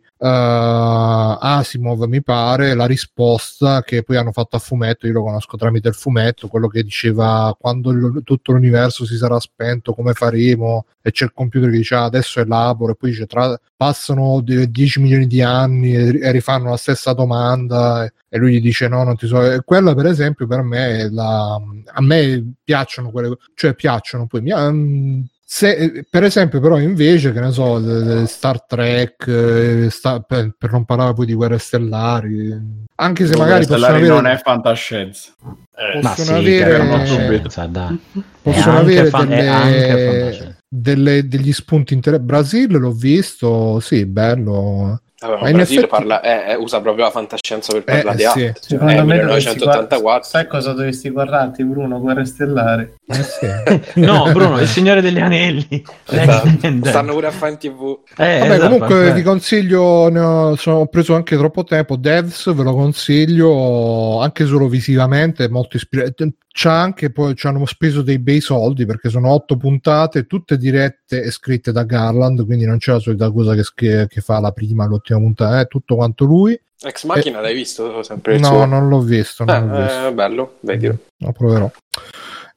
Asimov, mi pare, la risposta che poi hanno fatto a fumetto, io lo conosco tramite il fumetto, quello che diceva quando il- tutto l'universo si sarà spento, come faremo? E c'è il computer che dice "Ah, adesso elaboro, e poi dice tra- passano de- 10 milioni di anni e, e rifanno la stessa domanda e, e lui gli dice no, non ti so. E quella per esempio per me la... a me piacciono quelle, cioè piacciono poi mi, mm, se, per esempio, però, invece, che ne so, Star Trek, eh, sta- per, per non parlare poi di guerre stellari, anche se magari Stellari avere, non è fantascienza. Eh, Ma possono sì, avere- eh, dai. possono avere fan- delle, delle- degli spunti interessanti. Brasile l'ho visto, sì, bello. Vabbè, ma in Brasile effetti- parla- eh, eh, usa proprio la fantascienza per Eh, parlare di sì. altro. Secondo Eh, me dovresti 1984. guard- sai cosa dovresti guardarti Bruno? Guerre stellari. Eh, sì. (laughs) No, Bruno, il Signore degli Anelli. Esatto. Niente. Stanno pure a fare in tv. Eh, Vabbè, esatto, comunque vi consiglio, ho, sono- ho preso anche troppo tempo. Devs ve lo consiglio anche solo visivamente, è molto ispirante. C'ha anche poi ci hanno speso dei bei soldi perché sono otto puntate, tutte dirette e scritte da Garland, quindi non c'è la solita cosa che, che fa la prima, l'ultima puntata, è tutto quanto lui. Ex Machina l'hai visto? Sempre No, suo? non l'ho visto, non l'ho Eh, visto. eh, bello, vedilo. Lo proverò.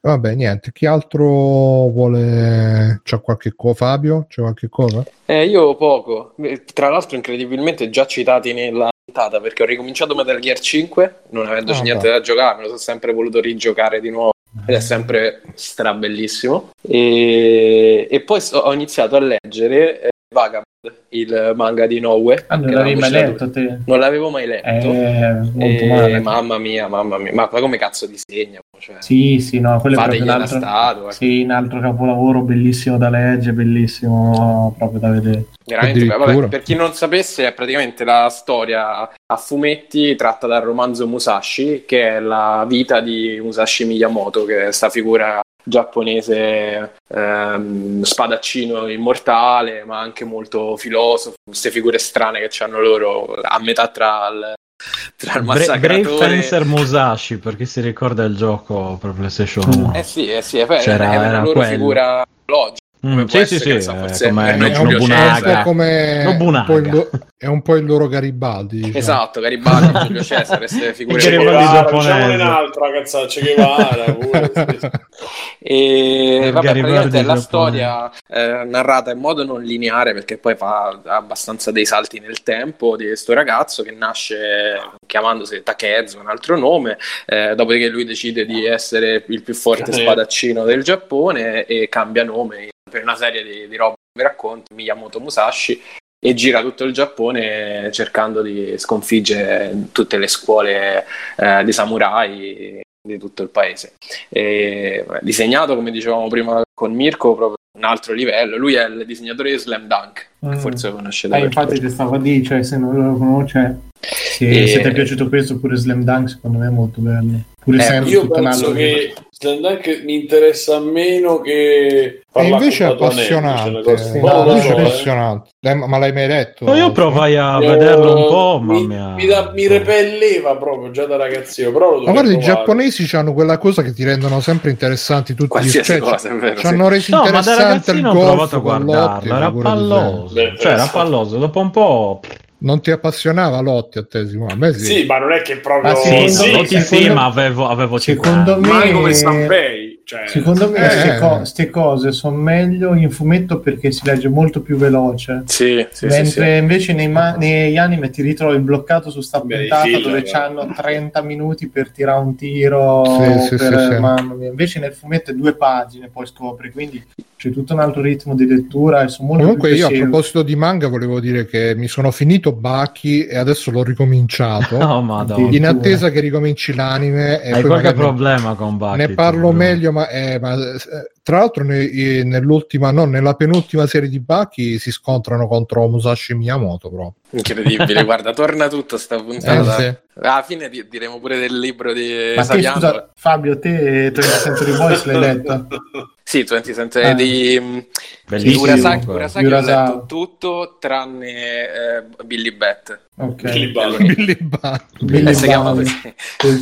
Vabbè, niente. Chi altro vuole. C'è qualche cosa? Fabio? C'è qualche cosa? Eh, io poco. Eh, Tra l'altro, incredibilmente già citati nella puntata perché ho ricominciato Metal Gear 5, non avendoci Ah, niente da giocare, me lo sono sempre voluto rigiocare di nuovo. Ed è sempre strabellissimo. E, e poi so- ho iniziato a leggere eh, Vagabond, il manga di Noe. Ah, non che l'avevi mai letto te? Non l'avevo mai letto. Eh, molto E male. mamma mia, mamma mia, ma poi come cazzo disegna? Cioè, Sì, sì, no, quello è un altro, statua. sì, un altro capolavoro bellissimo da leggere, bellissimo proprio da vedere. Veramente, vabbè, per chi non sapesse, è praticamente la storia a fumetti tratta dal romanzo Musashi, che è la vita di Musashi Miyamoto, che è sta figura giapponese ehm, spadaccino immortale, ma anche molto filosofo, queste figure strane che hanno loro a metà tra il, tra il Bra- Brave massacratore Fencer Musashi, perché si ricorda il gioco per PlayStation 1. Eh sì, eh sì, è, è, C'era- è una era loro quello. figura logica. Mm, sì, sì, sì, eh, forse come è, un, Giulio è un Cesare. po' come Nobunaga. un po' il lo- è un po' il loro Garibaldi. Diciamo. Esatto, Garibaldi, Giulio (laughs) Cesare, queste figure Che Garibaldi giapponese. un'altra cazzata, Che pure, sì. (laughs) E vabbè, Garibaldi praticamente è la storia eh, narrata in modo non lineare perché poi fa abbastanza dei salti nel tempo di questo ragazzo che nasce chiamandosi Takezu, un altro nome, eh, dopodiché lui decide di essere il più forte spadaccino del Giappone e cambia nome per una serie di, di robe che vi racconto, Miyamoto Musashi, e gira tutto il Giappone cercando di sconfiggere tutte le scuole eh, di samurai di tutto il paese. E, disegnato, come dicevamo prima con Mirko, proprio un altro livello. Lui è il disegnatore di Slam Dunk, che Mm. forse conoscete. Eh, per infatti ti stavo a dire, cioè, se non lo conosce, se, E- se ti è piaciuto questo, pure Slam Dunk, secondo me è molto bello. Pur Eh, Io tutto altro che Slam Dunk mi interessa meno che E invece è cioè, appassionante. Sì, Boh, no, invece so, è appassionante. Eh, ma ma l'hai mai letto? No, io provai a Io- vederlo un po', mi, ma mi, da- mi repelleva proprio già da ragazzino. Però lo Ma guarda, i giapponesi hanno quella cosa che ti rendono sempre interessanti tutti Qualsiasi cioè, cosa, Ci hanno reso No, ma da interessante il ragazzino ho golf provato a guardarlo, era palloso. Beh, Cioè, era palloso. Dopo un po'. Non ti appassionava Lotti a te, Simone? A me sì. Sì, ma non è che proprio... Ah, Sì, sì, sì, secondo- ma avevo, avevo Secondo 50 me- Mai come Sanpei. Cioè, Secondo me Eh. queste cose sono meglio in fumetto perché si legge molto più veloce. Sì, sì, sì, Mentre sì. invece nei ma- negli anime ti ritrovi bloccato su sta puntata dove eh. hanno 30 minuti per tirare un tiro. Sì, sì, per- sì, sì. mamma mia. Invece nel fumetto è due pagine, poi scopri, quindi c'è tutto un altro ritmo di lettura e sono molto Comunque più io a proposito di manga volevo dire che mi sono finito Baki e adesso l'ho ricominciato (laughs) Oh, in attesa che ricominci l'anime e Hai poi qualche problema con Bucky? ne parlo meglio ma, eh, ma, eh, tra l'altro ne- eh, nell'ultima no, nella penultima serie di Baki si scontrano contro Musashi Miyamoto proprio Incredibile, (laughs) guarda, torna tutto sta Eh, puntata. sì. Alla fine di- diremo pure del libro di Ma te, scusa, Fabio, te 30 Century Boys l'hai letto? (laughs) Sì, 20 Cent Ah. di, mm. Urasaki, comunque. Urasaki ho letto tutto tranne eh, Billy Bat. Ok. Billy Butler. Billy Billy Eh, si chiama così,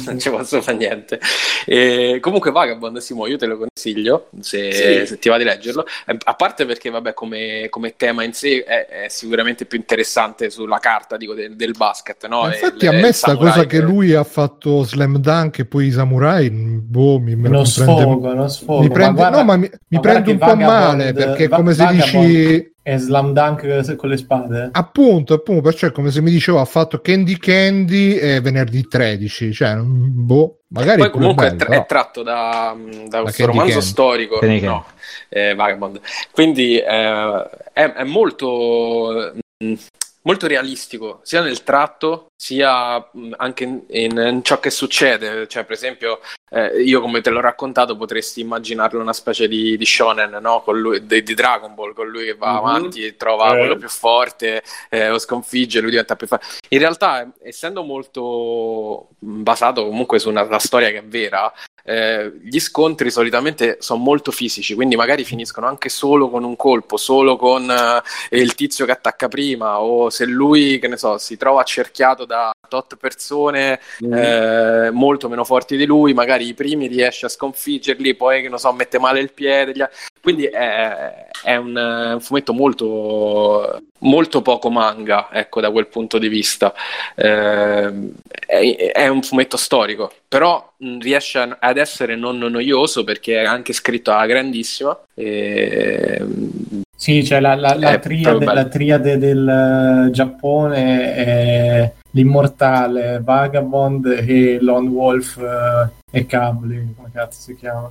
non ci posso fare niente. E, comunque, Vagabond, Simo, io te lo consiglio se, Sì. se ti va di leggerlo. Eh, A parte perché, vabbè, come, come tema in sé è, è sicuramente più interessante sulla carta dico, del, del basket. No? infatti Il- a me sta cosa che lui ha fatto Slam Dunk e poi i samurai boh, mi, me Non mi prende- sfogo, non sfogo. mi prende, guarda- no, ma mi, mi ma prende un po' male perché è Va- come se Vagabond dici È slam dunk con le spade? appunto, appunto, perciò è come se mi dicevo ha fatto Candy Candy e venerdì 13, cioè boh, magari Poi è comunque è, bello, tra- però. è tratto da, mm, da questo romanzo Candy. storico, Candy no, eh, Vagabond. Quindi eh, è, è molto, mm, molto realistico, sia nel tratto, sia mm, anche in, in- ciò che succede. Cioè, per esempio, eh, io come te l'ho raccontato, potresti immaginarlo una specie di, di shonen, no? Con lui, di, di Dragon Ball, con lui che va Mhm. avanti e trova Eh. quello più forte, eh, lo sconfigge, lui diventa più forte. In realtà, essendo molto mm, basato comunque su una, una storia che è vera, eh, gli scontri solitamente sono molto fisici, quindi magari finiscono anche solo con un colpo, solo con eh, il tizio che attacca prima, o se lui, che ne so, si trova accerchiato da tot persone eh, molto meno forti di lui, magari i primi riesce a sconfiggerli, poi che ne so, mette male il piede. Quindi è, è un, un fumetto molto, molto poco manga, ecco, da quel punto di vista. Eh, è, è un fumetto storico, però mh, riesce ad essere non noioso perché è anche scritto alla grandissima. E, Sì, cioè la, la, la È triade, la triade del eh, Giappone è l'immortale, Vagabond e Lone Wolf eh, e Cabli, come cazzo si chiama?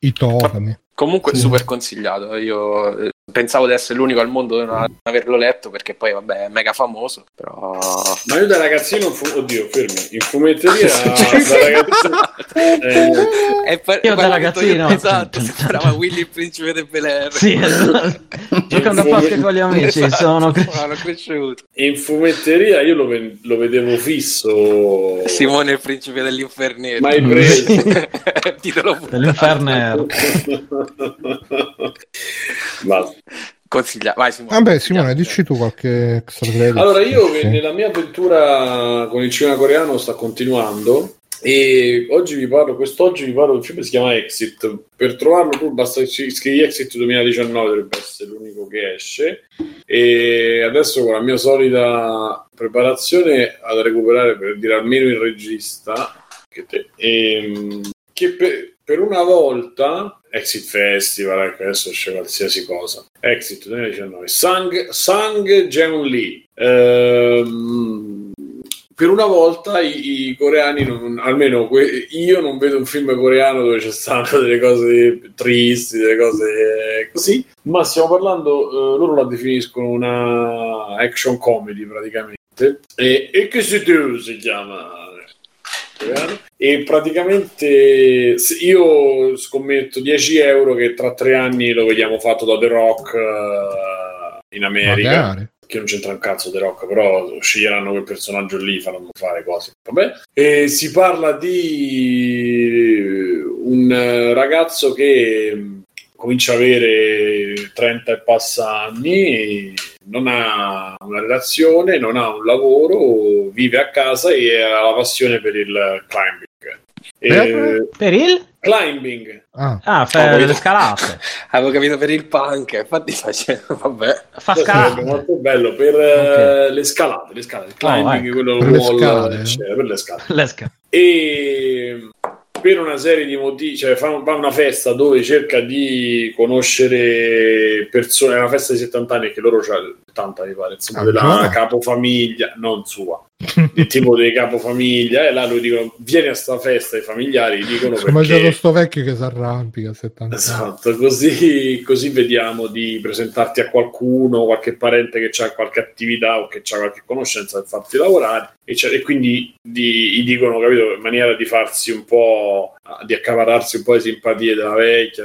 I Togami. Comunque Sì. super consigliato. Io eh, pensavo di essere l'unico al mondo a non averlo letto perché poi vabbè è mega famoso, però Ma io da ragazzino, fu- oddio, fermi, in fumetteria (laughs) da ragazzino, (laughs) eh, per- Io da ragazzino- Esatto, (laughs) sembrava Willy il principe del Bel Air. Sì, esatto. Giocando a basket con gli amici, Esatto, sono sono cresciuto. in fumetteria io lo, ve- lo vedevo fisso. Simone il principe dell'inferniere. Mai preso. Titolo dell'inferno. Basta. Consiglia. Vai Simone. Vabbè, Simone, Consigliamo. dici tu qualche extra credit. Allora, io nella mia avventura con il cinema coreano sta continuando e oggi vi parlo, quest'oggi vi parlo di un film che si chiama Exit. Per trovarlo tu basta scrivi Exit 2019, dovrebbe essere l'unico che esce. E adesso con la mia solita preparazione ad recuperare per dire almeno il regista che, te, ehm, che per, per una volta Exit Festival, ecco, adesso esce qualsiasi cosa. Exit 2019, Sang, Sang Jeon Lee. Ehm, per una volta i, i coreani, non- almeno que- io non vedo un film coreano dove c'è stanno (laughs) delle cose tristi, delle cose così, ma stiamo parlando, eh, loro la definiscono una action comedy praticamente. E, e che si chiama? E praticamente io scommetto 10 euro che tra tre anni lo vediamo fatto da The Rock eh, in America Magari. che non c'entra un cazzo The Rock, però sceglieranno quel personaggio lì, faranno fare cose. Vabbè. E si parla di un ragazzo che comincia a avere 30 e passa anni, non ha una relazione, non ha un lavoro, vive a casa e ha la passione per il climbing. E- Per? Per il? climbing. Ah, Ah, capito. le scalate. (laughs) Avevo capito per il punk, infatti facevo, vabbè. Fa scalate. molto bello per eh, le scalate, le scalate, il climbing, ecco. quello Per le wall, scale. eccetera, per le scale. Le scalate. e per una serie di motivi, cioè fa, fa una festa dove cerca di conoscere persone, è una festa di 70 anni che loro c'hanno 70 mi pare, insomma, Ah, della capofamiglia, non sua, il tipo dei capofamiglia e là lui dicono vieni a sta festa i familiari dicono mangiato perché sto vecchio che si arrampica a 70 anni. Esatto, così, così vediamo di presentarti a qualcuno, qualche parente che ha qualche attività o che ha qualche conoscenza per farti lavorare e, c'è- e quindi di- gli dicono, capito, in maniera di farsi un po', di accapararsi un po' di simpatie della vecchia.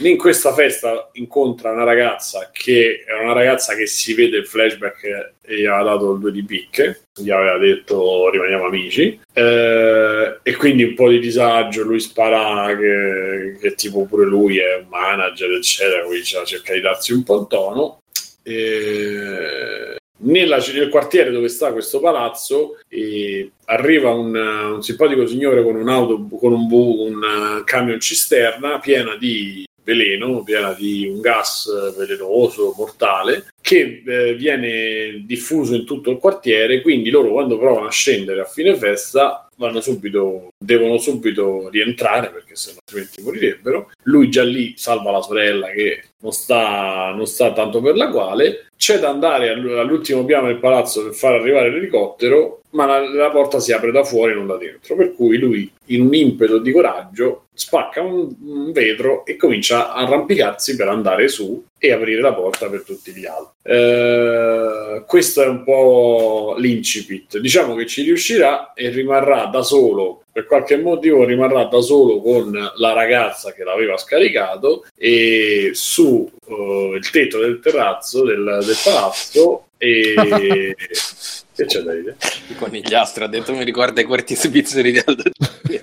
In questa festa incontra una ragazza che è una ragazza che si vede il flashback e gli aveva dato il due di picche, gli aveva detto rimaniamo amici eh, e quindi un po' di disagio, lui spara che, che tipo pure lui è un manager eccetera, quindi cerca di darsi un po' il tono. E nella- nel quartiere dove sta questo palazzo eh, arriva un, un simpatico signore con un'auto con un, bu- un eh, camion cisterna piena di veleno, piena di un gas eh, velenoso, mortale, che eh, viene diffuso in tutto il quartiere, quindi loro quando provano a scendere a fine festa subito, devono subito rientrare perché se no altrimenti morirebbero. Lui già lì salva la sorella che non sta, non sta tanto per la quale. C'è da andare all- all'ultimo piano del palazzo per far arrivare l'elicottero, ma la, la porta si apre da fuori, non da dentro. Per cui lui, in un impeto di coraggio, spacca un, un vetro e comincia a arrampicarsi per andare su e aprire la porta per tutti gli altri. Eh, questo è un po' l'incipit. Diciamo che ci riuscirà e rimarrà da solo. Per qualche motivo rimarrà da solo con la ragazza che l'aveva scaricato e su eh, il tetto del terrazzo del, del palazzo e (laughs) che c'è da dire? Il conigliastro ha detto mi ricorda i quarti svizzeri di Aldo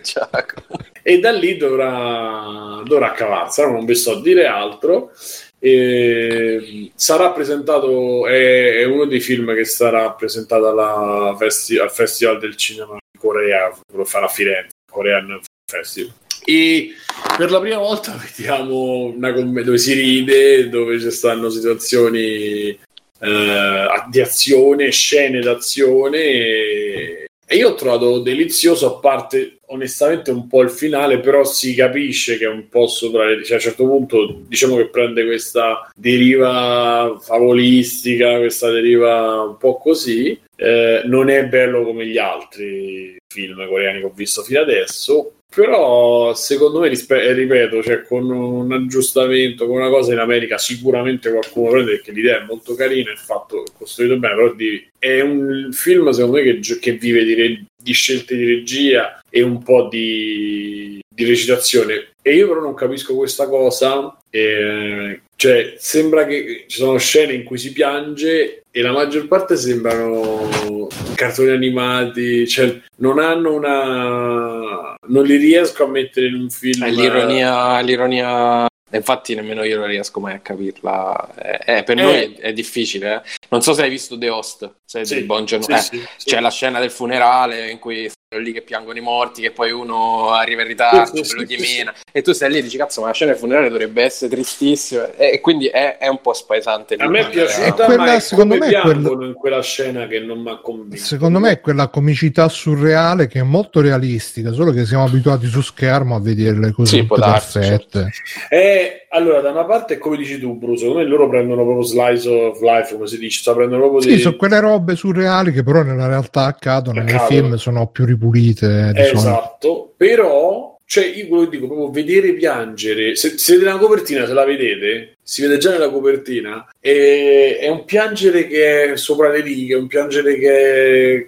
Giacomo. (laughs) e da lì dovrà, dovrà cavarsela, non vi so dire altro. E sarà presentato, è, è uno dei film che sarà presentato alla festi- al Festival del Cinema di Corea, lo farà a Firenze, Korean Festival. E per la prima volta (laughs) vediamo una commedia dove si ride, dove ci stanno situazioni eh, di azione, scene d'azione. E, e io ho trovato delizioso a parte onestamente un po' il finale però si capisce che è un po' sopra le- cioè, a un certo punto diciamo che prende questa deriva favolistica questa deriva un po' così. Eh, non è bello come gli altri film coreani che ho visto fino adesso però secondo me rispe- ripeto cioè, con un aggiustamento con una cosa in America sicuramente qualcuno prende perché l'idea è molto carina è fatto costruito bene però di- è un film secondo me che, che vive di, re- di scelte di regia e un po' di, di recitazione. E io però non capisco questa cosa eh, cioè sembra che ci sono scene in cui si piange e la maggior parte sembrano cartoni animati cioè non hanno una non li riesco a mettere in un film È l'ironia, l'ironia, infatti nemmeno io non riesco mai a capirla. Eh, eh, per Eh. noi è difficile. eh. Non so se hai visto The Host, se è Sì, Joon- sì, eh, sì, sì. C'è la scena del funerale in cui stanno lì che piangono i morti, che poi uno arriva in ritardo, Sì, sì, quello sì, di sì. mena, e tu stai lì e dici cazzo, ma la scena del funerale dovrebbe essere tristissima. E, e quindi è, è un po' spaesante. a me è piaciuta Quella, ma è secondo me, è quel- piangono in quella scena che non mi ha convinto Secondo me è quella comicità surreale che è molto realistica, solo che siamo abituati su schermo a vedere le cose Sì, perfette. Eh, allora, da una parte, come dici tu, Bruce, secondo me loro prendono proprio slice of life, come si dice, cioè prendono proprio Sì, dei- sono quelle robe surreali che però nella realtà accadono, nei Accadono. film sono più ripulite di solito. esatto, però cioè io quello che dico proprio vedere piangere se, se vedete la copertina se la vedete si vede già nella copertina è, è un piangere che è sopra le righe è un piangere che è,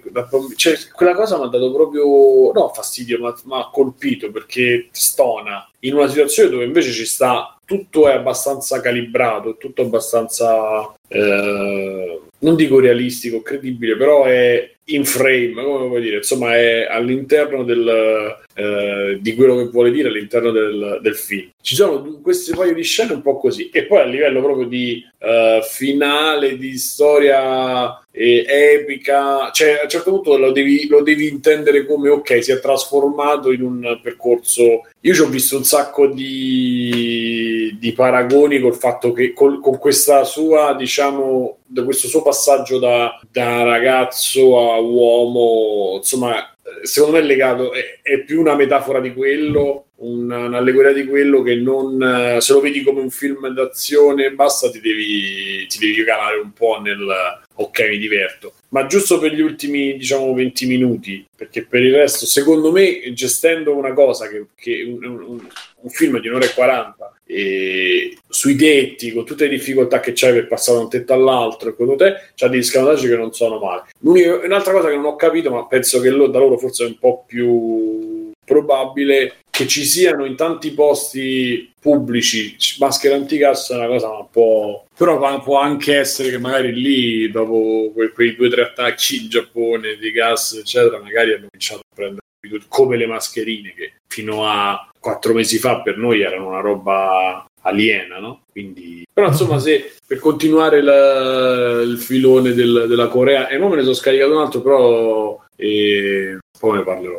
cioè, quella cosa mi ha dato proprio no fastidio ma ha colpito perché stona. In una situazione dove invece ci sta tutto è abbastanza calibrato, tutto abbastanza eh, non dico realistico, credibile, però è in frame, come vuoi dire, insomma è all'interno del, eh, di quello che vuole dire all'interno del, del, film. Ci sono questi paio di scene un po' così e poi a livello proprio di uh, finale, di storia eh, epica, cioè a un certo punto lo devi, lo devi, intendere come ok, si è trasformato in un percorso. Io ci ho visto un sacco di, di paragoni col fatto che col, con questa sua, diciamo, da questo suo passaggio da, da ragazzo a uomo, insomma, secondo me è legato, è, è, più una metafora di quello, una, un'allegoria di quello che non, se lo vedi come un film d'azione basta, ti devi, ti devi calare un po' nel ok, mi diverto. Ma giusto per gli ultimi, diciamo, 20 minuti, perché per il resto, secondo me, gestendo una cosa che, che un, un, un film di un'ora e 40 e sui tetti con tutte le difficoltà che c'hai per passare da un tetto all'altro secondo te c'ha degli scamotaggi che non sono male. L'unica, un'altra cosa che non ho capito ma penso che da loro forse è un po' più probabile che ci siano in tanti posti pubblici maschere antigas è una cosa un po' però può anche essere che magari lì dopo quei, quei due o tre attacchi in Giappone di gas eccetera magari hanno cominciato a prendere come le mascherine che fino a quattro mesi fa per noi erano una roba aliena, no? Quindi, però insomma, se per continuare la, il filone del, della Corea, e non me ne sono scaricato un altro, però eh, poi ne parlerò.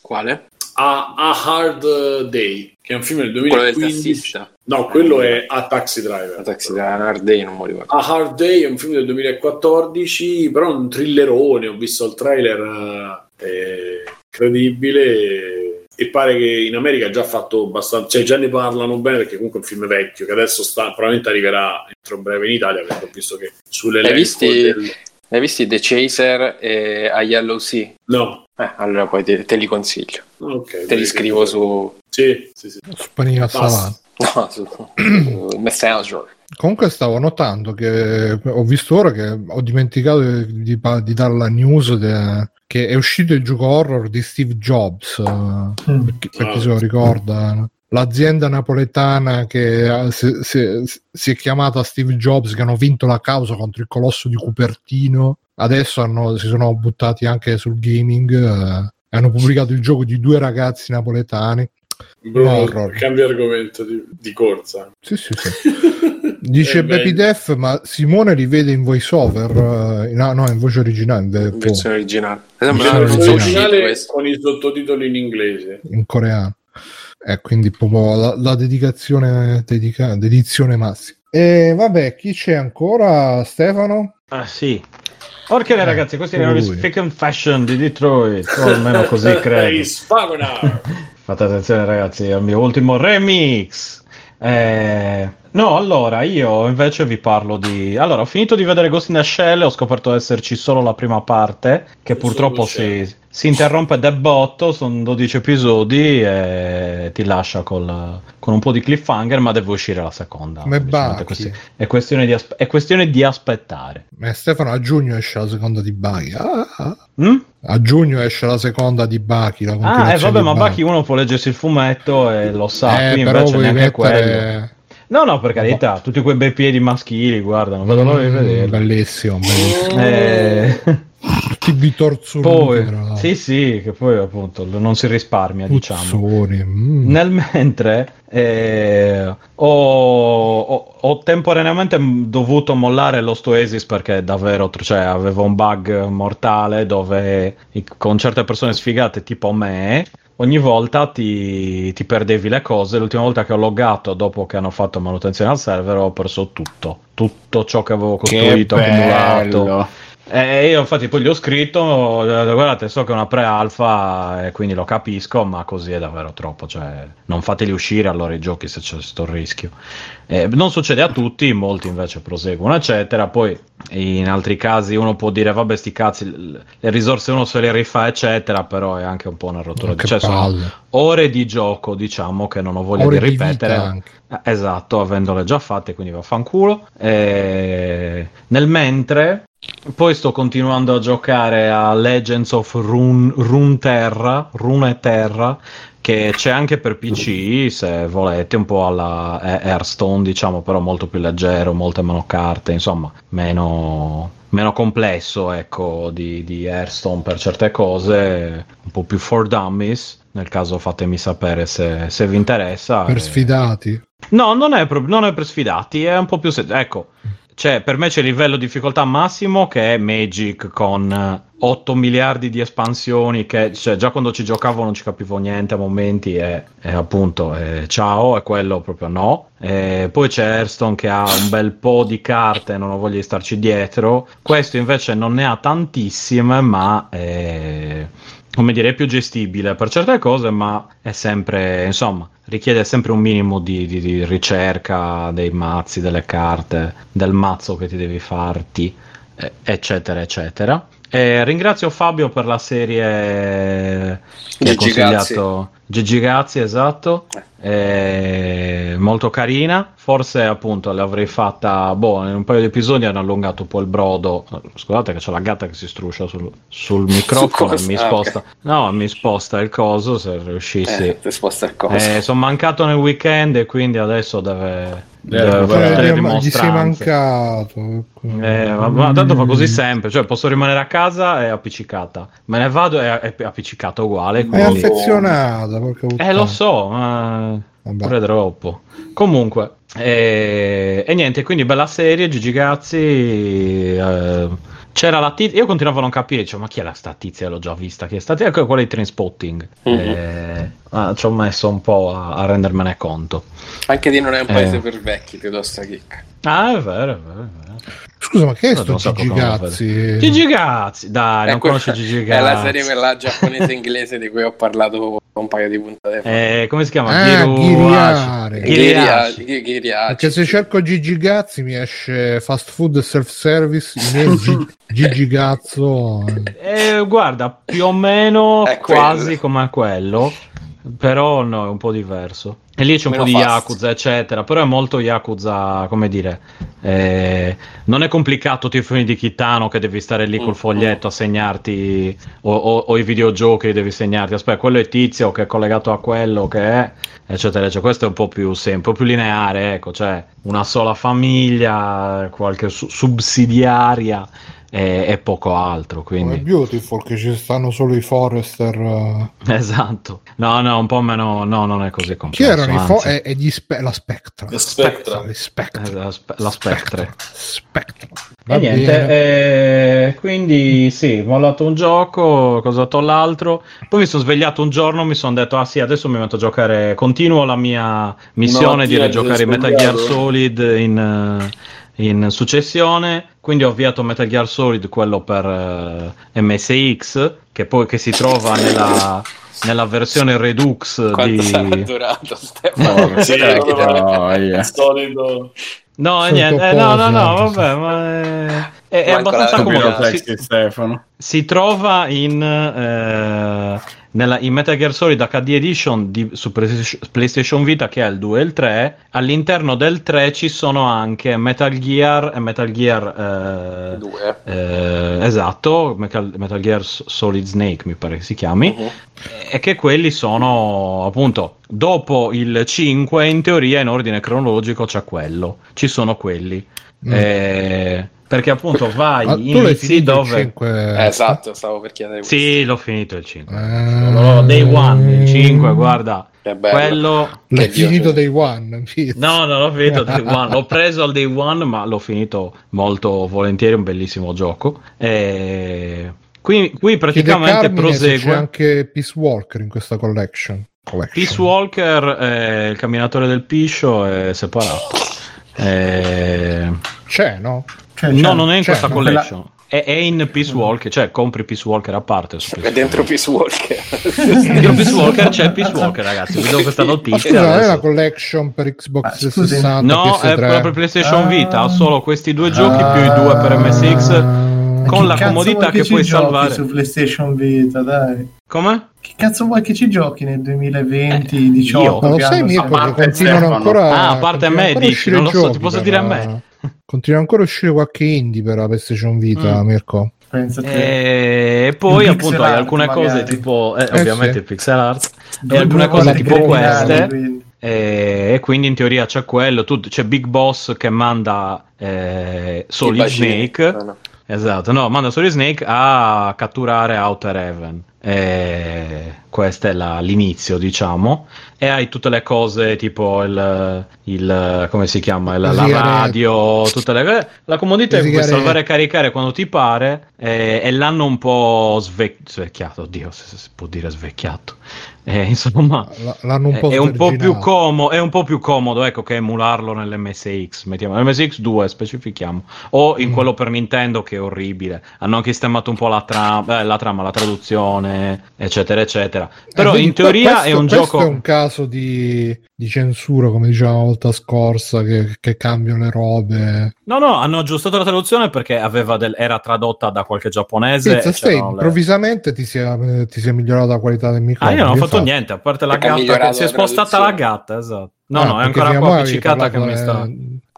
Quale? A, a, Hard Day, che è un film del 2015. No, quello è A Taxi Driver. A Taxi Driver, Hard Day non mi ricordo. A Hard Day è un film del 2014, però un thrillerone, ho visto il trailer, eh, incredibile e pare che in America ha già fatto abbastanza, cioè già ne parlano bene perché comunque è un film vecchio che adesso sta, probabilmente arriverà entro breve in Italia perché ho visto che sulle hai visti, del... hai visti The Chaser e A Yellow Sea? No. Eh, allora poi te, te li consiglio. Okay, te li scrivo su... Sì, sì, sì. Su Panini No, (laughs) su Messenger. Comunque stavo notando che ho visto ora che ho dimenticato di, di, di dare la news de, che è uscito il gioco horror di Steve Jobs, mm. per, chi, per, chi, se lo ricorda. L'azienda napoletana che si, si, si, è chiamata Steve Jobs, che hanno vinto la causa contro il colosso di Cupertino, adesso hanno, si sono buttati anche sul gaming eh, e hanno pubblicato il gioco di due ragazzi napoletani Bruno, cambia argomento di, di, corsa. Sì, sì, sì. (laughs) Dice Baby Def, ma Simone li vede in voice over? Uh, no, no, in voce originale. In versione originale. In originale con i sottotitoli in inglese. In coreano. Eh, quindi proprio la, la dedicazione, dedica, dedizione massima. E vabbè, chi c'è ancora? Stefano? Ah sì, Porca eh, ragazzi, questi erano i Fiction Fashion di Detroit, o almeno così (laughs) credo. (laughs) Fate attenzione ragazzi al mio ultimo remix. Eh, no, allora io invece vi parlo di. Allora, ho finito di vedere Ghost in the Shell ho scoperto di esserci solo la prima parte, che purtroppo si, si, interrompe del botto. Sono 12 episodi e ti lascia col, con un po' di cliffhanger, ma deve uscire la seconda. È, questi, è, questione di aspe- è, questione di aspettare. Ma Stefano, a giugno esce la seconda di Buggy. Ah, ah. Mm? A giugno esce la seconda di Baki. Ah, eh, vabbè, ma Baki uno può leggersi il fumetto e lo sa. Eh, qui invece neanche mettere... quello. No, no, per carità, tutti quei bei piedi maschili, guarda, non vedo l'ora di mm, vedere. Bellissimo, bellissimo. Eh... Tutti bitorzoni. Sì, sì, che poi appunto non si risparmia, Puzzoni. diciamo. Mm. Nel mentre eh, ho, ho, ho, temporaneamente dovuto mollare Lost Oasis perché davvero cioè, avevo un bug mortale dove con certe persone sfigate tipo me ogni volta ti, ti, perdevi le cose. L'ultima volta che ho loggato dopo che hanno fatto manutenzione al server ho perso tutto, tutto ciò che avevo costruito, che accumulato. Eh, io infatti poi gli ho scritto, eh, guardate, so che è una pre-alfa e quindi lo capisco, ma così è davvero troppo, cioè non fateli uscire allora i giochi se c'è questo rischio. Eh, non succede a tutti, molti invece proseguono, eccetera. Poi in altri casi uno può dire, vabbè, sti cazzi, le risorse uno se le rifà, eccetera, però è anche un po' una rottura di Che cioè, sono ore di gioco, diciamo, che non ho voglia Ore di di ripetere. anche. Eh, Esatto, avendole già fatte, quindi vaffanculo. Eh, nel mentre, poi sto continuando a giocare a Legends of Rune, Runeterra, Runeterra, che c'è anche per PC, se volete, un po' alla eh, Hearthstone, diciamo, però molto più leggero, molte meno carte, insomma, meno, meno complesso, ecco, di, di Hearthstone per certe cose, un po' più for dummies. Nel caso fatemi sapere se, se vi interessa. Per Eh, sfidati. No, non è, pro- non è per sfidati, è un po' più... se- ecco, cioè, per me c'è il livello di difficoltà massimo che è Magic con eh, 8 miliardi di espansioni che cioè, già quando ci giocavo non ci capivo niente a momenti e, e appunto eh, ciao, è quello proprio no. E poi c'è Hearthstone che ha un bel po' di carte, non ho voglia di starci dietro. Questo invece non ne ha tantissime, ma... eh, come dire, è più gestibile per certe cose, ma è sempre, insomma, richiede sempre un minimo di, di- di ricerca dei mazzi, delle carte, del mazzo che ti devi farti, eccetera, eccetera. E ringrazio Fabio per la serie che ha Gigi consigliato. Gigi Gazzi, esatto. Eh, molto carina. Forse appunto l'avrei fatta. Boh, in un paio di episodi hanno allungato un po' il brodo. Scusate che c'è la gatta che si struscia sul, sul (laughs) microfono. cosa? mi Ah, sposta. No, mi sposta il coso se riuscissi. Eh, ti sposta il coso. Eh, sono mancato nel weekend e quindi adesso deve, Eh, gli- sei mancato. Eh, ma, ma tanto fa così sempre, cioè posso rimanere a casa e appiccicata, me ne vado e è appiccicata uguale. È Quindi... affezionata. porca Eh, lo so, ma Vabbè. pure troppo. Comunque, eh, e niente, quindi bella serie, Gigi Gazzi. eh, c'era la tizia, io continuavo a non capire, dicevo, ma chi è la sta tizia? L'ho già vista, chi è stata? Ecco quella di Trainspotting. Mhm. Eh, ah, ci ho messo un po' a, a rendermene conto. Anche di non è un paese eh. per vecchi, piuttosto chicca. Ah, è vero, è vero. È vero. Scusa, ma che è sto so Gigi Gazzi? Gigi Gazzi, dai, È non quella- conosci Gigi È Gazzi. la serie quella giapponese e inglese di cui ho parlato un paio di puntate fa. Eh, come si chiama? Ah, Ghiriare. Perché se cerco Gigi Gazzi mi esce fast food self service, Gi- (laughs) Gigi Gazzo. Eh, guarda, più o meno È quasi quello. come quello, però no, è un po' diverso. E lì c'è un Meno po' di fast. Yakuza, eccetera, però è molto Yakuza, come dire, eh, non è complicato tipo di Kitano che devi stare lì Mm, col foglietto a segnarti, o, o- o i videogiochi devi segnarti, aspetta, quello è tizio che è collegato a quello che è, eccetera, eccetera. Questo è un po' più semplice, un po' più lineare, ecco, cioè una sola famiglia, qualche su- subsidiaria e, e poco altro, Come quindi... Beautiful che ci stanno solo i Forester. eh. (laughs) Esatto, no, no, un po' meno, no, non è così Chi complesso. erano i anzi. Fo- e, e gli Spe- la Spectra. La Spectra. Gli Spectra. Eh, la, spe- la Spectre. Spectra. E niente, eh, quindi sì, ho mollato un gioco, cosa ho l'altro. Poi mi sono svegliato un giorno, mi sono detto, ah sì, adesso mi metto a giocare, continuo la mia missione di ti rigiocare sei Metal Gear? Solid in, eh, in successione. Quindi ho avviato Metal Gear Solid, quello per eh, MSX, che poi che si trova nella, nella versione Redux Quanto sarà di... durato Stefano? No, Sì. Il solito. No, niente, eh, no, no, no, vabbè, ma è, è- è abbastanza comodo. Si, Stefano. si trova in, eh, nella, in Metal Gear Solid HD Edition di, su PlayStation- Vita che è il 2 e il 3. All'interno del 3 ci sono anche Metal Gear e Metal Gear eh, Due. eh, esatto, Metal, Metal Gear Solid Snake mi pare che si chiami Mhm. e che quelli sono appunto dopo il 5 in teoria in ordine cronologico c'è quello ci sono quelli Mm. Eh, perché appunto vai Ah, inizi finito il dove 5? Eh, esatto, stavo per chiedere questo. sì l'ho finito il 5 Eh, L'ho- day one il 5 guarda Che bello. quello L'hai finito dei One. Pizza. No, non l'ho finito (laughs) day one. L'ho preso al day one, ma l'ho finito molto volentieri. Un bellissimo gioco. E qui, qui praticamente prosegue. C'è anche Peace Walker in questa collection. collection. Peace Walker, eh, il camminatore del piscio, è separato. Eh, C'è, no? Cioè, no, cioè, non è in questa ma collection. è, è in Peace Walker, cioè compri Peace Walker a parte. su È Peace dentro. Peace Walker. (laughs) Dentro Peace Walker c'è Peace Walker, ragazzi. Vi do questa Ma notizia. scusa, non è la collection per Xbox Ah, scusi. 360 No, è PS3? proprio per PlayStation Ah. Vita. Ha solo questi due giochi più i due per MSX. Ah. Con la comodità che puoi salvare. su PlayStation Vita, dai. Come? Che cazzo vuoi che ci giochi nel 2020, Eh, 18? io? Ma lo sai Mirko parte continuano Stefano. ancora Ah, a parte continuano me, a dici, non lo so, ti posso dire a me. Continua ancora a uscire qualche indie per la PlayStation Vita, Mm. Mirko. Eh, E poi appunto hai art, alcune magari. cose tipo, eh, Eh, ovviamente sì. il pixel art, e alcune cose tipo queste. quindi. E, e quindi in teoria c'è quello, tu- c'è Big Boss che manda eh, Solid. Snake, No, no. esatto, no, manda Solid Snake a catturare Outer Heaven. E questo è la- l'inizio, diciamo. E hai tutte le cose tipo il, il- come si chiama? La, la radio, tutte le La comodità è che puoi salvare e caricare quando ti pare. E, e l'hanno un po' sve- svecchiato, oddio, se si può dire svecchiato. Eh, (laughs) insomma, L'hanno un è, po' è un po' più comodo, è un po' più comodo ecco, che emularlo nell'MSX. Mettiamo l'MSX 2, specifichiamo, o in Mm. quello per Nintendo che è orribile. Hanno anche sistemato un po' la, tra- eh, la trama, la traduzione, eccetera, eccetera. Però Eh, in teoria questo- è un questo gioco. è un caso di, di censura, come dicevamo la volta scorsa, che, che cambiano le robe. No, no, hanno aggiustato la traduzione perché aveva del- era tradotta da qualche giapponese. E stai, c'erano le- improvvisamente ti sia, ti sia migliorata la qualità del Ah, microfono. io non ho fatto niente, a parte la Perché gatta si è spostata la gatta, esatto. No, Ah, no, è ancora qua moglie appiccicata che mi sta...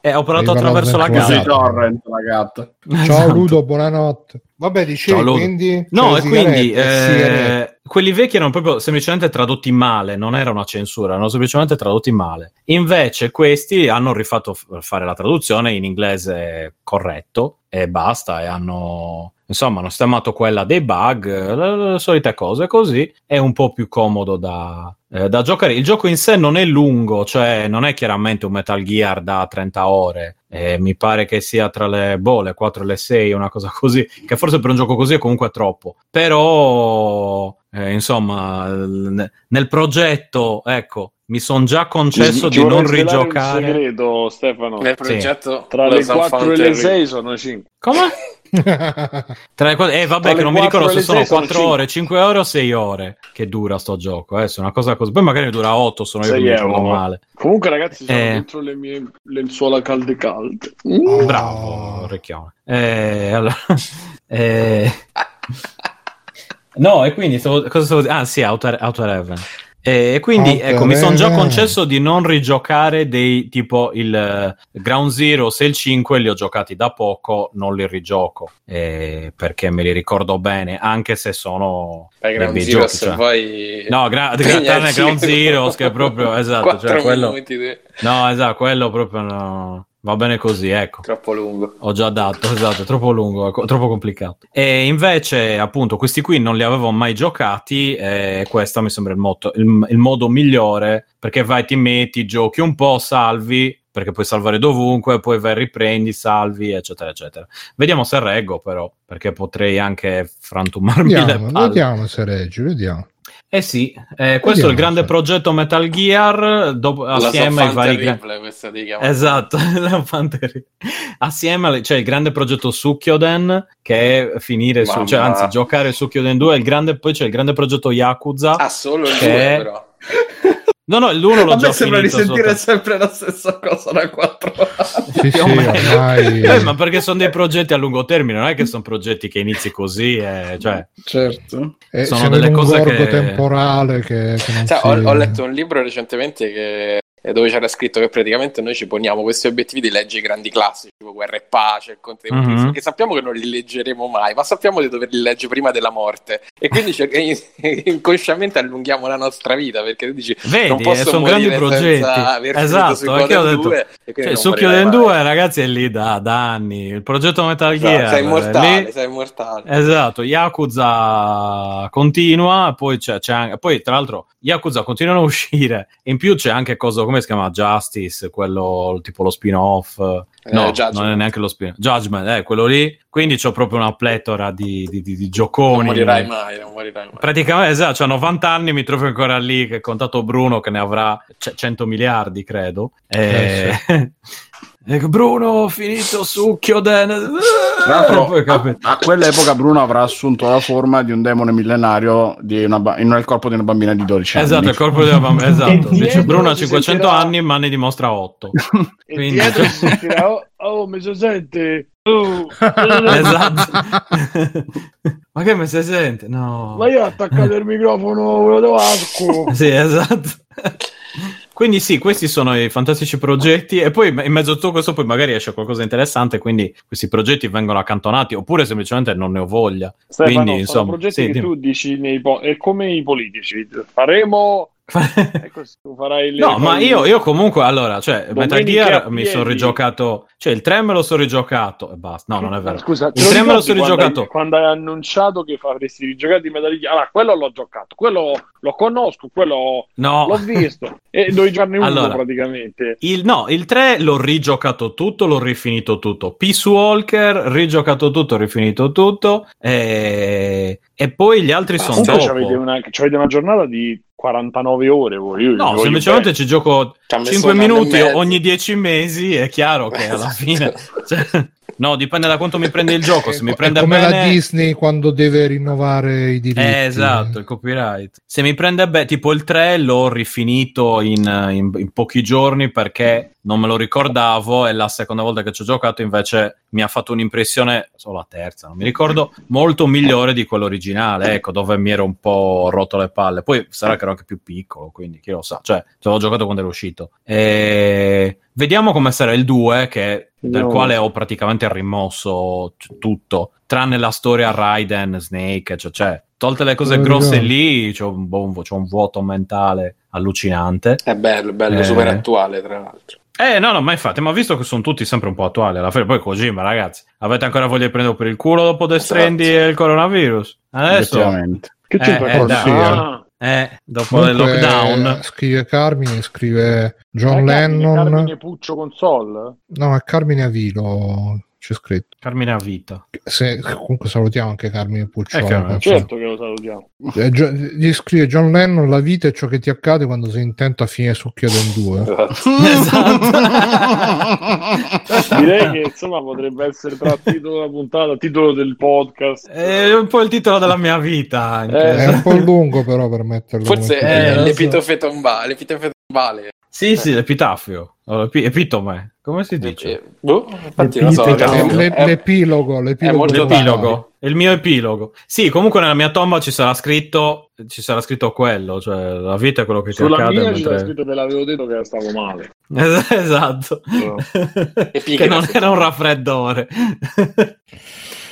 Eh, ho parlato attraverso la gatta. torrent la gatta. Ciao Esatto. Ludo, buonanotte. Vabbè, dicevi Ciao, quindi... No, cioè, e quindi eh, quelli vecchi erano proprio semplicemente tradotti male, non era una censura, erano semplicemente tradotti male. Invece questi hanno rifatto f- fare la traduzione in inglese corretto e basta, e hanno insomma hanno sistemato quella dei bug, le, le solite cose così, è un po' più comodo da, eh, da giocare. Il gioco in sé non è lungo, cioè non è chiaramente un Metal Gear da 30 ore, eh, mi pare che sia tra le, boh, le 4 e le 6, una cosa così, che forse per un gioco così è comunque troppo. Però, eh, insomma, nel progetto, ecco, mi sono già concesso di non rigiocare. Un segreto, Stefano. Nel progetto Tra lo le San 4 e le Fountain 6 sono 5. Come? (laughs) Tra le quattro- eh, vabbè, Tra che le non mi ricordo se le sono sei sono 4 cinque. ore, 5 ore o 6 ore che dura sto gioco. Eh, una cosa così. Poi magari dura 8, sono io che 6 mi ricordo euro. male. Comunque, ragazzi, sono Eh. dentro le mie lenzuola calde calde. Oh. Bravo, Recchione. Eh, allora, (laughs) eh, (laughs) no, e quindi stavo, cosa stavo dicendo? Ah, sì, Outer, Outer Heaven. E quindi Outer ecco, mi sono già concesso di non rigiocare dei tipo il eh, Ground Zero e il 5 li ho giocati da poco, non li rigioco eh, perché me li ricordo bene, anche se sono dei Ground Zero, giochi. se cioè. vuoi... No, gra- (laughs) gra- Impegnati. tranne Ground Zeroes che è proprio esatto, cioè quello, di- no, esatto, quello proprio no, va bene così, ecco. Troppo lungo. Ho già dato, (laughs) esatto, è troppo lungo, troppo complicato. E invece, appunto, questi qui non li avevo mai giocati e questo mi sembra il, motto- il- il modo migliore perché vai, ti metti, giochi un po', salvi, perché puoi salvare dovunque, poi vai, riprendi, salvi, eccetera, eccetera. Vediamo se reggo però, perché potrei anche frantumarmi le Vediamo, palle. vediamo se reggi, vediamo. Eh sì, eh, questo è il grande progetto Metal Gear, dopo- assieme ai vari... Ripley, questa chiama. Esatto, (laughs) assieme c'è il grande progetto Sukkyoden che è finire su, cioè anzi giocare Sukkyoden 2, il grande, poi c'è il grande progetto Yakuza. Ah, solo il Che- 2 però. No, no, l'uno l'ho A già me sembra di sentire sotto- sempre la stessa cosa da 4 anni. Sì, sì, ormai... (laughs) Eh, ma perché sono dei progetti a lungo termine, non è che sono progetti che inizi così, eh, cioè, Certo. eh, sono delle cose che- temporale che, che non Cioè, si... ho, ho letto un libro recentemente che- dove c'era scritto che praticamente noi ci poniamo questi obiettivi di leggere i grandi classici, tipo Guerra e Pace, il Conte dei Mhm. Montesi, che sappiamo che non li leggeremo mai, ma sappiamo di doverli leggere prima della morte. E quindi (laughs) inconsciamente allunghiamo la nostra vita, perché tu dici, vedi, non eh, posso sono grandi progetti. Esatto, perché ho detto 2, e quindi cioè, Sukkyoden morirai 2 mai. ragazzi è lì da, da anni, il progetto Metal Esatto, Gear sei è immortale, lì. sei immortale. Esatto, Yakuza continua, poi c'è, c'è anche, poi tra l'altro Yakuza continuano a uscire, in più c'è anche cosa, come si chiama? Justice, quello tipo lo spin-off, no, Judgment. non è neanche lo spin-off, Judgment, eh, quello lì, quindi c'ho proprio una pletora di, di, di, di Non gioconi. morirai mai, non morirai mai. Praticamente, esatto, c'ho 90 anni, mi trovo ancora lì, che ho contato Bruno che ne avrà c- 100 miliardi, credo. Eh, Ecco, (laughs) Bruno, ho finito succhio den... Tra capi- a, a quell'epoca Bruno avrà assunto la forma di un demone millenario di una ba- in- nel corpo di una bambina di 12 anni. Esatto, il corpo della bambina. E Esatto. Dice Bruno ha si 500 sentirà- anni, ma ne dimostra 8. (laughs) E Quindi- si (laughs) sentirà, oh, oh, mi si sente? Oh, esatto. (laughs) ma che me si sente? No. Ma io ho attaccato il microfono, quello da Vasco. Sì, esatto. Quindi sì, questi sono i fantastici progetti e poi in mezzo a tutto questo poi magari esce qualcosa di interessante, quindi questi progetti vengono accantonati oppure semplicemente non ne ho voglia. Stefano, Quindi, sono insomma, progetti sì, che dimmi. tu dici nei po- è come i politici. Faremo... (laughs) Ecco, tu farai le... No, ma io, io comunque, allora, cioè, Metal Gear mi sono rigiocato, cioè il 3 me lo sono rigiocato e basta, no, non è vero. Scusa, Il lo 3 me lo sono rigiocato. hai- Quando hai annunciato che avresti rigiocato i Metal Gear, allora quello l'ho giocato, quello lo conosco, quello No, l'ho visto e devi giocarne uno Allora. praticamente. Il, no, il 3 l'ho rigiocato tutto, l'ho rifinito tutto. Peace Walker, rigiocato tutto, rifinito tutto. E, e poi gli altri sono dopo. c'avete una, c'avete una giornata di 49 ore voi. Io vi No, voglio semplicemente bene. ci gioco Ci ha messo 5 un anno e minuti ogni 10 mesi. È chiaro che alla (laughs) fine. cioè, no, dipende da quanto mi prende il gioco. Se mi prende come bene. la Disney quando deve rinnovare i diritti. Eh, esatto, il copyright. Se mi prende bene, tipo il 3 l'ho rifinito in, in- in pochi giorni perché non me lo ricordavo e la seconda volta che ci ho giocato invece mi ha fatto un'impressione, solo la terza, non mi ricordo, molto migliore di quello originale, ecco, dove mi ero un po' rotto le palle. Poi sarà che ero anche più piccolo, quindi chi lo sa, cioè, ci avevo giocato quando ero uscito. E... Vediamo come sarà il 2, che, del No. quale ho praticamente rimosso t- tutto, tranne la storia Raiden, Snake, cioè, cioè tolte le cose Oh, grosse no. lì, c'ho un, buon- c'ho un vuoto mentale allucinante. È bello, bello, Eh. super attuale, tra l'altro. Eh, no, no, ma infatti, ma visto che sono tutti sempre un po' attuali alla fine, poi Kojima, ragazzi, avete ancora voglia di prendere per il culo dopo Death Esatto. Stranding e il coronavirus? Adesso. Che Eh, c'entra eh. Ah, eh, dopo il Comunque, lockdown, Scrive Carmine, scrive John Lennon. Carmine Puccio Console? No, è Carmine Avilo, c'è scritto. Carmine a vita. Se- comunque salutiamo anche Carmine Pucciolo. Eh, chiaro, Certo che lo salutiamo. Eh, Gio- gli scrive John Lennon la vita è ciò che ti accade quando sei intento a finire Succhioden 2 esatto. (laughs) Direi che insomma potrebbe essere tra titolo della puntata, titolo del podcast. È un po' il titolo della mia vita anche. Eh, è un po' lungo però per metterlo Forse Eh, è lo so. l'epitofe tombale. L'epitofe tombale. Sì, sì, l'epitafio. Epitome. Come si dice? Boh, infatti non so. L'epitafio. è- Le- è- l'epilogo l'epilogo L'epilogo. Il mio epilogo. Sì, comunque nella mia tomba ci sarà scritto ci sarà scritto quello, cioè la vita è quello che ti Sulla accade mia c'era mentre... scritto che l'avevo detto che stavo male. (laughs) Es- esatto. Epigrafo. (laughs) che non era un raffreddore.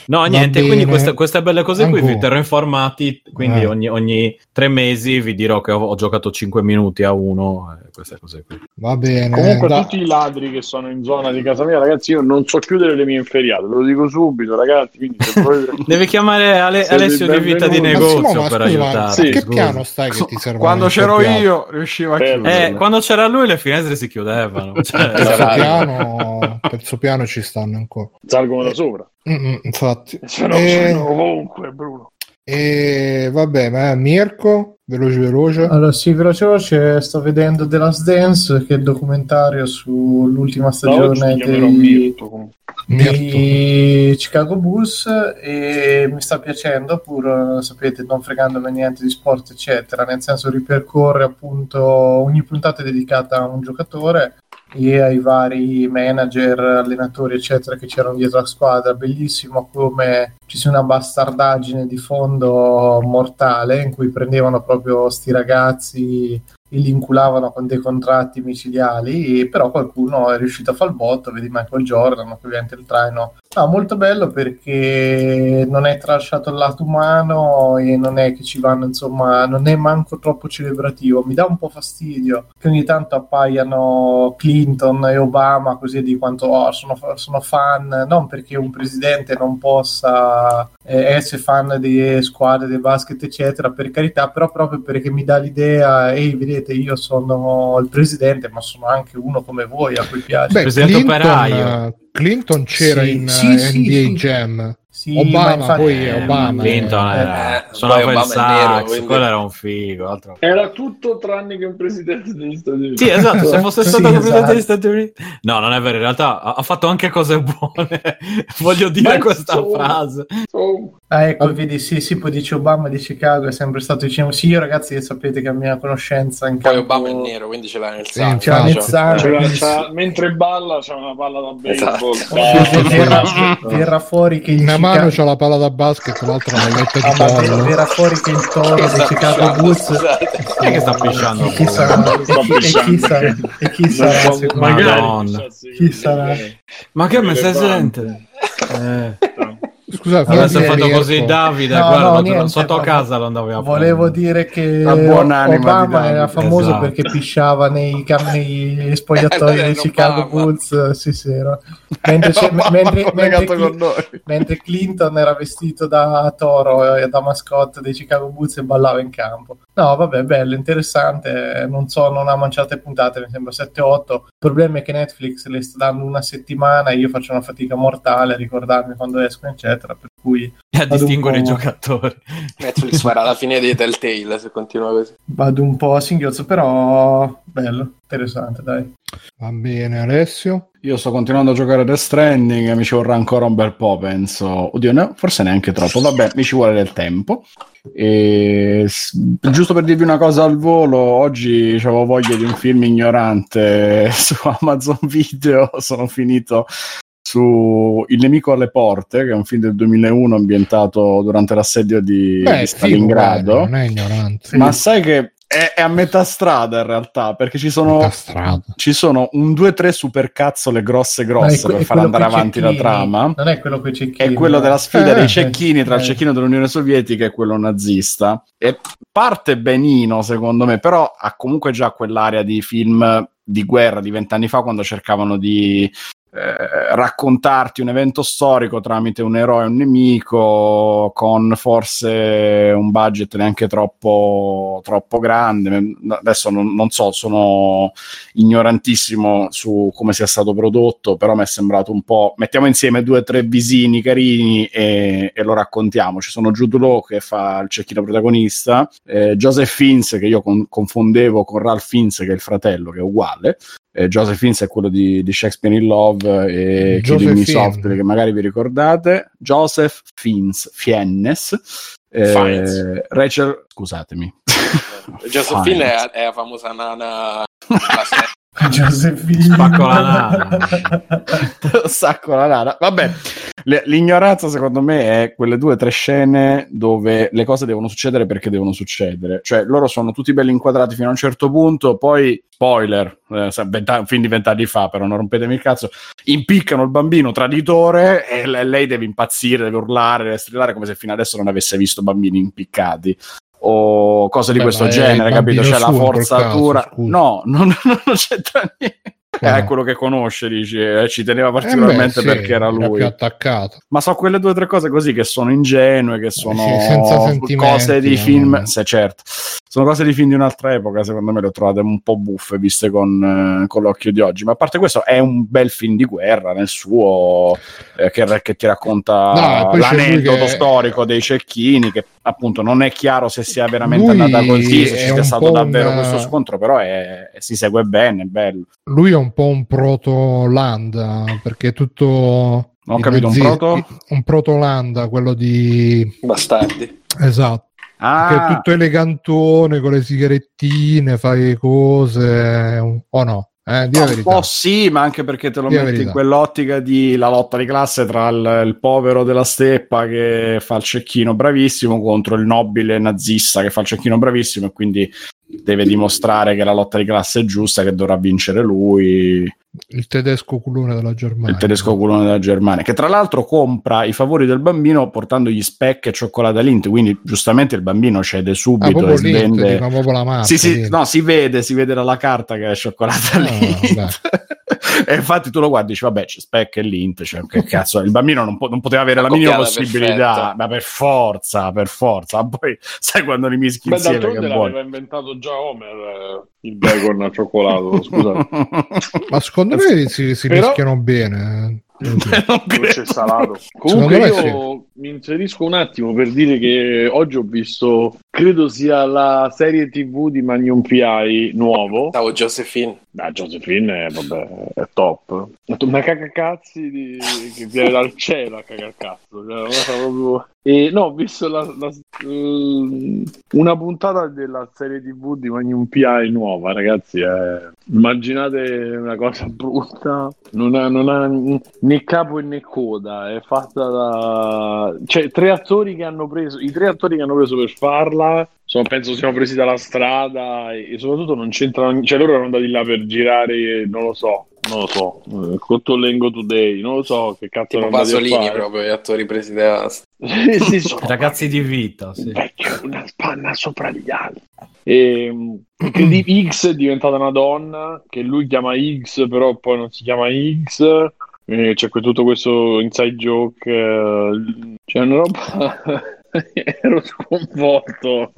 No, Va niente, bene. quindi queste, queste belle cose qui Ancora. vi terrò informati, quindi Eh. ogni, ogni tre mesi vi dirò che ho, ho giocato 5 minuti a uno, eh, queste cose qui. va bene Comunque, da- tutti i ladri che sono in zona di casa mia, ragazzi, io non so chiudere le mie inferriate, ve lo dico subito, ragazzi. Quindi (laughs) volete- Devi chiamare Ale- Alessio di vita di. Ma negozio ma per scusa, aiutarti. sì, che scusa. piano stai che ti serve Quando c'ero io riuscivo a chiudere. Eh, quando c'era lui le finestre si chiudevano. (laughs) Cioè, terzo piano (laughs) terzo piano ci stanno ancora salgono da sopra. Mm, mm, infatti Se no, Eh. sono ovunque, Bruno. e vabbè ma Mirko veloce veloce Allora, sì, veloce veloce, sto vedendo The Last Dance, che è il documentario sull'ultima stagione dei. Mirto. di Chicago Bulls e mi sta piacendo pur sapete non fregandomi niente di sport eccetera nel senso ripercorre appunto ogni puntata è dedicata a un giocatore e ai vari manager allenatori eccetera che c'erano dietro la squadra bellissimo come ci sia una bastardaggine di fondo mortale in cui prendevano proprio sti ragazzi e li inculavano con dei contratti micidiali, però qualcuno è riuscito a fare il botto, vedi Michael Jordan, ovviamente il traino. No, molto bello perché non è trasciato il lato umano e non è che ci vanno, insomma, non è manco troppo celebrativo. Mi dà un po' fastidio che ogni tanto appaiano Clinton e Obama così di quanto oh, sono, sono fan, non perché un presidente non possa eh, essere fan di squadre del basket, eccetera, per carità, però proprio perché mi dà l'idea, ehi, vedete, io sono il presidente, ma sono anche uno come voi a cui piace. Beh, Presidente Clinton, operaio. Eh, Clinton c'era Sì, in sì, eh, NBA sì. Jam Obama, infatti- poi Obama. Clinton Eh, era, eh, suonava poi il Obama è nero, sax, quindi- quello era un figo. altro- Era tutto tranne che un presidente degli Stati Uniti. Sì, esatto, se fosse Sì, stato presidente esatto. degli Stati Uniti. No, non è vero, in realtà ha, ha fatto anche cose (laughs) buone. Voglio dire Ma questa insomma- frase. Oh, Ah, ecco, vedi, sì, sì, poi dice Obama di Chicago è sempre stato vicino. Sì, io ragazzi sapete che a mia conoscenza in Poi campo... Obama è nero, quindi ce l'ha nel Sì, sangue. La Infatti. mezzana, c'era- quindi c'era- mentre balla c'è una palla da baseball. Esatto. Ah, sì, verrà, verrà fuori che il Una mano Chicago... c'ha la palla da basket, l'altra la letta di Ah, pollo. verrà fuori che il toro dei Sta Chicago Bulls scusate. Chi è che sta pisciando? e chi sarà? E chi- sarà? E magari. Chi sarà? Ma che me stai Levante. sente? Eh. Scusate, Avesse fammi fatto dire, così Davide, No, guarda, no, niente, sotto casa lo andavi a Volevo dire che Obama era famoso Esatto. perché pisciava nei, cam- negli (laughs) spogliatoi Era dei Chicago. Bulls. Sì, sì, era. (laughs) Mentre, Obama mentre- mentre noi. mentre Clinton era vestito da toro e da mascotte dei Chicago Bulls e ballava in campo. No, vabbè, bello, interessante. Non so, non ha mangiate puntate, mi sembra 7-8. Il problema è che Netflix le sta dando una settimana e io faccio una fatica mortale a ricordarmi quando escono, eccetera. Per cui A distinguere i giocatori. Netflix farà la fine dei Telltale se continua così. vado un po' a singhiozzo, però bello, interessante, dai. Va bene, Alessio. Io sto continuando a giocare Death Stranding e mi ci vorrà ancora un bel po', penso. Oddio, no, forse neanche troppo. Vabbè, mi ci vuole del tempo. E s- giusto per dirvi una cosa al volo, oggi avevo voglia di un film ignorante (laughs) su Amazon Video. Sono finito su Il nemico alle porte, che è un film del 2001 ambientato durante l'assedio di, Beh, di figo, Stalingrado. guarda, non è ignorante. Ma sai che è, a metà strada in realtà, perché ci sono ci sono un 2-3 supercazzole grosse grosse que- per far andare avanti la trama. Non è quello con cecchini. È quello della sfida Eh, dei cecchini tra il eh. cecchino dell'Unione Sovietica e quello nazista. E parte benino, secondo me, però ha comunque già quell'area di film di guerra di vent'anni fa quando cercavano di eh, raccontarti un evento storico tramite un eroe e un nemico con forse un budget neanche troppo, troppo grande. Adesso non, non so, sono ignorantissimo su come sia stato prodotto, però mi è sembrato un po'. Mettiamo insieme due o tre visini carini e, e lo raccontiamo. Ci sono Jude Law che fa il cecchino protagonista, eh, Joseph Fiennes che io con- confondevo con Ralph Fiennes che è il fratello, che è uguale. Eh, Joseph Fiennes è quello di, di Shakespeare in Love e Joseph Killing. Softly, che magari vi ricordate. Joseph Fiennes, Fiennes. Eh. Rachel, scusatemi. Josephine Fiennes. è, è la famosa nana. Giuseppina. Spacco la nana. (laughs) Sacco la nana. Vabbè, le- l'ignoranza secondo me è quelle due o tre scene dove le cose devono succedere perché devono succedere. Cioè, loro sono tutti belli inquadrati fino a un certo punto, poi, spoiler, eh, un film di vent'anni fa, però non rompetemi il cazzo, impiccano il bambino traditore e le- lei deve impazzire, deve urlare, deve strillare come se fino adesso non avesse visto bambini impiccati. O cose di Beh, questo genere, capito? C'è la forzatura. caso, no, (laughs) non, non c'entra niente. Ah. È quello che conosce, dici, eh, ci teneva Eh beh, particolarmente sì, perché era lui. più attaccato. Ma so quelle due o tre cose così che sono ingenue, che sono Sì, cose di film. no. Se certo, sono cose di film di un'altra epoca. Secondo me le ho trovate un po' buffe viste con, eh, con l'occhio di oggi. Ma a parte questo, è un bel film di guerra nel suo eh, che, che ti racconta No, l'aneddoto che- storico dei cecchini. Che appunto non è chiaro se sia veramente Lui andata così, se ci sia stato davvero un- questo scontro, però è- si segue bene, è bello. Lui è un po' un proto-Landa, perché è tutto... Non ho capito, un nazisti- proto? Un proto-Landa, quello di... Bastardi. Esatto. Che è Ah, tutto elegantone con le sigarettine, fai cose un- o no? Eh, di un verità. po' sì, ma anche perché te lo la metti in verità. quell'ottica di la lotta di classe tra il, il povero della steppa che fa il cecchino bravissimo contro il nobile nazista che fa il cecchino bravissimo e quindi deve dimostrare che la lotta di classe è giusta, che dovrà vincere lui, Il tedesco culone della Germania. il tedesco culone della Germania, che tra l'altro compra i favori del bambino portandogli speck e cioccolata Lindt, quindi giustamente il bambino cede Ah, subito proprio e svende... dico, proprio la marca. Sì, sì, no, si vede, si vede dalla carta che è cioccolata Ah, Lindt. (laughs) (laughs) e infatti tu lo guardi e dici, vabbè, c'è Speck e Lint, cioè, che cazzo, il bambino non, po- non poteva avere la minima Accoppiata possibilità, perfetta. ma per forza, per forza. Ma (laughs) Poi sai quando li mischi Beh, insieme che l'aveva buono. inventato già Homer eh, il bacon al cioccolato, (laughs) scusate. Ma secondo me si, si Però- mischiano bene. eh. Non e salato. Comunque io mi inserisco un attimo per dire che oggi ho visto, credo sia la serie TV di Magnum PI nuovo. Ciao Josephine. Ah, Josephine è, vabbè, è top. Una cacacazzi di... che viene dal cielo a cacacazzo. Cioè, proprio... E no, ho visto la- la- ehm, una puntata della serie TV di Magnum PI nuova, ragazzi. eh. Immaginate una cosa brutta, non ha, non ha né capo né coda. È fatta da cioè tre attori che hanno preso, i tre attori che hanno preso per farla. Sono, penso siano presi dalla strada e, e soprattutto non c'entrano, cioè loro erano andati là per girare, non lo so, non lo so, eh, Cottolengo Today, non lo so che cazzo Tipo Pasolini proprio, gli attori presi da... (laughs) Sì, sì, sono (laughs) Ragazzi di vita, sì. vecchio, una spanna sopra gli altri. E, mm, che di (clears throat) X è diventata una donna, che lui chiama X, però poi non si chiama X. E c'è que- tutto questo inside joke. eh, C'è una roba. (laughs) Ero sconvolto.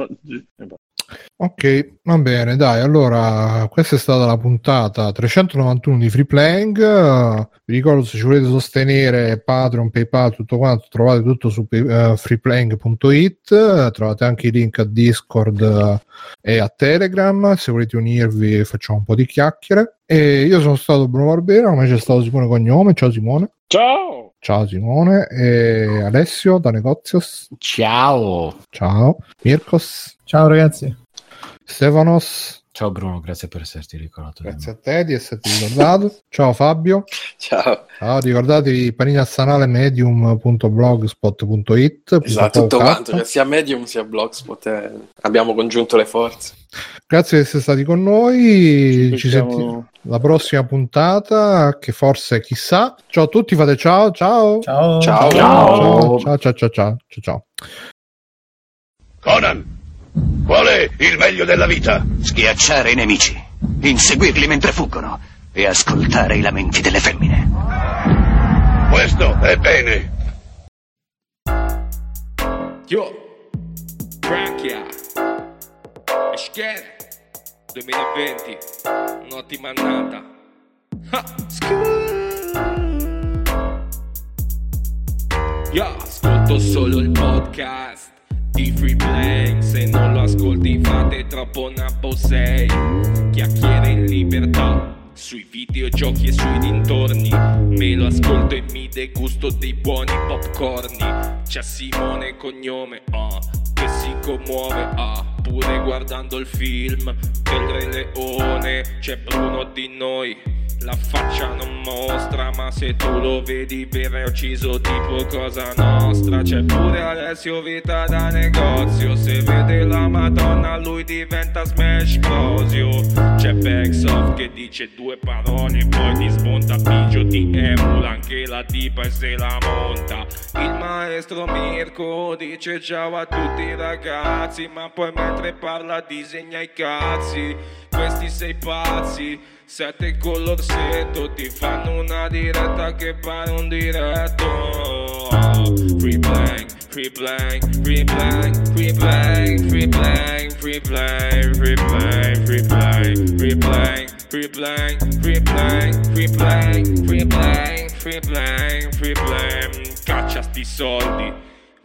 Ok, va bene, dai, allora questa è stata la puntata 391 di Free Playing. Vi ricordo se ci volete sostenere Patreon, PayPal, tutto quanto, trovate tutto su pay- eh, freeplaying.it, trovate anche i link a Discord eh, e a Telegram, se volete unirvi facciamo un po' di chiacchiere. E io sono stato Bruno Barbera, come c'è stato Simone Cognome, ciao Simone. Ciao! Ciao Simone e Alessio da Negozios. Ciao. Ciao. Mirkos. Ciao ragazzi. Stefanos. Ciao Bruno, grazie per esserti ricordato. Grazie a te di esserti ricordato. Ciao Fabio. (laughs) Ciao. Ciao, ricordatevi panini al sanale medium.blogspot.it. Esatto, tutto quanto, cioè sia Medium sia Blogspot. eh, abbiamo congiunto le forze. Grazie di essere stati con noi. Ci, Becchiamo- sentiamo la prossima puntata, che forse chissà. Ciao a tutti, fate ciao, ciao. Ciao. Ciao. Ciao, ciao, ciao, ciao, ciao, ciao, ciao. Conan, qual è il meglio della vita? Schiacciare i nemici, inseguirli mentre fuggono e ascoltare i lamenti delle femmine. Questo è bene. Yo, Branchia, Escher, 2020, un'ottima annata. Ha, Io ascolto solo il podcast di Free Play, se non lo ascolti fate troppo nabbo sei. Chiacchiere in libertà. Sui videogiochi e sui dintorni Me lo ascolto e mi degusto dei buoni popcorni C'è Simone cognome ah, Che si commuove ah, Pure guardando il film del Re Leone C'è Bruno di noi la faccia non mostra, ma se tu lo vedi vero è ucciso tipo cosa nostra. C'è pure Alessio Vita da negozio, se vede la Madonna lui diventa smash cosio. C'è Backsoft che dice due parole, poi ti smonta Pigio, ti emula anche la tipa e se la monta. Il maestro Mirko dice ciao a tutti ragazzi, ma poi mentre parla disegna i cazzi. Questi sei pazzi, sette con l'orsetto, ti fanno una diretta che pare un diretto. Free blank, free blank, free blank, free blank, free blank, free blank, free blank, free blank, free blank, free blank, free blank, free blank, free blank, free blank, free blank. Caccia sti soldi,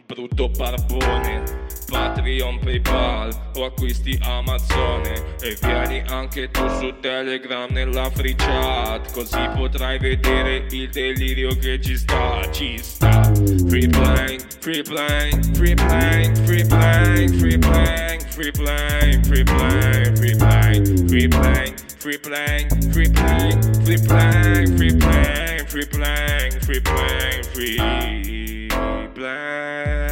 brutto barbone. Patreon, Paypal o acquisti Amazone e vieni anche tu su Telegram nella free chat così potrai vedere il delirio che ci sta, ci sta. Free blank, free blank, free blank, free blank, free blank, free blank, free blank, free blank, free blank, free blank, free blank, free blank, free blank, free blank, free blank, free blank,